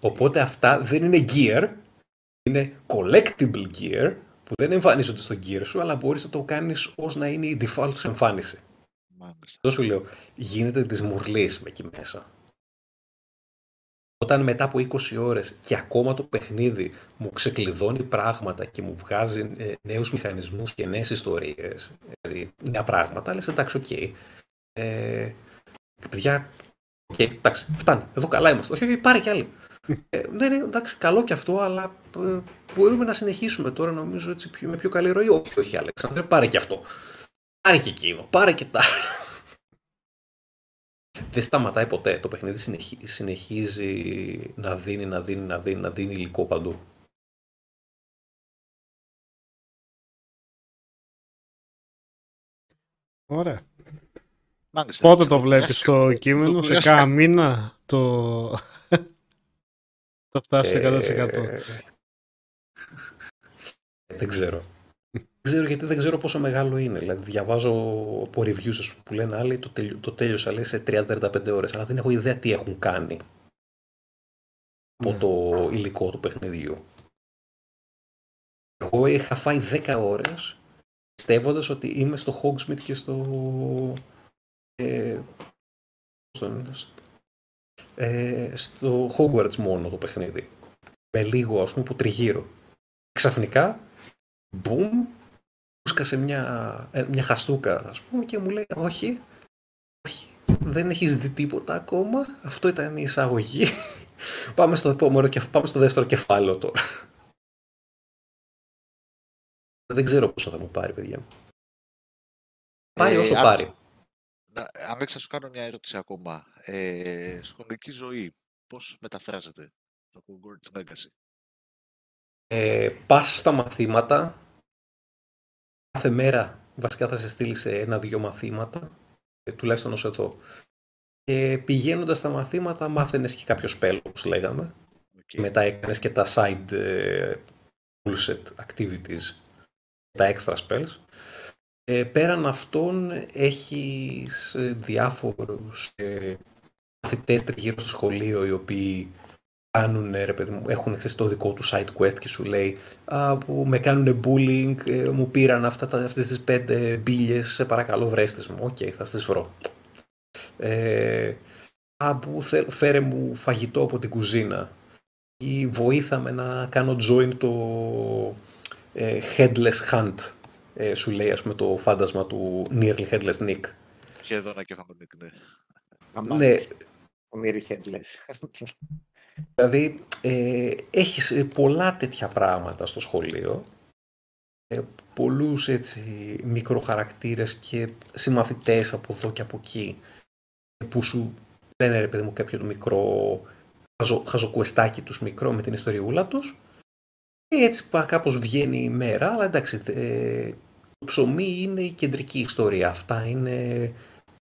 C: Οπότε αυτά δεν είναι gear, είναι collectible gear που δεν εμφανίζονται στο gear σου, αλλά μπορείς να το κάνεις ως να είναι η default σου εμφάνιση.
B: Μάλιστα.
C: Αυτό σου λέω, γίνεται της μουρλής με εκεί μέσα. Όταν μετά από 20 ώρες και ακόμα το παιχνίδι μου ξεκλειδώνει πράγματα και μου βγάζει ε, νέους μηχανισμούς και νέες ιστορίες, δηλαδή νέα πράγματα, λες εντάξει, οκ. Ε, παιδιά, οκ, εντάξει, φτάνει, εδώ καλά είμαστε. Όχι, όχι, πάρε κι άλλη. Ε, ναι, ναι, εντάξει, καλό κι αυτό, αλλά ε, μπορούμε να συνεχίσουμε τώρα νομίζω έτσι πιο, με πιο καλή ροή. Όχι, όχι, Αλέξανδρε, πάρε κι αυτό. Πάρε και εκείνο, πάρε και τα. Δεν σταματάει ποτέ. Το παιχνίδι συνεχι- συνεχίζει να δίνει, να δίνει, να δίνει, να δίνει υλικό παντού.
A: Ωραία.
B: Μάλιστα,
A: Πότε
B: σε
A: το βλέπεις το
B: κουράστηκα.
A: κείμενο,
B: Το
A: σε
B: κουράστηκα.
A: κάνα μήνα το... το φτάσει 100%.
C: Ε, δεν ξέρω. Δεν ξέρω γιατί δεν ξέρω πόσο μεγάλο είναι. Δηλαδή, διαβάζω από reviews ας πούμε, που λένε άλλοι το, τελει... το τέλειωσα λέει, σε 30-35 ώρες, αλλά δεν έχω ιδέα τι έχουν κάνει από
A: Ναι.
C: το υλικό του παιχνιδιού. Εγώ είχα φάει 10 ώρες πιστεύοντας ότι είμαι στο Hogsmeade και στο... Ε, πώς το λένε, στο, ε, στο Hogwarts μόνο το παιχνίδι. Με λίγο ας πούμε που τριγύρω. Ξαφνικά, μπουμ, μου σκάσε μια, ε, μια χαστούκα ας πούμε και μου λέει όχι, όχι, δεν έχεις δει τίποτα ακόμα, αυτό ήταν η εισαγωγή. πάμε, στο επόμενο, κεφ- πάμε στο δεύτερο κεφάλαιο τώρα. δεν ξέρω πόσο θα μου πάρει, παιδιά. Πάρει
B: Ε,
C: όσο
B: αν-
C: πάρει.
B: Να- Άλεξ, θα σου κάνω μια ερώτηση ακόμα. Ε, σχολική ζωή, πώς μεταφράζεται το Hogwarts Legacy;
C: Ε, πας στα μαθήματα, κάθε μέρα βασικά θα σε στείλει σε ένα-δυο μαθήματα, ε, τουλάχιστον ως εδώ. Και πηγαίνοντας στα μαθήματα μάθαινες και κάποιο spell, όπως λέγαμε.
B: Οκ.
C: Και μετά έκανες και τα side ε, bullshit activities, τα extra spells. Ε, πέραν αυτών έχεις ε, διάφορους ε, μαθητές τριγύρω στο σχολείο οι οποίοι κάνουν, ρε παιδί μου, έχουν ξέρεις, το δικό του side quest και σου λέει α, που με κάνουν bullying, ε, μου πήραν αυτά, τα, αυτές τις πέντε μπίλιες, σε παρακαλώ βρέστες μου. Οκ, θα στις βρω. Ε, α, που θε- φέρε μου φαγητό από την κουζίνα ή βοήθαμε να κάνω join το ε, headless hunt ε, σου λέει ας πούμε το φάντασμα του nearly headless Nick.
B: Σχεδόν και φάμε ναι.
E: Αμά,
C: Ναι,
E: Ο Μύρι Headless.
C: Δηλαδή, ε, έχεις ε, πολλά τέτοια πράγματα στο σχολείο, ε, πολλούς έτσι μικροχαρακτήρες και συμμαθητές από εδώ και από εκεί, ε, που σου λένε ρε παιδί μου κάποιο το μικρό χαζο, χαζοκουεστάκι τους μικρό με την ιστοριούλα τους και έτσι πα- κάπως βγαίνει η μέρα, αλλά εντάξει, ε, το ψωμί είναι η κεντρική ιστορία, αυτά είναι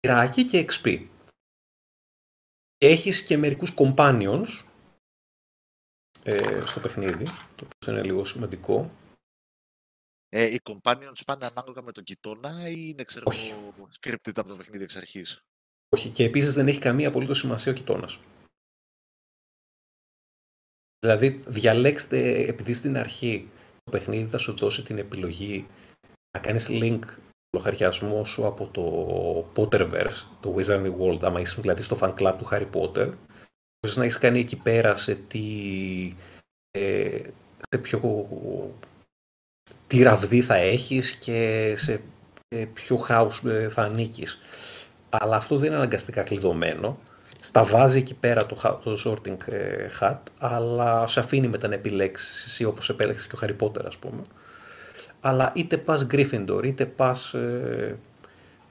C: πυράκι και XP. Έχεις και μερικούς companions ε, στο παιχνίδι, το οποίο είναι λίγο σημαντικό.
B: Ε, οι companions πάνε ανάλογα με τον κοιτώνα ή είναι ξέρω,
C: Όχι.
B: εγώ, scripted από το παιχνίδι εξ αρχής;
C: Όχι, και επίσης δεν έχει καμία απολύτως σημασία ο κοιτώνας. Δηλαδή, διαλέξτε, επειδή στην αρχή το παιχνίδι θα σου δώσει την επιλογή να κάνεις link λογαριασμό σου από το Potterverse, το Wizarding World, άμα είσαι δηλαδή στο fan club του Harry Potter, μπορείς να έχεις κάνει εκεί πέρα σε τι, ε, σε ποιο τι ραβδί θα έχεις και σε ποιο house ε, θα ανήκεις. Αλλά αυτό δεν είναι αναγκαστικά κλειδωμένο. Στα βάζει εκεί πέρα το, το sorting ε, hat, αλλά σε αφήνει μετά να επιλέξεις εσύ όπως επέλεξες και ο Harry Potter ας πούμε. Αλλά είτε πας Gryffindor, είτε πας, ε,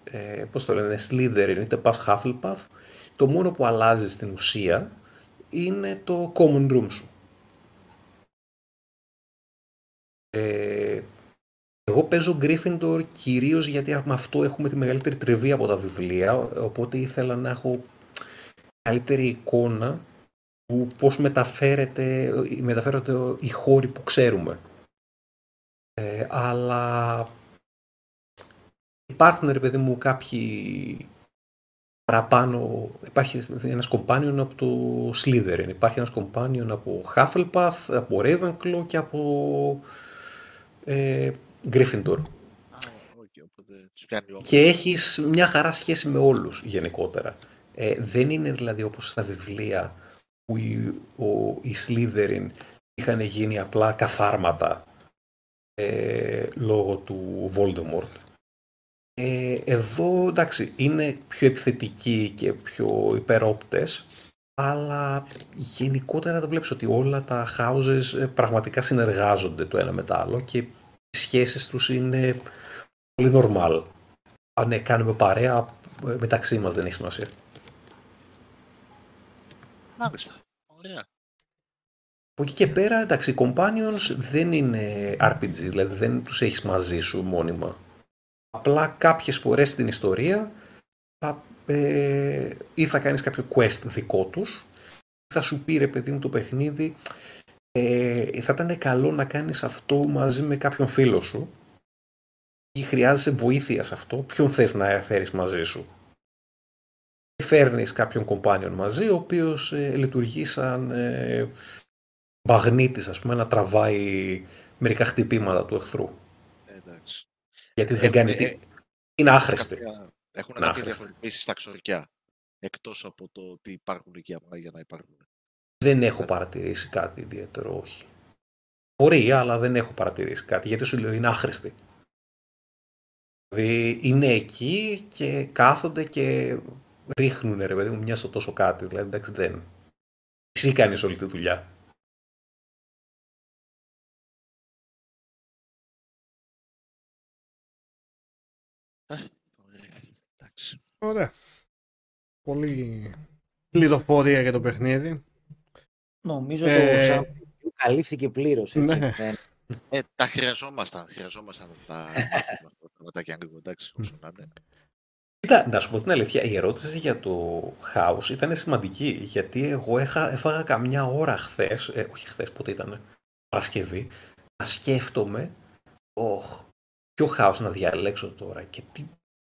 C: ε, πώς το λένε, Slytherin, είτε πας Hufflepuff, το μόνο που αλλάζεις στην ουσία είναι το common room σου. Ε, εγώ παίζω Gryffindor κυρίως γιατί με αυτό έχουμε τη μεγαλύτερη τριβή από τα βιβλία, οπότε ήθελα να έχω καλύτερη εικόνα του πώς μεταφέρεται, μεταφέρεται οι χώροι που ξέρουμε. Ε, αλλά υπάρχουν, ρε παιδί μου, κάποιοι παραπάνω. Υπάρχει ένας κομπάνιον από το Slytherin, υπάρχει ένας κομπάνιον από Hufflepuff, από Ravenclaw και από ε, Gryffindor. Και έχεις μια χαρά σχέση με όλους γενικότερα. Ε, δεν είναι δηλαδή όπως στα βιβλία που οι, ο, οι Slytherin είχαν γίνει απλά καθάρματα ε, λόγω του Voldemort. Ε, εδώ εντάξει είναι πιο επιθετικοί και πιο υπερόπτες αλλά γενικότερα το βλέπεις ότι όλα τα houses ε, πραγματικά συνεργάζονται το ένα με το άλλο και οι σχέσεις τους είναι πολύ normal. Αν ναι, κάνουμε παρέα ε, μεταξύ μας δεν έχει σημασία.
B: Μάλιστα. Ωραία.
C: Από εκεί και πέρα, εντάξει, οι companions δεν είναι RPG, δηλαδή δεν τους έχεις μαζί σου μόνιμα. Απλά κάποιες φορές στην ιστορία θα, ε, ή θα κάνεις κάποιο quest δικό τους, θα σου πει ρε παιδί μου το παιχνίδι, ε, θα ήταν καλό να κάνεις αυτό μαζί με κάποιον φίλο σου ή χρειάζεσαι βοήθεια σε αυτό, ποιον θες να φέρεις μαζί σου. Φέρνεις κάποιον companion μαζί, ο οποίος ε, λειτουργεί σαν ε, μαγνήτης, ας πούμε, να τραβάει μερικά χτυπήματα του εχθρού.
B: Εντάξει.
C: Γιατί δεν κάνει
B: ε,
C: τι. Είναι άχρηστη.
B: Έχουν
C: Είναι
B: κάποια
C: άχρηστη.
B: διαφοροποίηση στα ξορκιά. Εκτός από το ότι υπάρχουν εκεί απλά για να υπάρχουν.
C: Δεν έχω παρατηρήσει κάτι ιδιαίτερο, όχι. Μπορεί, αλλά δεν έχω παρατηρήσει κάτι, γιατί σου λέω είναι άχρηστη. Δηλαδή είναι εκεί και κάθονται και ρίχνουν ρε παιδί μου μια στο τόσο κάτι. Δηλαδή εντάξει δεν. Εσύ κάνεις όλη τη δουλειά.
B: Ωραία.
A: Πολύ πληροφορία για το παιχνίδι.
E: Νομίζω
A: Ε,
E: το Sam καλύφθηκε πλήρως, έτσι.
A: Ναι.
E: Ε,
B: Ε, τα χρειαζόμασταν. Χρειαζόμασταν να τα μάθουμε αυτά τα πραγματάκια λίγο. Εντάξει, όσο να είναι.
C: Κοίτα, να σου πω την αλήθεια, η ερώτηση για το house ήταν σημαντική, γιατί εγώ έχα, έφαγα καμιά ώρα χθες, ε, όχι χθες, πότε ήταν, Παρασκευή, να σκέφτομαι, όχ, ποιο house να διαλέξω τώρα και τι,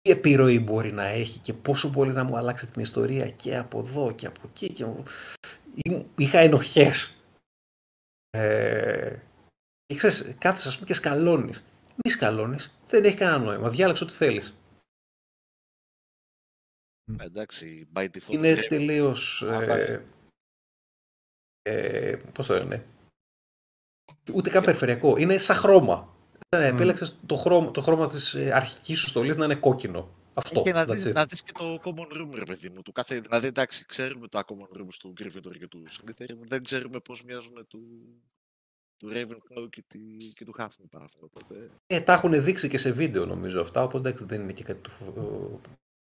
C: τι επιρροή μπορεί να έχει και πόσο μπορεί να μου αλλάξει την ιστορία και από εδώ και από εκεί. Και... μου- Ήμ- Είχα ενοχές. Ε, και ξέρεις, κάθεσαι ας πούμε και σκαλώνεις. Μη σκαλώνεις, δεν έχει κανένα νόημα, διάλεξε ό,τι θέλεις.
B: Εντάξει, by default.
C: είναι
B: δεν-
C: τελείως...
E: Α,
C: Ε, ε, πώς το λένε... Ούτε καν περιφερειακό. Είναι σαν χρώμα. Ε, Επέλεξες το χρώμα, το χρώμα της ε, αρχικής σου στολής να είναι κόκκινο. Αυτό.
B: Και να
C: that's
B: δεις,
C: it.
B: να δεις και το common room, ρε παιδί μου. Του κάθε, δηλαδή, εντάξει, ξέρουμε τα common rooms του Gryffindor και του Slytherin, δεν ξέρουμε πώς μοιάζουν του, του Ravenclaw και, τη, και του Hufflepuff. Οπότε,
C: Ε, τα έχουν δείξει και σε βίντεο νομίζω αυτά, οπότε εντάξει, δεν είναι και κάτι του...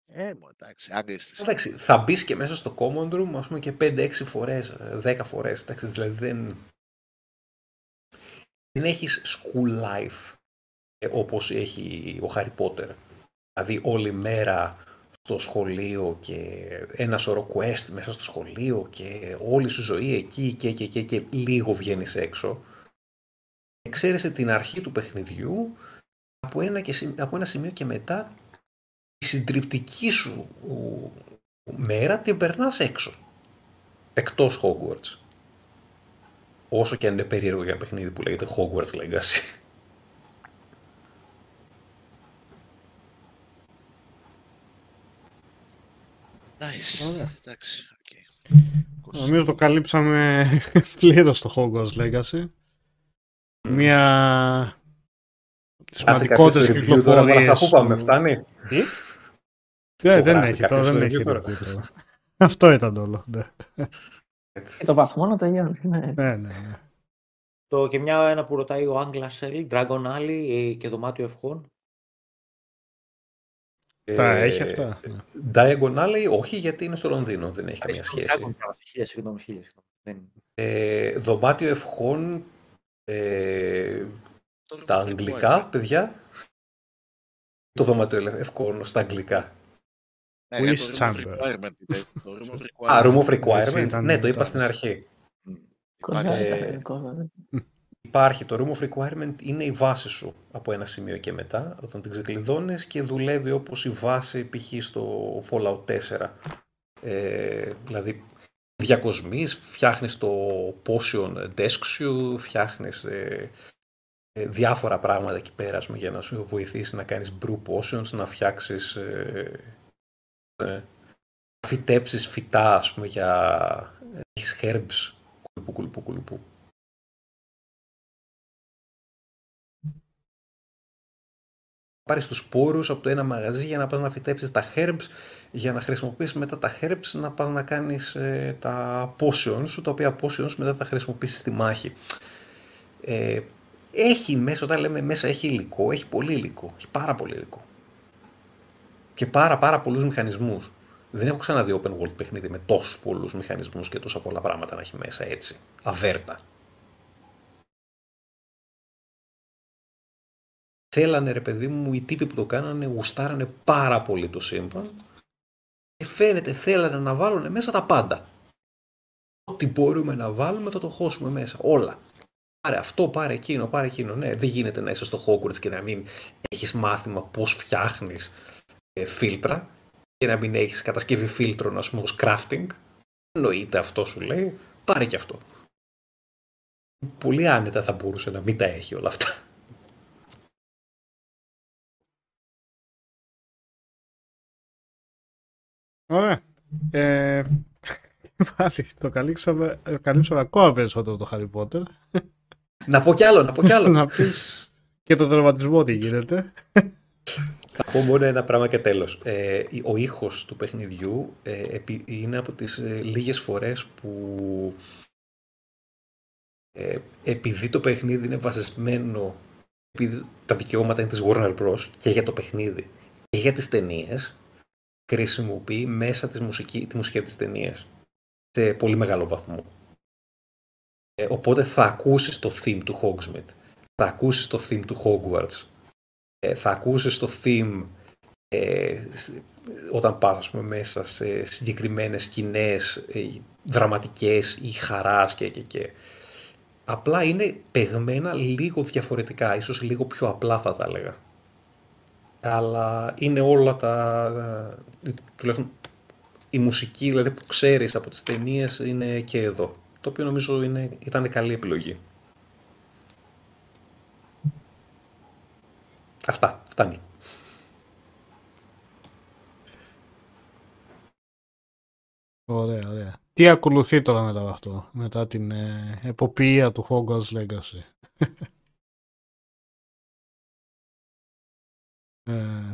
B: ε, μου, εντάξει, αν είσαι
C: Εντάξει, θα μπεις και μέσα στο common room, ας πούμε, και 5-6 φορές, ε, 10 φορές. Εντάξει, δηλαδή δεν... Δεν έχεις school life ε, όπως έχει ο Harry Potter. Δηλαδή όλη μέρα στο σχολείο και ένα σωρό quest μέσα στο σχολείο και όλη σου ζωή εκεί και, και, και, και λίγο βγαίνεις έξω. Εξαίρεσε την αρχή του παιχνιδιού από ένα, και, σημ- από ένα σημείο και μετά η συντριπτική σου μέρα την περνάς έξω. Εκτός Hogwarts. Όσο και αν είναι περίεργο για ένα παιχνίδι που λέγεται Hogwarts Legacy.
B: Nice.
A: Ωραία.
B: Εντάξει. οκ.
A: Νομίζω το καλύψαμε πλήρως το Hogwarts Legacy. Μία από τις
C: Κάθε κάποιος
A: σημαντικότερες
C: στο review τώρα, με αυτά
A: κυκλοφορίες.
C: που πάμε,
A: του-
C: φτάνει.
A: Ε,
C: Το
A: δεν
C: γράφει
A: έχει τώρα,
C: κάποιος
A: δεν
C: στο
A: έχει
C: review τώρα.
A: review τώρα. Αυτό ήταν το όλο. Ναι,
C: Έτσι.
D: Και το βαθμό να τελειώνει. Ναι.
A: ναι, ναι. ναι.
E: Το και μια ένα που ρωτάει ο Άγγλα Σέλ, Dragon Alley ε, και δωμάτιο ευχών.
A: Τα
C: Ε,
A: έχει αυτά. ναι.
C: Diagon Alley, όχι γιατί είναι στο Λονδίνο, δεν έχει καμία
E: Dragon,
C: σχέση.
E: πράγμα, Χίλια συγγνώμη, χίλια συγγνώμη. Δεν-
C: Ε, δωμάτιο ευχών, ε,
B: Το Room
C: τα
B: of
C: αγγλικά,
B: Requirement.
C: παιδιά. Το δωμάτιο ευχών στα αγγλικά.
B: Ναι, ρε,
A: Wish
B: το Room of
A: Chamber;
B: Requirement είναι. Το Room of Requirement.
C: Α, Room of
A: Έτσι
C: Requirement.
A: ήταν
C: Ναι, το είπα
A: μετά.
C: στην αρχή.
E: Μμ.
D: Κοντά
B: Υπάρχει.
D: ήταν
C: Ε,
D: ελληνικό, βέβαια.
C: Υπάρχει το Room of Requirement, είναι η βάση σου από ένα σημείο και μετά, όταν την ξεκλειδώνεις και δουλεύει όπως η βάση π.χ. στο Fallout 4. Ε, δηλαδή, διακοσμείς, φτιάχνεις το potion desk σου, φτιάχνεις ε, ε, διάφορα πράγματα εκεί πέρα ας πούμε, για να σου βοηθήσει να κάνεις brew potions, να φτιάξεις ε, ε, να φυτέψεις φυτά ας πούμε για έχεις herbs κουλουπού κουλουπού κουλουπού. πάρεις τους σπόρους από το ένα μαγαζί για να πας να φυτέψεις τα herbs, για να χρησιμοποιήσεις μετά τα herbs να πας να κάνεις ε, τα potions σου, τα οποία potions μετά θα χρησιμοποιήσεις στη μάχη. Ε, έχει μέσα, όταν λέμε μέσα έχει υλικό, έχει πολύ υλικό, έχει πάρα πολύ υλικό. Και πάρα πάρα πολλούς μηχανισμούς. Δεν έχω ξαναδεί open world παιχνίδι με τόσους πολλούς μηχανισμούς και τόσα πολλά πράγματα να έχει μέσα έτσι, αβέρτα. θέλανε ρε παιδί μου, οι τύποι που το κάνανε γουστάρανε πάρα πολύ το σύμπαν και φαίνεται θέλανε να βάλουν μέσα τα πάντα. Ό,τι μπορούμε να βάλουμε θα το χώσουμε μέσα. Όλα. Πάρε αυτό, πάρε εκείνο, πάρε εκείνο. Ναι, δεν γίνεται να είσαι στο Hogwarts και να μην έχεις μάθημα πώς φτιάχνεις ε, φίλτρα και να μην έχεις κατασκευή φίλτρων, ας πούμε, ως crafting. Εννοείται αυτό σου λέει. Πάρε και αυτό. Πολύ άνετα θα μπορούσε να μην τα έχει όλα αυτά.
A: Ωραία. Ε, πάλι, το καλύψαμε, ε, καλύψαμε ακόμα περισσότερο το Harry Potter.
C: Να πω κι άλλο, να πω κι άλλο.
A: να πεις και το τερματισμό τι γίνεται.
C: Θα πω μόνο ένα πράγμα και τέλος. Ε, ο ήχος του παιχνιδιού ε, επει- είναι από τις ε, λίγες φορές που ε, επειδή το παιχνίδι είναι βασισμένο επειδή τα δικαιώματα είναι της Warner Bros. και για το παιχνίδι και για τις ταινίες, χρησιμοποιεί μέσα της μουσική, τη μουσική από τις ταινίε σε πολύ μεγάλο βαθμό. Ε, οπότε θα ακούσεις το theme του Hogsmeade, θα ακούσεις το theme του Hogwarts, ε, θα ακούσεις το theme ε, σ- όταν πας ας πούμε, μέσα σε συγκεκριμένες σκηνές ε, δραματικές ή χαράς και, και, και. Απλά είναι παιγμένα λίγο διαφορετικά, ίσως λίγο πιο απλά θα τα έλεγα. Αλλά είναι όλα τα... ε, τουλάχιστον η μουσική δηλαδή, που ξέρεις από τις ταινίες είναι και εδώ. Το οποίο νομίζω είναι, ήταν καλή επιλογή. Αυτά, φτάνει.
A: Ωραία, ωραία. Τι ακολουθεί τώρα μετά από αυτό, μετά την ε, εποπτεία του Hogwarts Legacy; ε,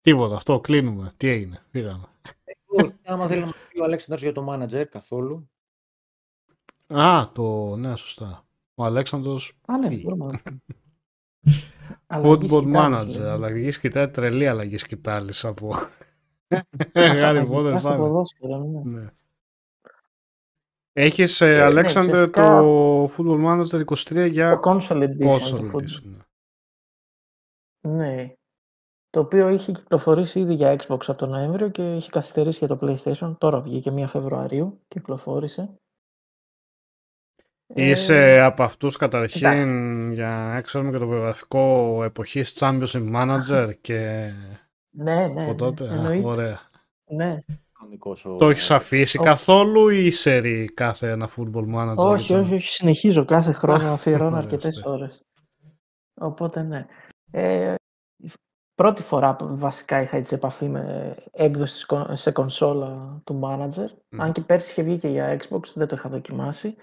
A: τίποτα, αυτό, κλείνουμε. Τι έγινε, πήγαμε.
E: Όχι, άμα θέλει να μας πει ο Αλέξανδρος για το manager καθόλου.
A: Α, το, ναι, σωστά. Ο Αλέξανδρος,
D: Α, ναι,
A: Τι;
D: μπορούμε να πούμε. Αλλαγή
A: football
D: σκητάλης,
A: manager,
D: λέμε.
A: αλλαγή σκητάλη, τρελή αλλαγή σκητάλης από Harry
D: Αλλαγή
A: Potter
D: στο
A: πάμε.
D: ποδόσφαιρο, ναι.
A: Ναι. Έχεις, ε,
C: Ε, ναι,
A: Αλέξανδρε,
D: ουσιαστικά-
A: το Football Manager 23 για
D: Το console edition
A: console
D: του football.
A: edition. ναι.
D: Ναι. Το οποίο είχε κυκλοφορήσει ήδη για Xbox από τον Νοέμβριο και είχε καθυστερήσει για το PlayStation. Τώρα βγήκε 1 Φεβρουαρίου, κυκλοφόρησε.
A: Είσαι
D: Ε,
A: από αυτούς καταρχήν για έξω και το βιογραφικό εποχής Championship Manager και
D: ναι, ναι,
A: από
D: ναι,
A: τότε. Α,
D: εννοείται.
A: ωραία.
D: Ναι.
E: χρονικός ο...
A: Το έχεις αφήσει
D: Ο-
A: καθόλου ή σερί κάθε ένα football manager.
D: Όχι,
A: και το-
D: όχι, όχι, συνεχίζω κάθε χρόνο, αφιερώνω
A: Ωραίος,
D: αρκετές
A: ναι.
D: ώρες. Οπότε ναι. Ε, πρώτη φορά που βασικά είχα έτσι επαφή με έκδοση της κον- σε κονσόλα του manager.
A: Μμ.
D: Αν και πέρσι είχε βγει και για Xbox, δεν το είχα δοκιμάσει.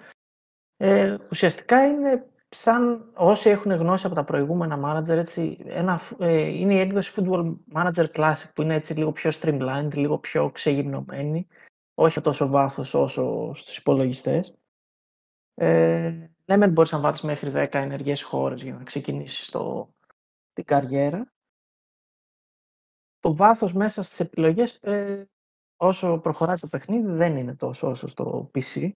D: Ε, ουσιαστικά είναι σαν όσοι έχουν γνώση από τα προηγούμενα manager, έτσι, ένα, φ- ε, είναι η έκδοση Football Manager Classic που είναι έτσι λίγο πιο streamlined, λίγο πιο ξεγυμνωμένη, όχι τόσο βάθος όσο στους υπολογιστές. Ε, ναι, μεν μπορείς να βάλεις μέχρι 10 ενεργές χώρες για να ξεκινήσεις το, την καριέρα. Το βάθος μέσα στις επιλογές, ε, όσο προχωράει το παιχνίδι, δεν είναι τόσο όσο στο PC,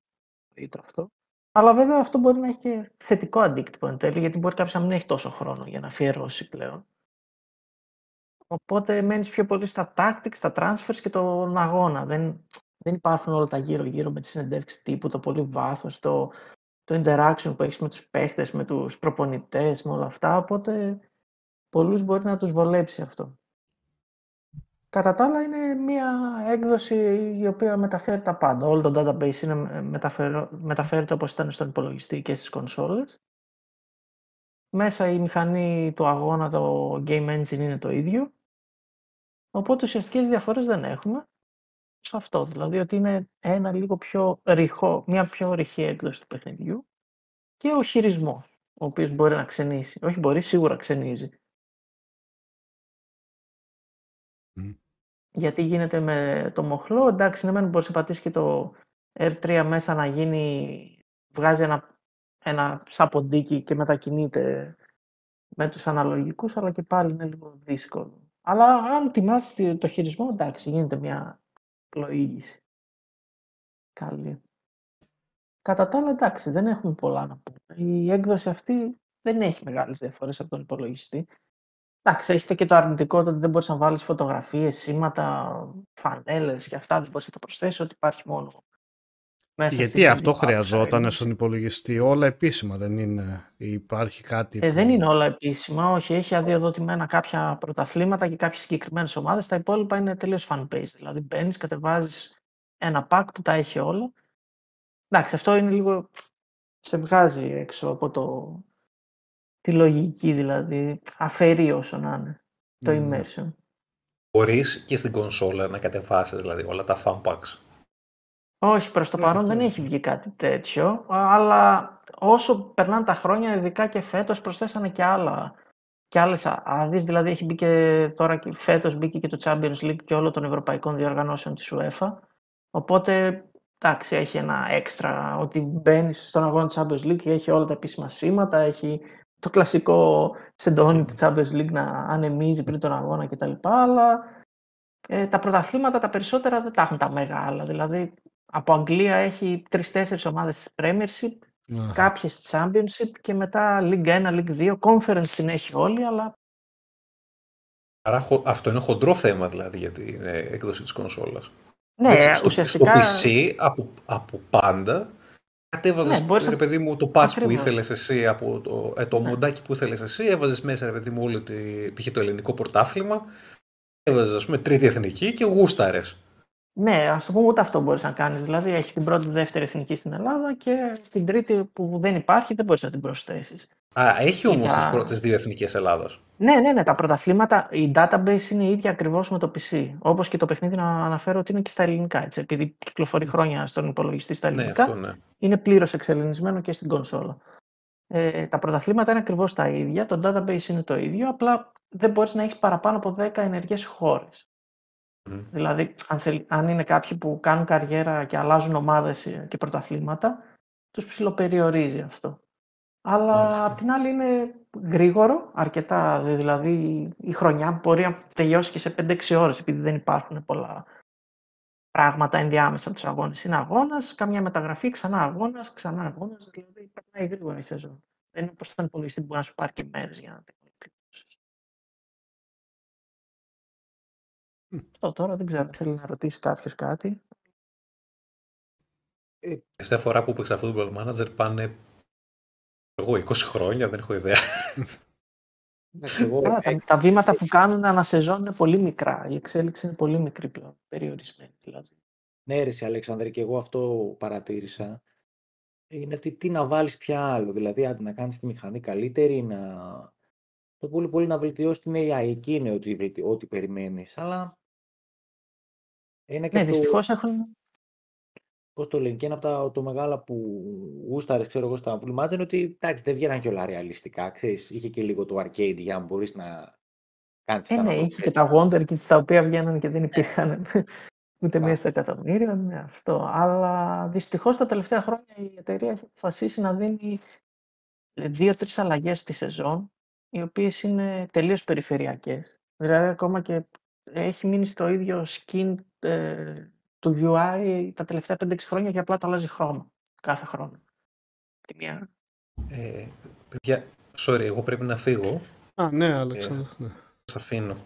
D: το αυτό. Αλλά βέβαια αυτό μπορεί να έχει και θετικό αντίκτυπο εν τέλει, γιατί μπορεί κάποιος να μην έχει τόσο χρόνο για να αφιερώσει πλέον. Οπότε μένεις πιο πολύ στα tactics, στα transfers και τον αγώνα. Δεν, δεν υπάρχουν όλα τα γύρω-γύρω με τις συνεντεύξεις τύπου, το πολύ βάθος, το, το interaction που έχεις με τους παίχτες, με τους προπονητές, με όλα αυτά, οπότε πολλούς μπορεί να τους βολέψει αυτό. Κατά τα άλλα είναι μια έκδοση η οποία μεταφέρει τα πάντα. Όλο το database είναι με- μεταφερό- μεταφέρεται όπως ήταν στον υπολογιστή και στις κονσόλες. Μέσα η μηχανή του αγώνα, το game engine είναι το ίδιο. Οπότε ουσιαστικές διαφορές δεν έχουμε. Σε αυτό δηλαδή ότι είναι ένα λίγο πιο ρηχό, μια πιο ρηχή έκδοση του παιχνιδιού και ο χειρισμός, ο οποίος μπορεί να ξενήσει. Όχι μπορεί, σίγουρα ξενίζει. Γιατί γίνεται με το μοχλό, εντάξει, ναι, μεν μπορείς να πατήσεις και το R3 μέσα να γίνει, βγάζει ένα, ένα σαν ποντίκι και μετακινείται με τους αναλογικούς, αλλά και πάλι είναι λίγο δύσκολο. Αλλά αν τιμάς τη- το χειρισμό, εντάξει, γίνεται μια πλοήγηση. Καλή. Κατά τα άλλα, εντάξει, δεν έχουμε πολλά να πούμε. Η έκδοση αυτή δεν έχει μεγάλες διαφορές από τον υπολογιστή. Εντάξει, έχετε και το αρνητικό το ότι δεν μπορείς να βάλεις φωτογραφίες, σήματα, φανέλες και αυτά, δεν μπορείς να τα προσθέσεις, ότι υπάρχει μόνο μέσα
A: Γιατί
D: στην
A: αυτό
D: App
A: χρειαζόταν
D: Side.
A: στον υπολογιστή. Όλα επίσημα δεν είναι. Ή Υπάρχει κάτι.
D: Ε, δεν
A: που-
D: είναι όλα επίσημα, όχι. Έχει αδειοδοτημένα κάποια πρωταθλήματα και κάποιες συγκεκριμένες ομάδες. Τα υπόλοιπα είναι τελείως fan-based. Δηλαδή μπαίνεις, κατεβάζεις ένα pack που τα έχει όλα. Εντάξει, αυτό είναι λίγο... σε βγάζει έξω από το... τη λογική δηλαδή. Αφαιρεί όσο να είναι το
A: Ναι.
D: immersion.
C: Μπορείς και στην κονσόλα να κατεβάσεις δηλαδή όλα τα fan packs.
D: Όχι, προς το
A: Όχι,
D: παρόν
A: αυτό
D: δεν
A: είναι.
D: έχει βγει κάτι τέτοιο, αλλά όσο περνάνε τα χρόνια, ειδικά και φέτος, προσθέσανε και άλλα και άλλες α- άδειες, δηλαδή έχει μπει και τώρα και φέτος μπήκε και το Champions League και όλων των ευρωπαϊκών διοργανώσεων της UEFA, οπότε εντάξει, έχει ένα έξτρα ότι μπαίνεις στον αγώνα του Champions League και έχει όλα τα επίσημα σήματα, έχει το κλασικό σεντόνι του Champions League να ανεμίζει πριν τον αγώνα κτλ. Αλλά ε, τα πρωταθλήματα τα περισσότερα δεν τα έχουν τα μεγάλα. Δηλαδή από Αγγλία έχει τρει-τέσσερι ομάδες της Premiership,
A: Αχα.
D: κάποιες στη Championship και μετά League 1, League 2. Conference την έχει όλη, αλλά
C: Άρα χω- αυτό είναι χοντρό θέμα δηλαδή για την ε, έκδοση της κονσόλας.
D: ναι,
C: Έτσι, στο,
D: ουσιαστικά.
C: στο PC από, από πάντα κατέβαζες
D: Ναι, μπορείς
C: ρε
D: να-
C: παιδί μου το patch που
D: Ακριβώς.
C: ήθελες εσύ από το, ε, το
D: Ναι.
C: μοντάκι που ήθελες εσύ έβαζες μέσα ρε παιδί μου όλο το, π.χ. το ελληνικό πρωτάθλημα έβαζες ας πούμε τρίτη εθνική και γούσταρες.
D: Ναι, ας το πούμε, ούτε αυτό μπορείς να κάνεις. Δηλαδή, έχεις την πρώτη, δεύτερη εθνική στην Ελλάδα και την τρίτη που δεν υπάρχει δεν μπορείς να την προσθέσεις.
C: Α, έχει όμως
D: Για-
C: τις πρώτες δύο εθνικές Ελλάδας.
D: Ναι, ναι, ναι, τα πρωταθλήματα, η database είναι η ίδια ακριβώς με το PC. Όπως και το παιχνίδι να αναφέρω ότι είναι και στα ελληνικά. Έτσι, επειδή κυκλοφορεί χρόνια στον υπολογιστή στα
C: Ναι,
D: ελληνικά,
C: αυτό ναι.
D: είναι πλήρως εξελινισμένο και στην κονσόλα. Ε, τα πρωταθλήματα είναι ακριβώς τα ίδια, το database είναι το ίδιο, απλά δεν μπορείς να έχεις παραπάνω από 10 ενεργές χώρες.
C: Μμ.
D: Δηλαδή, αν, θέλ- αν είναι κάποιοι που κάνουν καριέρα και αλλάζουν ομάδες και πρωταθλήματα, τους ψηλοπεριορίζει αυτό. Αλλά
C: Μάλιστα.
D: απ' την άλλη είναι γρήγορο, αρκετά. Δηλαδή η χρονιά μπορεί να τελειώσει και σε 5-6 ώρες επειδή δεν υπάρχουν πολλά πράγματα ενδιάμεσα από τους αγώνες. Είναι αγώνας, καμιά μεταγραφή, ξανά αγώνας, ξανά αγώνας, δηλαδή περνάει γρήγορα η σεζόν. Δεν είναι όπως τον υπολογιστή που μπορεί να σου πάρει και μέρες για να την ολοκληρώσεις. Αυτό τώρα δεν ξέρω, θέλει να ρωτήσει κάποιος κάτι.
C: Τελευταία φορά που παίξα Football Manager πάνε εγώ 20 χρόνια, δεν έχω ιδέα.
E: Εντάξει, εγώ,
D: Καλά,
E: ε,
D: τα, τα βήματα που κάνουν ανά σεζόν είναι πολύ μικρά. Η εξέλιξη είναι πολύ μικρή πλέον, περιορισμένη δηλαδή.
E: ναι, ρε, εσύ, Αλέξανδρε, και εγώ αυτό παρατήρησα. Είναι ότι τι να βάλεις πια άλλο. Δηλαδή, άντε να κάνεις τη μηχανή καλύτερη, να... Το πολύ πολύ να βελτιώσεις την AI. Εκεί είναι ότι, βελτι- ό,τι περιμένεις. Αλλά είναι και
D: Ναι,
E: το,
D: δυστυχώς έχουν...
E: πώς το λένε, και ένα από τα το μεγάλα που γούσταρες, ξέρω εγώ, στα Full Match είναι ότι εντάξει, δεν βγαίναν και όλα ρεαλιστικά. Ξέρεις, είχε και λίγο το arcade για να μπορείς να κάνεις
D: Ε,
E: τα
D: ναι, είχε και τα Wonder Kids τα οποία βγαίνανε και δεν υπήρχαν ούτε μία στο εκατομμύριο, ναι, αυτό. Αλλά δυστυχώς τα τελευταία χρόνια η εταιρεία έχει αποφασίσει να δίνει δύο-τρεις αλλαγές στη σεζόν, οι οποίες είναι τελείως περιφερειακές. Δηλαδή ακόμα και έχει μείνει στο ίδιο skin ε, του UI τα τελευταία 5-6 χρόνια και απλά το αλλάζει χρώμα κάθε χρόνο. Τη μία.
C: Ε, παιδιά, sorry, εγώ πρέπει να φύγω.
A: Α, ναι, Αλέξανδρο. Ναι.
C: Σας αφήνω.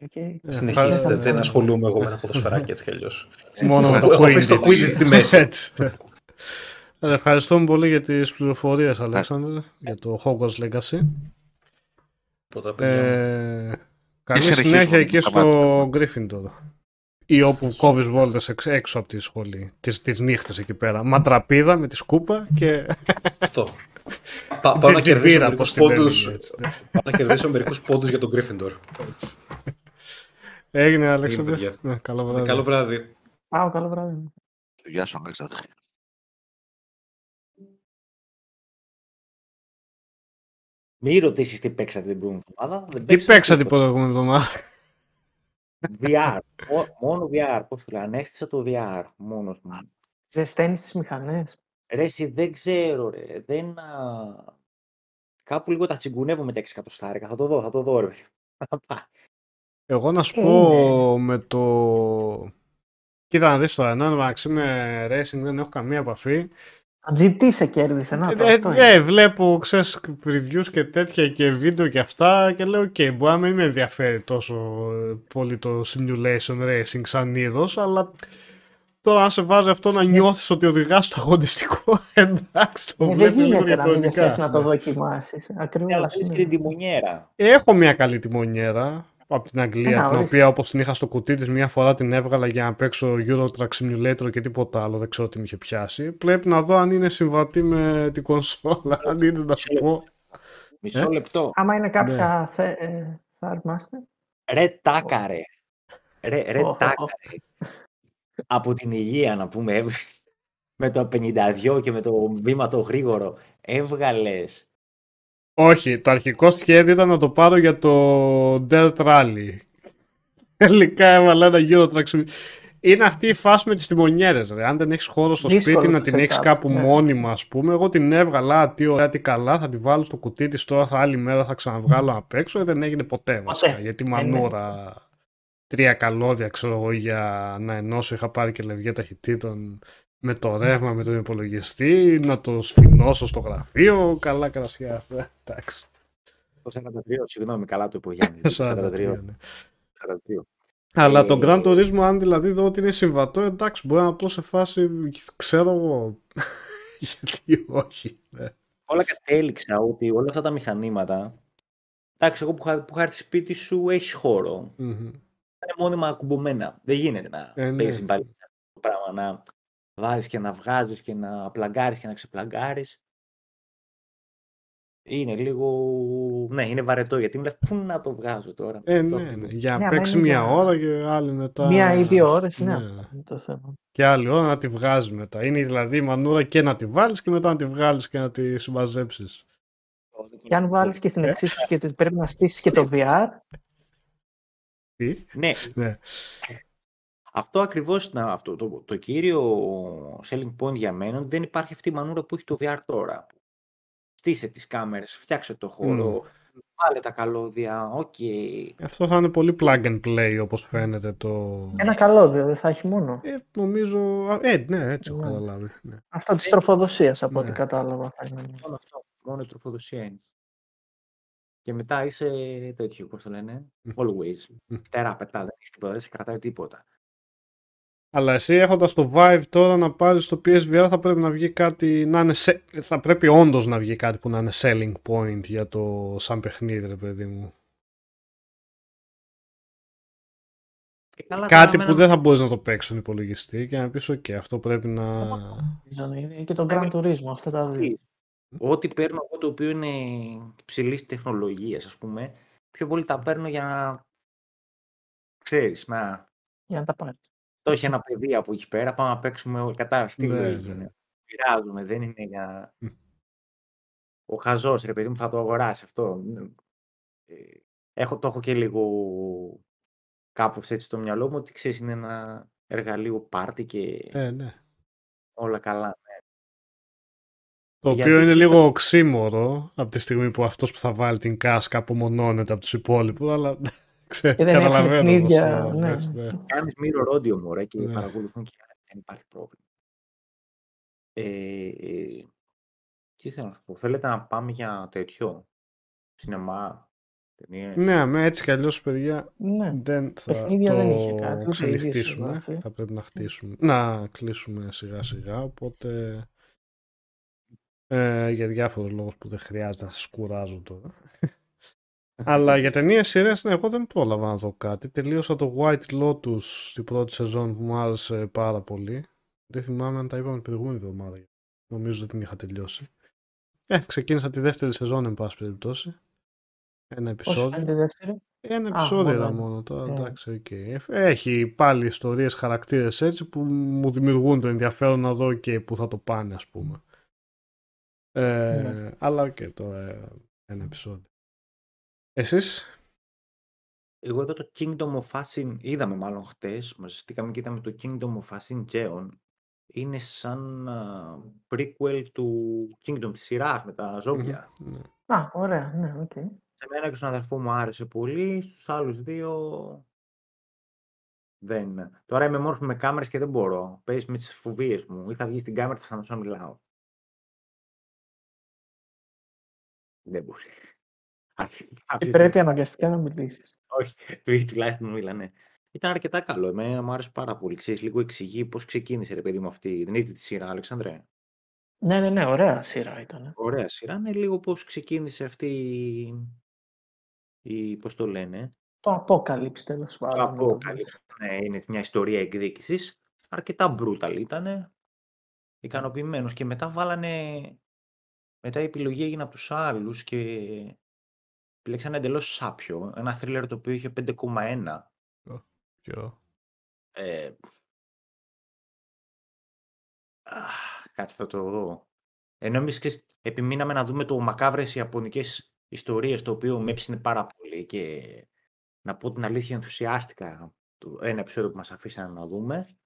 D: Okay.
A: Ε,
C: Συνεχίστε,
A: θα-
C: δεν ασχολούμαι εγώ με τα ποδοσφαιράκια έτσι κι αλλιώς.
A: Μόνο με
C: Έχω-
A: το
C: έχω αφήσει το Quidditch στη μέση.
A: Έτσι. Ε, Ευχαριστούμε πολύ για τις πληροφορίες, Αλέξανδρε, για το Hogwarts Legacy.
C: Τίποτα, παιδιά.
A: Ε, καλή
B: συνεχίζουμε
A: συνέχεια
B: με
A: εκεί
B: τα
A: στο Gryffindor. Ή όπου κόβεις βόλτες εξ- έξω από τη σχολή. Τις, τις νύχτες εκεί πέρα. Ματραπίδα με τη σκούπα και
C: Αυτό. Πά- πάω να
A: την
C: κερδίσω
A: πύρα,
C: μερικούς
A: πώς την παίρνεις,
C: πόντους,
A: έτσι, ναι.
C: πάω να κερδίσω μερικούς πόντους για τον Gryffindor.
A: Έγινε, Αλέξανδρε.
C: παιδιά.
A: Ναι, καλό βράδυ.
C: Καλό βράδυ.
D: Πάω, καλό βράδυ.
B: Γεια σου, Αλέξανδρε.
E: Μην ρωτήσεις τι παίξατε την προηγούμενη εβδομάδα. Δεν
A: Τι
E: παίξαμε
A: παίξατε την
E: τίποτα.
A: προηγούμενη εβδομάδα;
E: VR. Μό- μόνο VR. Πώς το λέω, ανέστησα το VR μόνος μου.
D: Ζεσταίνεις τις μηχανές.
E: Ρε, εσύ, δεν ξέρω, ρε. Δεν, α... Κάπου λίγο τα τσιγκουνεύω με τα 6 εκατοστάρικα. Θα το δω, θα το δω, ρε. Θα πάει.
A: Εγώ να σου
D: Ε,
A: πω με το... Κοίτα να δεις τώρα, ενώ μεταξύ με racing δεν έχω καμία επαφή.
D: Το GT σε κέρδισε, να το
A: Ε,
D: αυτό
A: ε,
D: είναι.
A: ε, βλέπω, ξέρεις, reviews και τέτοια και βίντεο και αυτά και λέω, ok, μπορεί να μην με ενδιαφέρει τόσο ε, πολύ το simulation racing σαν είδος, αλλά τώρα αν σε βάζει αυτό να νιώθεις ότι οδηγάς το αγωνιστικό, εντάξει, το
D: Ε, δεν
A: βλέπεις λίγο
D: γίνεται να μην
A: διαφορετικά.
D: θες να το
A: Ναι.
D: δοκιμάσεις.
E: Ναι, αλλά
D: Ακριβώς.
E: θέλεις και
D: είναι.
E: την τιμονιέρα.
A: Έχω μια καλή τιμονιέρα από την Αγγλία,
D: Ένα,
A: την
D: ορίστε.
A: οποία όπως την είχα στο κουτί της μια φορά την έβγαλα για να παίξω Euro Truck Simulator και τίποτα άλλο, δεν ξέρω τι με είχε πιάσει. Πρέπει να δω αν είναι συμβατή με την κονσόλα, αν είναι να σου πω.
E: Μισό
A: Ε;
E: λεπτό.
D: Άμα είναι
A: Ναι.
D: κάποια θε, ε, Third Master.
E: Ρε τάκα, ρε. Ρε, ρε
D: Ω,
E: τάκα,
D: ω.
E: ρε. Από την υγεία, να πούμε, έβ- με το 52 και με το βήμα το γρήγορο, έβγαλες
A: Όχι, το αρχικό σχέδιο ήταν να το πάρω για το Dirt Rally. Τελικά έβαλα ένα Euro Truck Simulator. Είναι αυτή η φάση με τις τιμονιέρες, ρε. Αν δεν έχεις χώρο στο
D: Δύσκολο
A: σπίτι να
D: το
A: την έχεις
D: setup,
A: κάπου
D: ναι.
A: μόνιμα, ας πούμε. Εγώ την έβγαλα, «Α, τι ωραία, τι καλά, θα τη βάλω στο κουτί της τώρα, θα άλλη μέρα θα ξαναβγάλω να παίξω. Ε, δεν έγινε ποτέ, βασικά. Γιατί
D: Ε, ναι.
A: μανούρα, τρία καλώδια, ξέρω εγώ, για να ενώσω. Είχα πάρει και λευγέ ταχυτήτων με το ρεύμα, με τον υπολογιστή, να το σφινώσω στο γραφείο. Καλά κρασιά. Ε, Εντάξει.
E: το 43, συγγνώμη, καλά το είπε ο Γιάννης, το
A: 43,
E: 43.
A: ναι.
E: 43.
A: Αλλά
E: Ε,
A: το Grand Turismo, αν δηλαδή δω ότι είναι συμβατό, εντάξει, μπορεί να πω σε φάση, ξέρω εγώ, γιατί όχι. ναι.
E: Όλα κατέληξα ότι όλα αυτά τα μηχανήματα, εντάξει, εγώ που είχα, που είχα έρθει σπίτι σου, έχεις χώρο.
A: Μμμ.
E: είναι μόνιμα ακουμπωμένα. Δεν γίνεται να
A: Ε, ναι.
E: παίζεις πάλι αυτό το πράγμα, να βάζεις και να βγάζεις και να πλαγκάρεις και να ξεπλαγκάρεις. Είναι λίγο... Ναι, είναι βαρετό, γιατί μου λες πού να το βγάζω τώρα.
A: Ε,
E: Το-
A: ναι, ναι. Για
D: Ναι,
A: να
D: άμα
A: παίξει
D: είναι
A: μία
D: για
A: ώρα και άλλη μετά.
D: Μία ή δύο ώρες, ναι,
A: Ναι.
D: αυτό είναι το θέμα.
A: Και άλλη ώρα να τη βγάζεις μετά. Είναι δηλαδή η μανούρα και να τη βάλεις και μετά να τη βγάλεις και να τη συμμαζέψεις.
D: Και αν βάλεις και στην
E: Ε,
D: εξίσωση και ότι πρέπει να στήσεις και το VR,
A: Τι;
E: Ναι,
A: Ναι.
E: Αυτό ακριβώς να, αυτό, το, το κύριο selling point για μένα είναι ότι δεν υπάρχει αυτή η μανούρα που έχει το VR τώρα. Στήσε τις κάμερες, φτιάξε το χώρο, βάλε τα καλώδια, οκ.
A: Αυτό θα είναι πολύ plug and play όπως φαίνεται το...
D: ένα καλώδιο δεν θα έχει μόνο.
A: Ε, νομίζω... α, Ε, ναι, έτσι έχω
D: Ναι.
A: καταλάβει. Ναι.
D: Αυτό της τροφοδοσίας από
A: Ναι.
D: ό,τι κατάλαβα θα είναι.
E: Μόνο αυτό, μόνο η τροφοδοσία είναι. Και μετά είσαι τέτοιο, πώς το λένε,
A: Μμ.
E: always.
A: Μμ.
E: Φτερά πετά, δεν έχεις τίποτα, δεν σε κρατάει τίποτα.
A: Αλλά εσύ έχοντας το Vive τώρα να πάρεις το PSVR θα πρέπει να βγει κάτι, να είναι σε... θα πρέπει όντως να βγει κάτι που να είναι selling point για το σαν παιχνίδι ρε παιδί μου.
E: Ε, καλά,
A: κάτι
E: τώρα
A: που
E: εμένα-
A: δεν θα μπορείς να το παίξεις στον υπολογιστή και να πεις ok αυτό πρέπει να...
D: Είναι και το Gran Turismo, αυτά τα δύο.
E: Ό,τι παίρνω εγώ το οποίο είναι υψηλής τεχνολογίας, ας πούμε, πιο πολύ τα παίρνω για να. ξέρεις, να.
D: Για να τα πάρεις.
E: Το έχει ένα παιδί από εκεί πέρα, πάμε να παίξουμε. Κατάλαβε τι
A: Ναι,
E: λογική
A: ναι.
E: είναι. Πειράζουμε, δεν είναι για.
A: Μμ.
E: Ο χαζός, ρε παιδί μου, θα το αγοράσει αυτό. Ε, Έχω, το έχω και λίγο κάπως έτσι στο μυαλό μου ότι ξέρεις, είναι ένα εργαλείο πάρτι και
A: Ε, ναι.
E: όλα καλά.
A: Το
E: Γιατί
A: οποίο είναι
E: κοίτα-
A: λίγο οξύμορο από τη στιγμή που αυτός που θα βάλει την κάσκα απομονώνεται από τους υπόλοιπους, αλλά ξέρεις,
D: Και δεν έχει
A: καταλαβαίνω πώς
D: παιχνίδια,
A: το
D: ναι.
A: λες, ναι.
E: Κάνεις mirror audio μωρέ και
A: Ναι.
E: παρακολουθούν και άλλοι, δεν υπάρχει πρόβλημα. Ε, ε, τι θέλω να σου πω, θέλετε να πάμε για τέτοιο, σινεμά, ταινίες;
A: Ναι, με έτσι κι αλλιώς, παιδιά,
D: Ναι.
A: δεν θα
D: Παιχνίδια
A: το
D: δεν είχε κάτι, ούτε
A: ξενυχτήσουμε.
D: ίδιες εδώ,
A: Θα πρέπει να χτίσουμε, να κλείσουμε σιγά σιγά, οπότε ε, για διάφορους λόγους που δεν χρειάζεται να σας κουράζω τώρα. Αλλά για ταινίες σειρές, ναι, εγώ δεν πρόλαβα να δω κάτι. Τελείωσα το White Lotus στην πρώτη σεζόν που μου άρεσε πάρα πολύ. Δεν θυμάμαι αν τα είπαμε την προηγούμενη εβδομάδα. Νομίζω δεν την είχα τελειώσει. Ε, ξεκίνησα τη δεύτερη σεζόν, εν πάση περιπτώσει. Ένα
D: Πώς
A: επεισόδιο.
D: φαίνεται η δεύτερη;
A: Ένα
D: Α,
A: επεισόδιο
D: μόνο
A: είδα
D: ένα.
A: μόνο τώρα,
D: Ε.
A: εντάξει, οκ. Έχει πάλι ιστορίες, χαρακτήρες έτσι που μου δημιουργούν το ενδιαφέρον να δω και που θα το πάνε ας πούμε. Ε,
D: Ναι.
A: Αλλά οκ, τώρα ε, ένα επεισόδιο. Εσείς,
E: Εγώ εδώ το Kingdom of Ashin, είδαμε μάλλον χτες, μαζευτήκαμε και είδαμε το Kingdom of Ashin Geon. Είναι σαν α, prequel του Kingdom της σειράς με τα ζώδια.
A: Μμμ, ναι.
D: Α, ωραία, ναι, οκ.
E: Σε μένα και στον αδερφό μου άρεσε πολύ, στους άλλους δύο δεν. Τώρα είμαι μόνος μου με κάμερες και δεν μπορώ. Παίζει με τις φοβίες μου. Ή θα βγει στην κάμερα θα σταματήσω να μιλάω. Δεν μπορεί. Ας-
D: Και
E: αφήσεις-
D: πρέπει αναγκαστικά να μιλήσεις.
E: Όχι, επειδή τουλάχιστον μου μιλάνε. Ήταν αρκετά καλό. Εμένα μου άρεσε πάρα πολύ. Ξέρεις, λίγο εξηγεί πώς ξεκίνησε ρε παιδί μου αυτή. Δεν έχετε τη σειρά, Αλεξανδρέ.
D: Ναι, ναι, ναι, ωραία σειρά ήταν.
E: Ωραία σειρά. Είναι λίγο πώς ξεκίνησε αυτή η... η πώς το λένε;
D: Το Apocalypse τέλος
E: Το
D: πάντων. να το
E: Apocalypse. Ναι, είναι μια ιστορία εκδίκησης. Αρκετά brutal ήταν. Ικανοποιημένος. Και μετά βάλανε... Μετά η επιλογή έγινε από τους άλλους και επιλέξανε εντελώς σάπιο. Ένα thriller το οποίο είχε 5,1.
A: Ποιο;
E: Ε... αχ, Κάτσε θα το δω. Ενώ εμείς ξέρεις, επιμείναμε να δούμε το μακάβρες ιαπωνικές ιστορίες, το οποίο με έψινε πάρα πολύ και να πω την αλήθεια ενθουσιάστηκα το ένα επεισόδιο που μας αφήσανε να δούμε.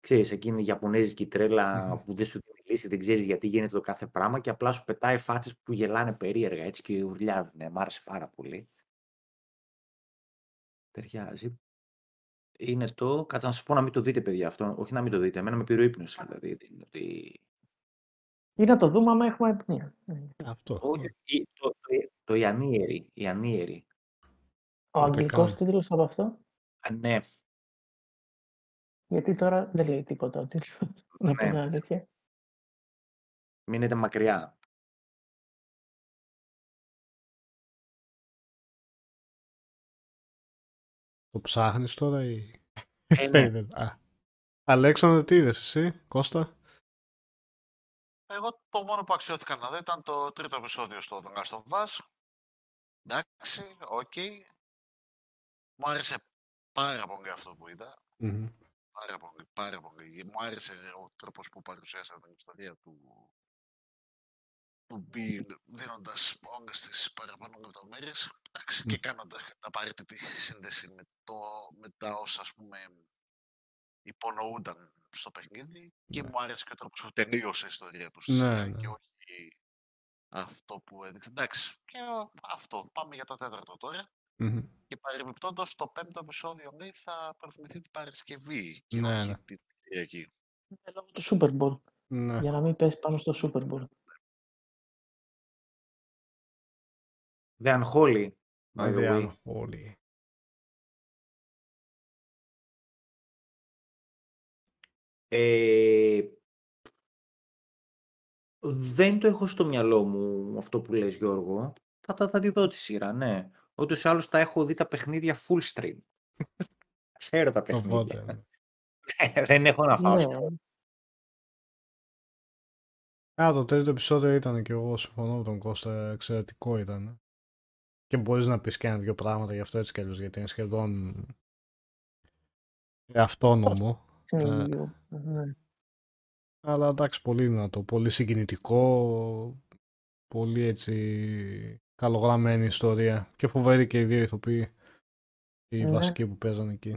E: Ξέρεις, εκείνη η Ιαπωνέζικη τρέλα
A: Μμμ.
E: που δεν σου δίνει λύση, δεν ξέρεις γιατί γίνεται το κάθε πράγμα και απλά σου πετάει φάτσες που γελάνε περίεργα έτσι και ουρλιάζουν. Μ' άρεσε πάρα πολύ. Ταιριάζει. Είναι το. Κάτσε να σας πω να μην το δείτε, παιδιά αυτό. Όχι να μην το δείτε. Εμένα με πήρε ο ύπνος. Δηλαδή. δεν είναι ότι...
D: Ή να το δούμε άμα έχουμε επνία. Ναι.
A: Αυτό.
E: Όχι, η- το, το, το Ιανίερη. Η Ιανίερη.
D: Ο
A: Ούτε
D: αγγλικός
A: καν.
D: τίτλος από αυτό;
E: Α, ναι,
D: Γιατί τώρα δεν λέει τίποτα ο τίτλος. Να πω
E: Ναι.
D: Την αλήθεια.
E: μείνετε μακριά.
A: Το ψάχνεις τώρα ή...
E: Ε, ναι.
A: Save it. Α. Αλέξανδρο, τι είδες εσύ, Κώστα;
B: Εγώ το μόνο που αξιώθηκα να δω ήταν το τρίτο επεισόδιο στο The Last of Us. Εντάξει, οκ. Μου άρεσε πάρα πολύ αυτό που είδα.
A: Μμμ.
B: Πάρα πολύ, πάρα πολύ. Μου άρεσε ο τρόπος που παρουσίασαν την ιστορία του του Bill, δίνοντας όλες τις παραπάνω λεπτομέρειες εντάξει, και κάνοντας την απαραίτητη σύνδεση με, το, με τα όσα ας πούμε υπονοούνταν στο παιχνίδι και
A: Ναι.
B: μου άρεσε και ο τρόπος που τελείωσε η ιστορία του στη
A: Ναι,
B: σειρά
A: ναι.
B: και όχι αυτό που έδειξε. Εντάξει, και αυτό. Πάμε για το τέταρτο τώρα.
A: Μμμ.
B: Και παρεμπιπτόντως το πέμπτο επεισόδιο λέει θα προβληθεί την Παρασκευή και
A: Ναι,
B: όχι
A: ναι.
B: την Κυριακή.
D: Είναι λόγω του Super Bowl.
A: Ναι.
D: Για να μην πέσει πάνω στο Super Bowl.
E: The Unholy. By the way.
A: Αδιάν όλοι.
E: Ε, δεν το έχω στο μυαλό μου αυτό που λες Γιώργο. Θα, θα, θα τη δω τη σειρά, ναι. Ούτως ή άλλως τα έχω δει τα παιχνίδια full stream. Ξέρω τα παιχνίδια.
A: Οπότε, ναι.
E: δεν έχω να φάω.
D: Ναι.
E: σπορ.
A: Α, το τρίτο επεισόδιο ήταν και εγώ συμφωνώ με τον Κώστα, εξαιρετικό ήταν. Και μπορείς να πεις και ένα-δυο πράγματα γι' αυτό έτσι κι αλλιώς, γιατί είναι σχεδόν αυτόνομο.
D: Συνειδητοποιώ. Ναι.
A: Αλλά εντάξει, πολύ δυνατό, πολύ συγκινητικό, πολύ έτσι καλογραμμένη ιστορία και φοβερή και οι δύο ηθοποιοί, οι
D: Ναι.
A: βασικοί που παίζαν εκεί.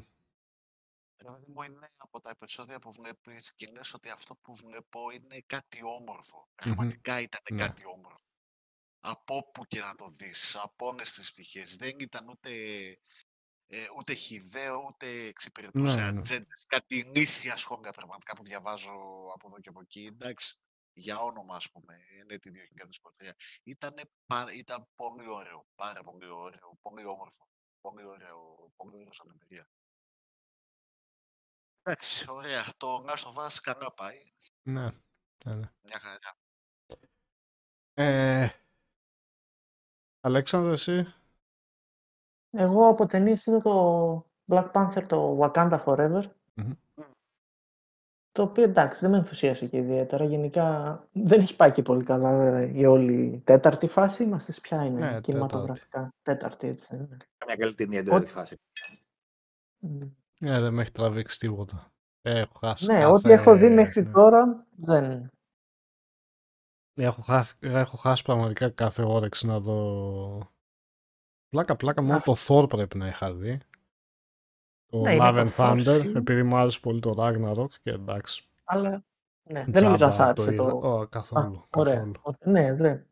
B: Δηλαδή μου είναι από τα επεισόδια που βλέπεις και λες ότι αυτό που βλέπω είναι κάτι όμορφο. Πραγματικά ήταν
A: Ναι.
B: κάτι όμορφο. Από όπου και να το δεις, από όλες τις πτυχές. Δεν ήταν ούτε, ε, ούτε χιδαίο, ούτε εξυπηρετούσε
A: Ναι, ναι.
B: ατζέντες. Κάτι νύχια σχόλια πραγματικά που διαβάζω από εδώ και από εκεί. Εντάξει, για όνομα ας πούμε, είναι τη 2023. Ήτανε, πα- ήταν πολύ ωραίο, πάρα πολύ ωραίο, πολύ όμορφο. Πολύ ωραίο, πολύ ωραίο σαν εμπειρία. Εντάξει, ωραία. Το Last of Us καλά πάει.
A: Ναι, ναι, ναι.
B: Μια χαρά.
A: Ε, Αλέξανδρο, εσύ;
D: Εγώ από ταινίες είδα το Black Panther, το Wakanda Forever.
A: Μμμ.
D: Το οποίο εντάξει δεν με ενθουσίασε και ιδιαίτερα. Γενικά δεν έχει πάει και πολύ καλά ε, η όλη τέταρτη φάση. Είμαστε σε ποια είναι
A: Ναι,
D: κινηματογραφικά. Τέταρτη, έτσι δεν είναι.
E: Καμιά καλή ταινία δεν
D: Ό-
E: τη φάση.
D: Μμ.
A: Ναι, δεν με έχει τραβήξει τίποτα. Έχω χάσει
D: Ναι,
A: κάθε...
D: ό,τι έχω δει μέχρι
A: ναι.
D: τώρα δεν.
A: Έχω χάσει, έχω χάσει πραγματικά κάθε όρεξη να δω. Πλάκα, πλάκα, μόνο
D: Αυτό.
A: το Thor πρέπει να είχα δει. Το
D: Ναι, είναι
A: Love
D: το
A: and
D: Thor
A: Thunder,
D: σίγουρα.
A: επειδή μου άρεσε πολύ το Ragnarok και εντάξει.
D: Αλλά ναι, δεν νομίζω να
A: τζάμπα
D: θα άρεσε
A: είδα.
D: το.
A: Ω,
D: Α,
A: καθόλου,
D: ωραία.
A: καθόλου,
D: Ω, Ναι, δεν.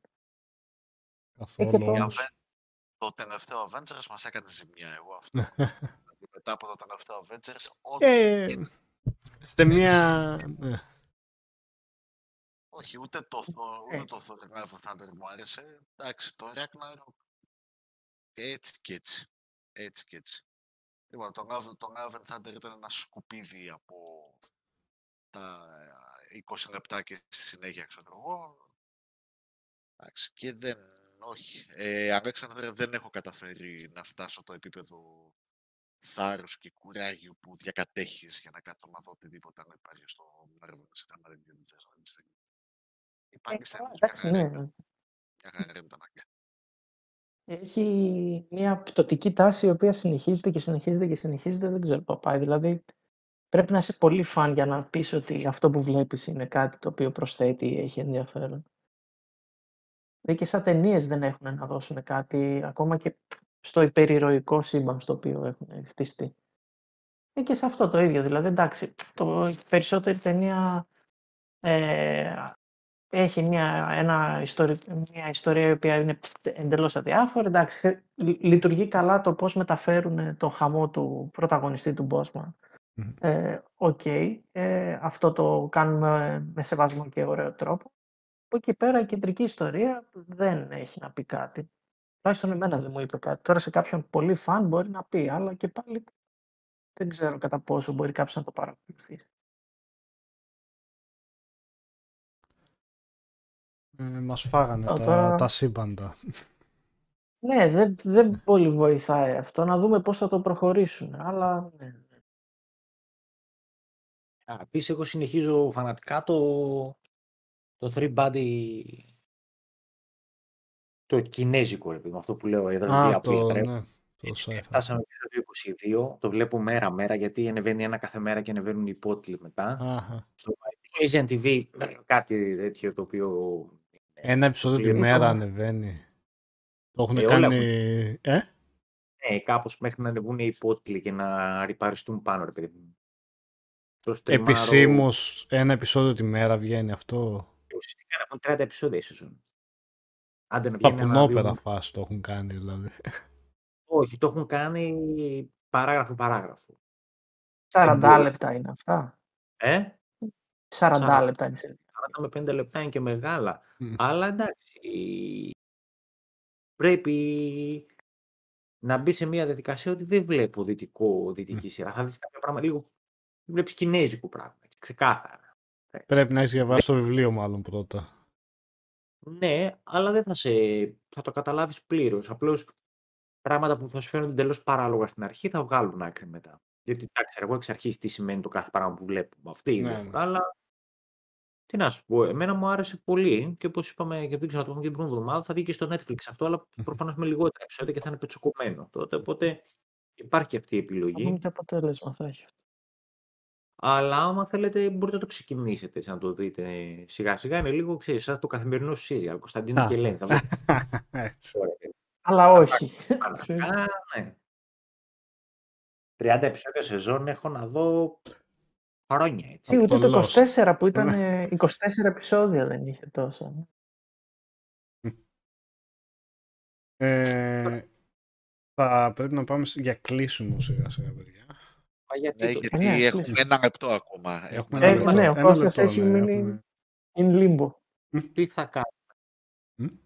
A: καθόλου
D: και το-
A: όμως.
B: Το τελευταίο Avengers μας έκανε ζημιά εγώ αυτό.
A: Ναι.
B: Δηλαδή, μετά από το τελευταίο Avengers, ό,τι
A: Ε,
B: και-
A: σε μια... ναι.
B: Όχι, ούτε το Thor,
D: Ε.
B: ούτε το Thor Love of Thunder μου άρεσε. Εντάξει, το Ragnarok έτσι και έτσι. Έτσι και έτσι. Λοιπόν, το Love, το Love and Thunder ήταν ένα σκουπίδι από τα 20 λεπτά και στη συνέχεια, ξέρω εγώ. Εντάξει, και δεν, όχι. Ε, Αλέξανδρε, δεν έχω καταφέρει να φτάσω το επίπεδο θάρρους και κουράγιου που διακατέχεις για να κάτσω να δω οτιδήποτε άλλο υπάρχει στο Marvel σε κανένα review που θες αυτή τη στιγμή.
D: Ε,
B: Υπάρχει
D: καλά,
B: στέλνος,
D: εντάξει,
B: μια
D: ναι.
B: χαρά είναι- μια χαρά είναι τα μαγιά.
D: Έχει μια πτωτική τάση η οποία συνεχίζεται και συνεχίζεται και συνεχίζεται. Δεν ξέρω πού πάει. Δηλαδή πρέπει να είσαι πολύ φαν για να πεις ότι αυτό που βλέπεις είναι κάτι το οποίο προσθέτει ή έχει ενδιαφέρον. Δηλαδή και σαν ταινίες δεν έχουν να δώσουν κάτι ακόμα και στο υπερηρωικό σύμπαν στο οποίο έχουν χτιστεί. Ε, και σε αυτό το ίδιο. Δηλαδή εντάξει, το η περισσότερη ταινία ε, έχει μια, ένα ιστορι... μια ιστορία η οποία είναι εντελώς αδιάφορη. Εντάξει, χρ- λει- λειτουργεί καλά το πώς μεταφέρουν το χαμό του πρωταγωνιστή του Μπόσμαν.
A: Μμμ.
D: Ε, Οκ, ε, αυτό το κάνουμε με σεβασμό και ωραίο τρόπο. Από εκεί πέρα η κεντρική ιστορία δεν έχει να πει κάτι. Τουλάχιστον εμένα δεν μου είπε κάτι. Τώρα σε κάποιον πολύ φαν μπορεί να πει, αλλά και πάλι δεν ξέρω κατά πόσο μπορεί κάποιος να το παρακολουθήσει.
A: Ε, μας φάγανε
D: Α,
A: τα,
D: τώρα-
A: τα σύμπαντα.
D: Ναι, δεν, δεν πολύ βοηθάει αυτό. Να δούμε πώς θα το προχωρήσουν. Αλλά ναι.
E: Επίσης, εγώ συνεχίζω φανατικά το, το three body το κινέζικο, ρε παιδί μου, αυτό που λέω εδώ.
A: Α,
E: δηλαδή,
A: το,
E: απλή-
A: ναι, το sci-fi.
E: Φτάσαμε στο 22, το βλέπω μέρα-μέρα, γιατί ανεβαίνει ένα κάθε μέρα και ανεβαίνουν οι υπότιτλοι μετά.
A: Αχα.
E: Στο Asian TV, κάτι τέτοιο το οποίο...
A: Ένα επεισόδιο τη
E: Πληρώνω.
A: μέρα ανεβαίνει. Το έχουν
E: Ε, όλα
A: κάνει... Ε;
E: Ναι, κάπως μέχρι να ανεβούν οι υπότιτλοι και να ριπαριστούν πάνω, ρε παιδί μου. Το στριμάρω-
A: Επισήμως ένα επεισόδιο τη μέρα βγαίνει αυτό.
E: Ουσιαστικά έχουν 30 επεισόδια η σεζόν. Άντε να
A: Τα
E: βγαίνει ένα,
A: πουνόπερα
E: δύο-
A: φάση το έχουν κάνει δηλαδή.
E: Όχι, το έχουν κάνει παράγραφο-παράγραφο.
D: 40
E: μπορώ.
D: λεπτά είναι αυτά.
E: Ε,
D: 40
E: 40.
D: λεπτά είναι. Σε-
E: 40 με 50 λεπτά είναι και μεγάλα.
A: Μμ.
E: Αλλά εντάξει, πρέπει να μπει σε μια διαδικασία ότι δεν βλέπω δυτικό, δυτική σειρά. Θα δεις κάποια πράγματα λίγο, βλέπεις κινέζικο πράγμα. έτσι, Ξεκάθαρα.
A: Πρέπει να έχεις διαβάσει το βιβλίο μάλλον πρώτα.
E: Ναι, αλλά δεν θα, σε... θα το καταλάβεις πλήρως. Απλώς πράγματα που θα σου φαίνονται εντελώς παράλογα στην αρχή θα βγάλουν άκρη μετά. Γιατί εντάξει, εγώ εξ αρχής τι σημαίνει το κάθε πράγμα που βλέπουμε. Αυτή είναι.
A: Ναι, ναι.
E: Αλλά τι να σου πω, εμένα μου άρεσε πολύ και όπως είπαμε και δεν ξέρω να το πούμε και την προηγούμενη εβδομάδα, θα βγει και στο Netflix αυτό, αλλά προφανώς με λιγότερα επεισόδια και θα είναι πετσοκομμένο τότε. Οπότε υπάρχει αυτή η
D: Θα
E: επιλογή.
D: δούμε τι αποτέλεσμα θα έχει.
E: Αλλά άμα θέλετε, μπορείτε να το ξεκινήσετε έτσι, να το δείτε σιγά σιγά. Είναι λίγο, ξέρεις, σαν το καθημερινό σύριαλ. Κωνσταντίνο
A: Α.
E: και Ελένη. Θα βλέπετε
A: Έτσι.
E: τώρα,
D: Αλλά όχι.
E: Κανονικά, ναι. 30 επεισόδια σεζόν έχω να δω χρόνια έτσι.
D: Ή ούτε
A: το
D: το
A: Lost.
D: 24 που ήταν ε, 24 επεισόδια δεν είχε τόσο. ναι.
A: Ε, θα πρέπει να πάμε για κλείσιμο σιγά σιγά, παιδιά.
E: Μα γιατί
B: Ναι,
E: το-
B: γιατί
D: ναι,
B: έχουμε
D: κλείσουμε.
B: ένα λεπτό ακόμα.
A: Έχουμε
B: ένα
D: Ε,
A: ένα
B: λεπτό.
D: ναι, ο
A: Ένα
D: Κώστας
A: λεπτό,
D: έχει
A: ναι,
D: μείνει
A: έχουμε.
D: in limbo.
E: Τι θα κάνουμε.
A: Μμ.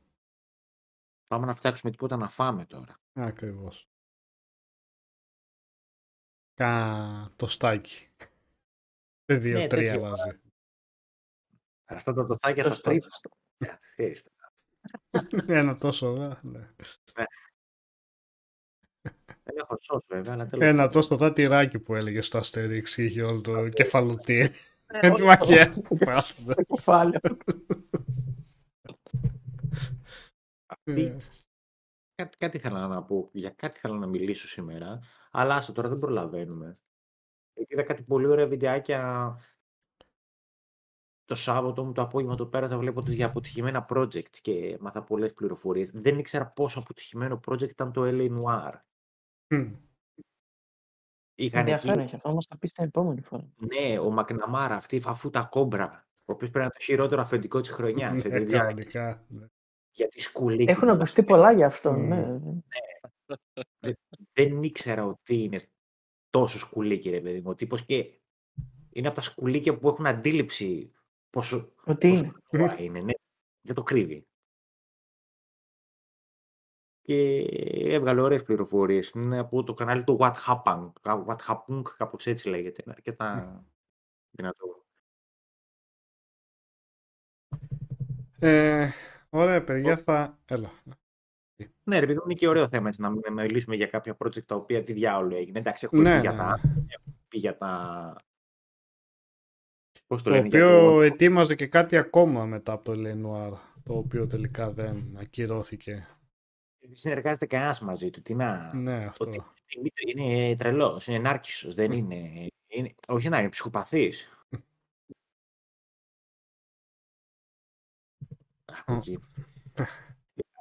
E: Πάμε να φτιάξουμε τίποτα να φάμε τώρα.
A: Ακριβώς. Κα το στάκι. Σε δύο,
E: Ναι,
A: τρία
E: τέτοιο.
A: μαζί.
E: Αυτά τα τοστάκια
D: Το
E: τα
D: στο-
E: τρίβω.
D: στο-
A: Ένα τόσο, δα, ναι.
E: Δεν έχω σως βέβαια, αλλά τέλος
A: Ένα
E: πάντων.
A: τόσο δα τυράκι που έλεγε στο Αστερίξ και είχε όλο το κεφαλοτήρι.
E: Ναι,
A: Με τη
E: όχι,
A: μακιά που πάθαμε.
D: Το κεφάλαιο.
A: Ε,
E: Κάτι, κάτι ήθελα να πω, για κάτι ήθελα να μιλήσω σήμερα, αλλά άσε τώρα δεν προλαβαίνουμε. Είδα κάτι πολύ ωραία βιντεάκια το Σάββατο μου το απόγευμα το πέρασα βλέποντας για αποτυχημένα projects και μάθα πολλές πληροφορίες. Δεν ήξερα πόσο αποτυχημένο project ήταν το LA Noir.
A: μ.
E: Είχαν
D: Ενδιαφέρον
E: εκεί,
D: έχει αυτό, όμως θα πεις την επόμενη φορά.
E: ναι, ο Μακναμάρα, αυτή η φαφούτα κόμπρα, ο οποίος πρέπει να είναι το χειρότερο αφεντικό της χρονιάς.
A: Ναι,
E: έτσι, για,
A: κανονικά. ναι.
E: για τη σκουλή.
D: Έχουν ακουστεί πολλά για αυτό,
A: Μμ.
D: ναι.
E: δεν ήξερα ότι είναι τόσο σκουλίκι, ρε παιδί μου. Ο τύπος και είναι από τα σκουλίκια που έχουν αντίληψη πόσο,
D: Ότι
E: πόσο
D: είναι.
E: κακό είναι. Ναι, δεν το κρύβει. Και έβγαλε ωραίες πληροφορίες. Είναι από το κανάλι του What Happened. What Happened, κάπως έτσι λέγεται. Είναι αρκετά δυνατό.
A: Ε, ωραία, παιδιά, θα... Έλα.
E: Ναι, ρε παιδί μου, είναι και ωραίο θέμα έτσι, να μην- να μιλήσουμε για κάποια project τα οποία τι διάολο έγινε. Εντάξει, έχουμε
A: Ναι,
E: πει για
A: ναι,
E: τα.
A: ναι.
E: έχουμε πει για τα. Πώς το
A: Το
E: λένε, για
A: οποίο
E: το.
A: ετοίμαζε και κάτι ακόμα μετά από το Λενουάρ, το οποίο τελικά δεν ακυρώθηκε.
E: Δεν συνεργάζεται κανένας μαζί του. Τι να.
A: Ναι, αυτό.
E: Ότι είναι τρελός, είναι νάρκισσος, δεν είναι, είναι. Όχι να είναι ψυχοπαθής.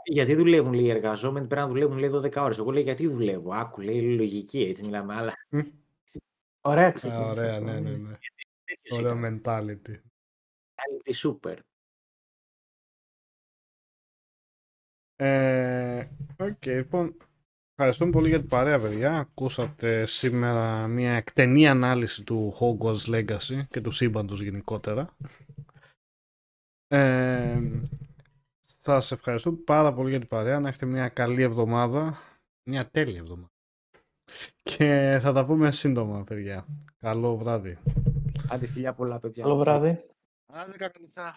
E: Γιατί δουλεύουν λέει, οι εργαζόμενοι, πρέπει να δουλεύουν λέει 12 ώρες. Εγώ λέω γιατί δουλεύω; Άκου λέει λογική, έτσι μιλάμε. Αλλά
A: Μ.
D: Ωραία
A: Α,
D: ξεκίνησε.
A: ωραία,
D: αυτό,
A: ναι, ναι, ναι.
E: τέτοιος
A: Ωραίο
E: ήταν.
A: mentality.
E: Reality super.
A: Ε, Οκ, λοιπόν, ευχαριστούμε πολύ για την παρέα, παιδιά. Ακούσατε σήμερα μια εκτενή ανάλυση του Hogwarts Legacy και του σύμπαντος γενικότερα. Ε, σας ευχαριστώ πάρα πολύ για την παρέα. Να έχετε μια καλή εβδομάδα. Μια τέλεια εβδομάδα. Και θα τα πούμε σύντομα, παιδιά. Καλό βράδυ.
E: Άντε φιλιά πολλά παιδιά.
D: Καλό βράδυ.
B: Άντε, καλά.